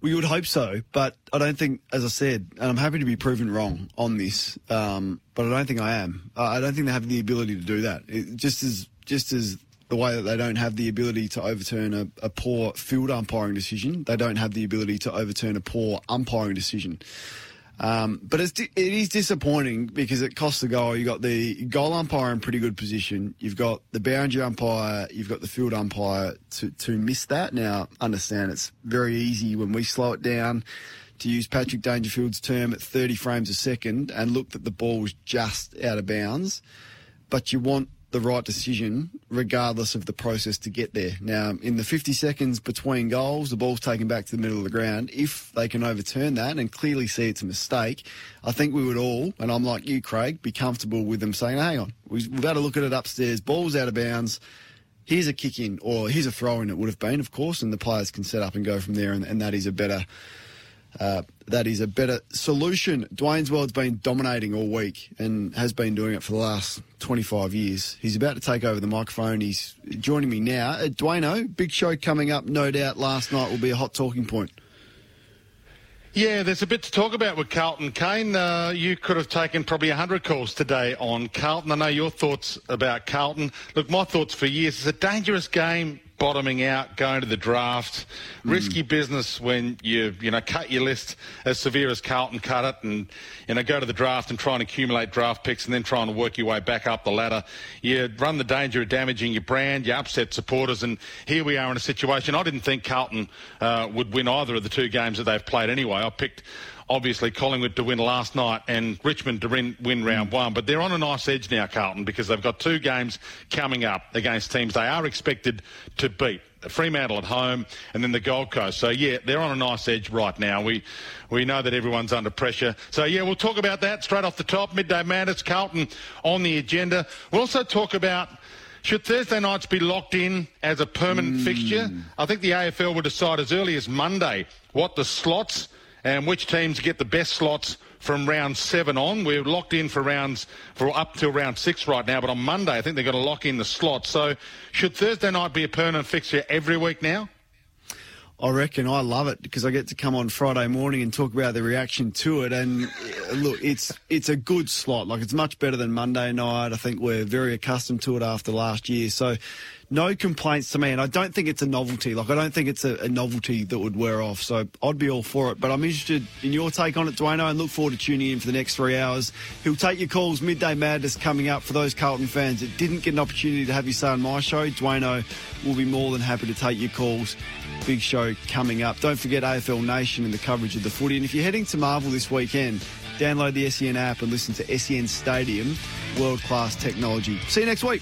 Speaker 3: We would hope so, but I don't think, as I said, and I'm happy to be proven wrong on this, um, but I don't think I am. I don't think they have the ability to do that. It, just as just as the way that they don't have the ability to overturn a, a poor field umpiring decision, they don't have the ability to overturn a poor umpiring decision. Um, but it's, it is disappointing because it costs the goal. You've got the goal umpire in pretty good position. You've got the boundary umpire. You've got the field umpire to, to miss that. Now, understand it's very easy when we slow it down to use Patrick Dangerfield's term at 30 frames a second and look that the ball was just out of bounds. But you want the right decision regardless of the process to get there. Now, in the 50 seconds between goals, the ball's taken back to the middle of the ground. If they can overturn that and clearly see it's a mistake, I think we would all, and I'm like you, Craig, be comfortable with them saying, hang on, we've got to look at it upstairs. Ball's out of bounds. Here's a kick in, or here's a throw in, it would have been, of course, and the players can set up and go from there, and, and that is a better uh, that is a better solution. Dwayne's World's been dominating all week and has been doing it for the last 25 years. He's about to take over the microphone. He's joining me now. Uh, Dwayno, big show coming up, no doubt. Last night will be a hot talking point.
Speaker 56: Yeah, there's a bit to talk about with Carlton. Kane, uh, you could have taken probably 100 calls today on Carlton. I know your thoughts about Carlton. Look, my thoughts for years, it's a dangerous game bottoming out, going to the draft. Risky business when you, you know, cut your list as severe as Carlton cut it and, you know, go to the draft and try and accumulate draft picks and then try and work your way back up the ladder. You run the danger of damaging your brand, you upset supporters, and here we are in a situation. I didn't think Carlton uh, would win either of the two games that they've played anyway. I picked obviously Collingwood to win last night and Richmond to win, win round mm. one. But they're on a nice edge now, Carlton, because they've got two games coming up against teams they are expected to beat. Fremantle at home and then the Gold Coast. So yeah, they're on a nice edge right now. We we know that everyone's under pressure. So yeah, we'll talk about that straight off the top. Midday Madness, Carlton on the agenda. We'll also talk about should Thursday nights be locked in as a permanent mm. fixture? I think the AFL will decide as early as Monday what the slots and which teams get the best slots from round seven on. We're locked in for rounds for up till round six right now, but on Monday I think they're going to lock in the slots. So should Thursday night be a permanent fixture every week now?
Speaker 3: I reckon I love it because I get to come on Friday morning and talk about the reaction to it. And uh, look, it's it's a good slot. Like it's much better than Monday night. I think we're very accustomed to it after last year. So no complaints to me. And I don't think it's a novelty. Like I don't think it's a, a novelty that would wear off. So I'd be all for it. But I'm interested in your take on it, Dwayno, and look forward to tuning in for the next three hours. He'll take your calls. Midday Madness coming up for those Carlton fans that didn't get an opportunity to have you say on my show. Dwayno will be more than happy to take your calls big show coming up. Don't forget AFL Nation and the coverage of the footy. And if you're heading to Marvel this weekend, download the SEN app and listen to SEN Stadium, world class technology. See you next week.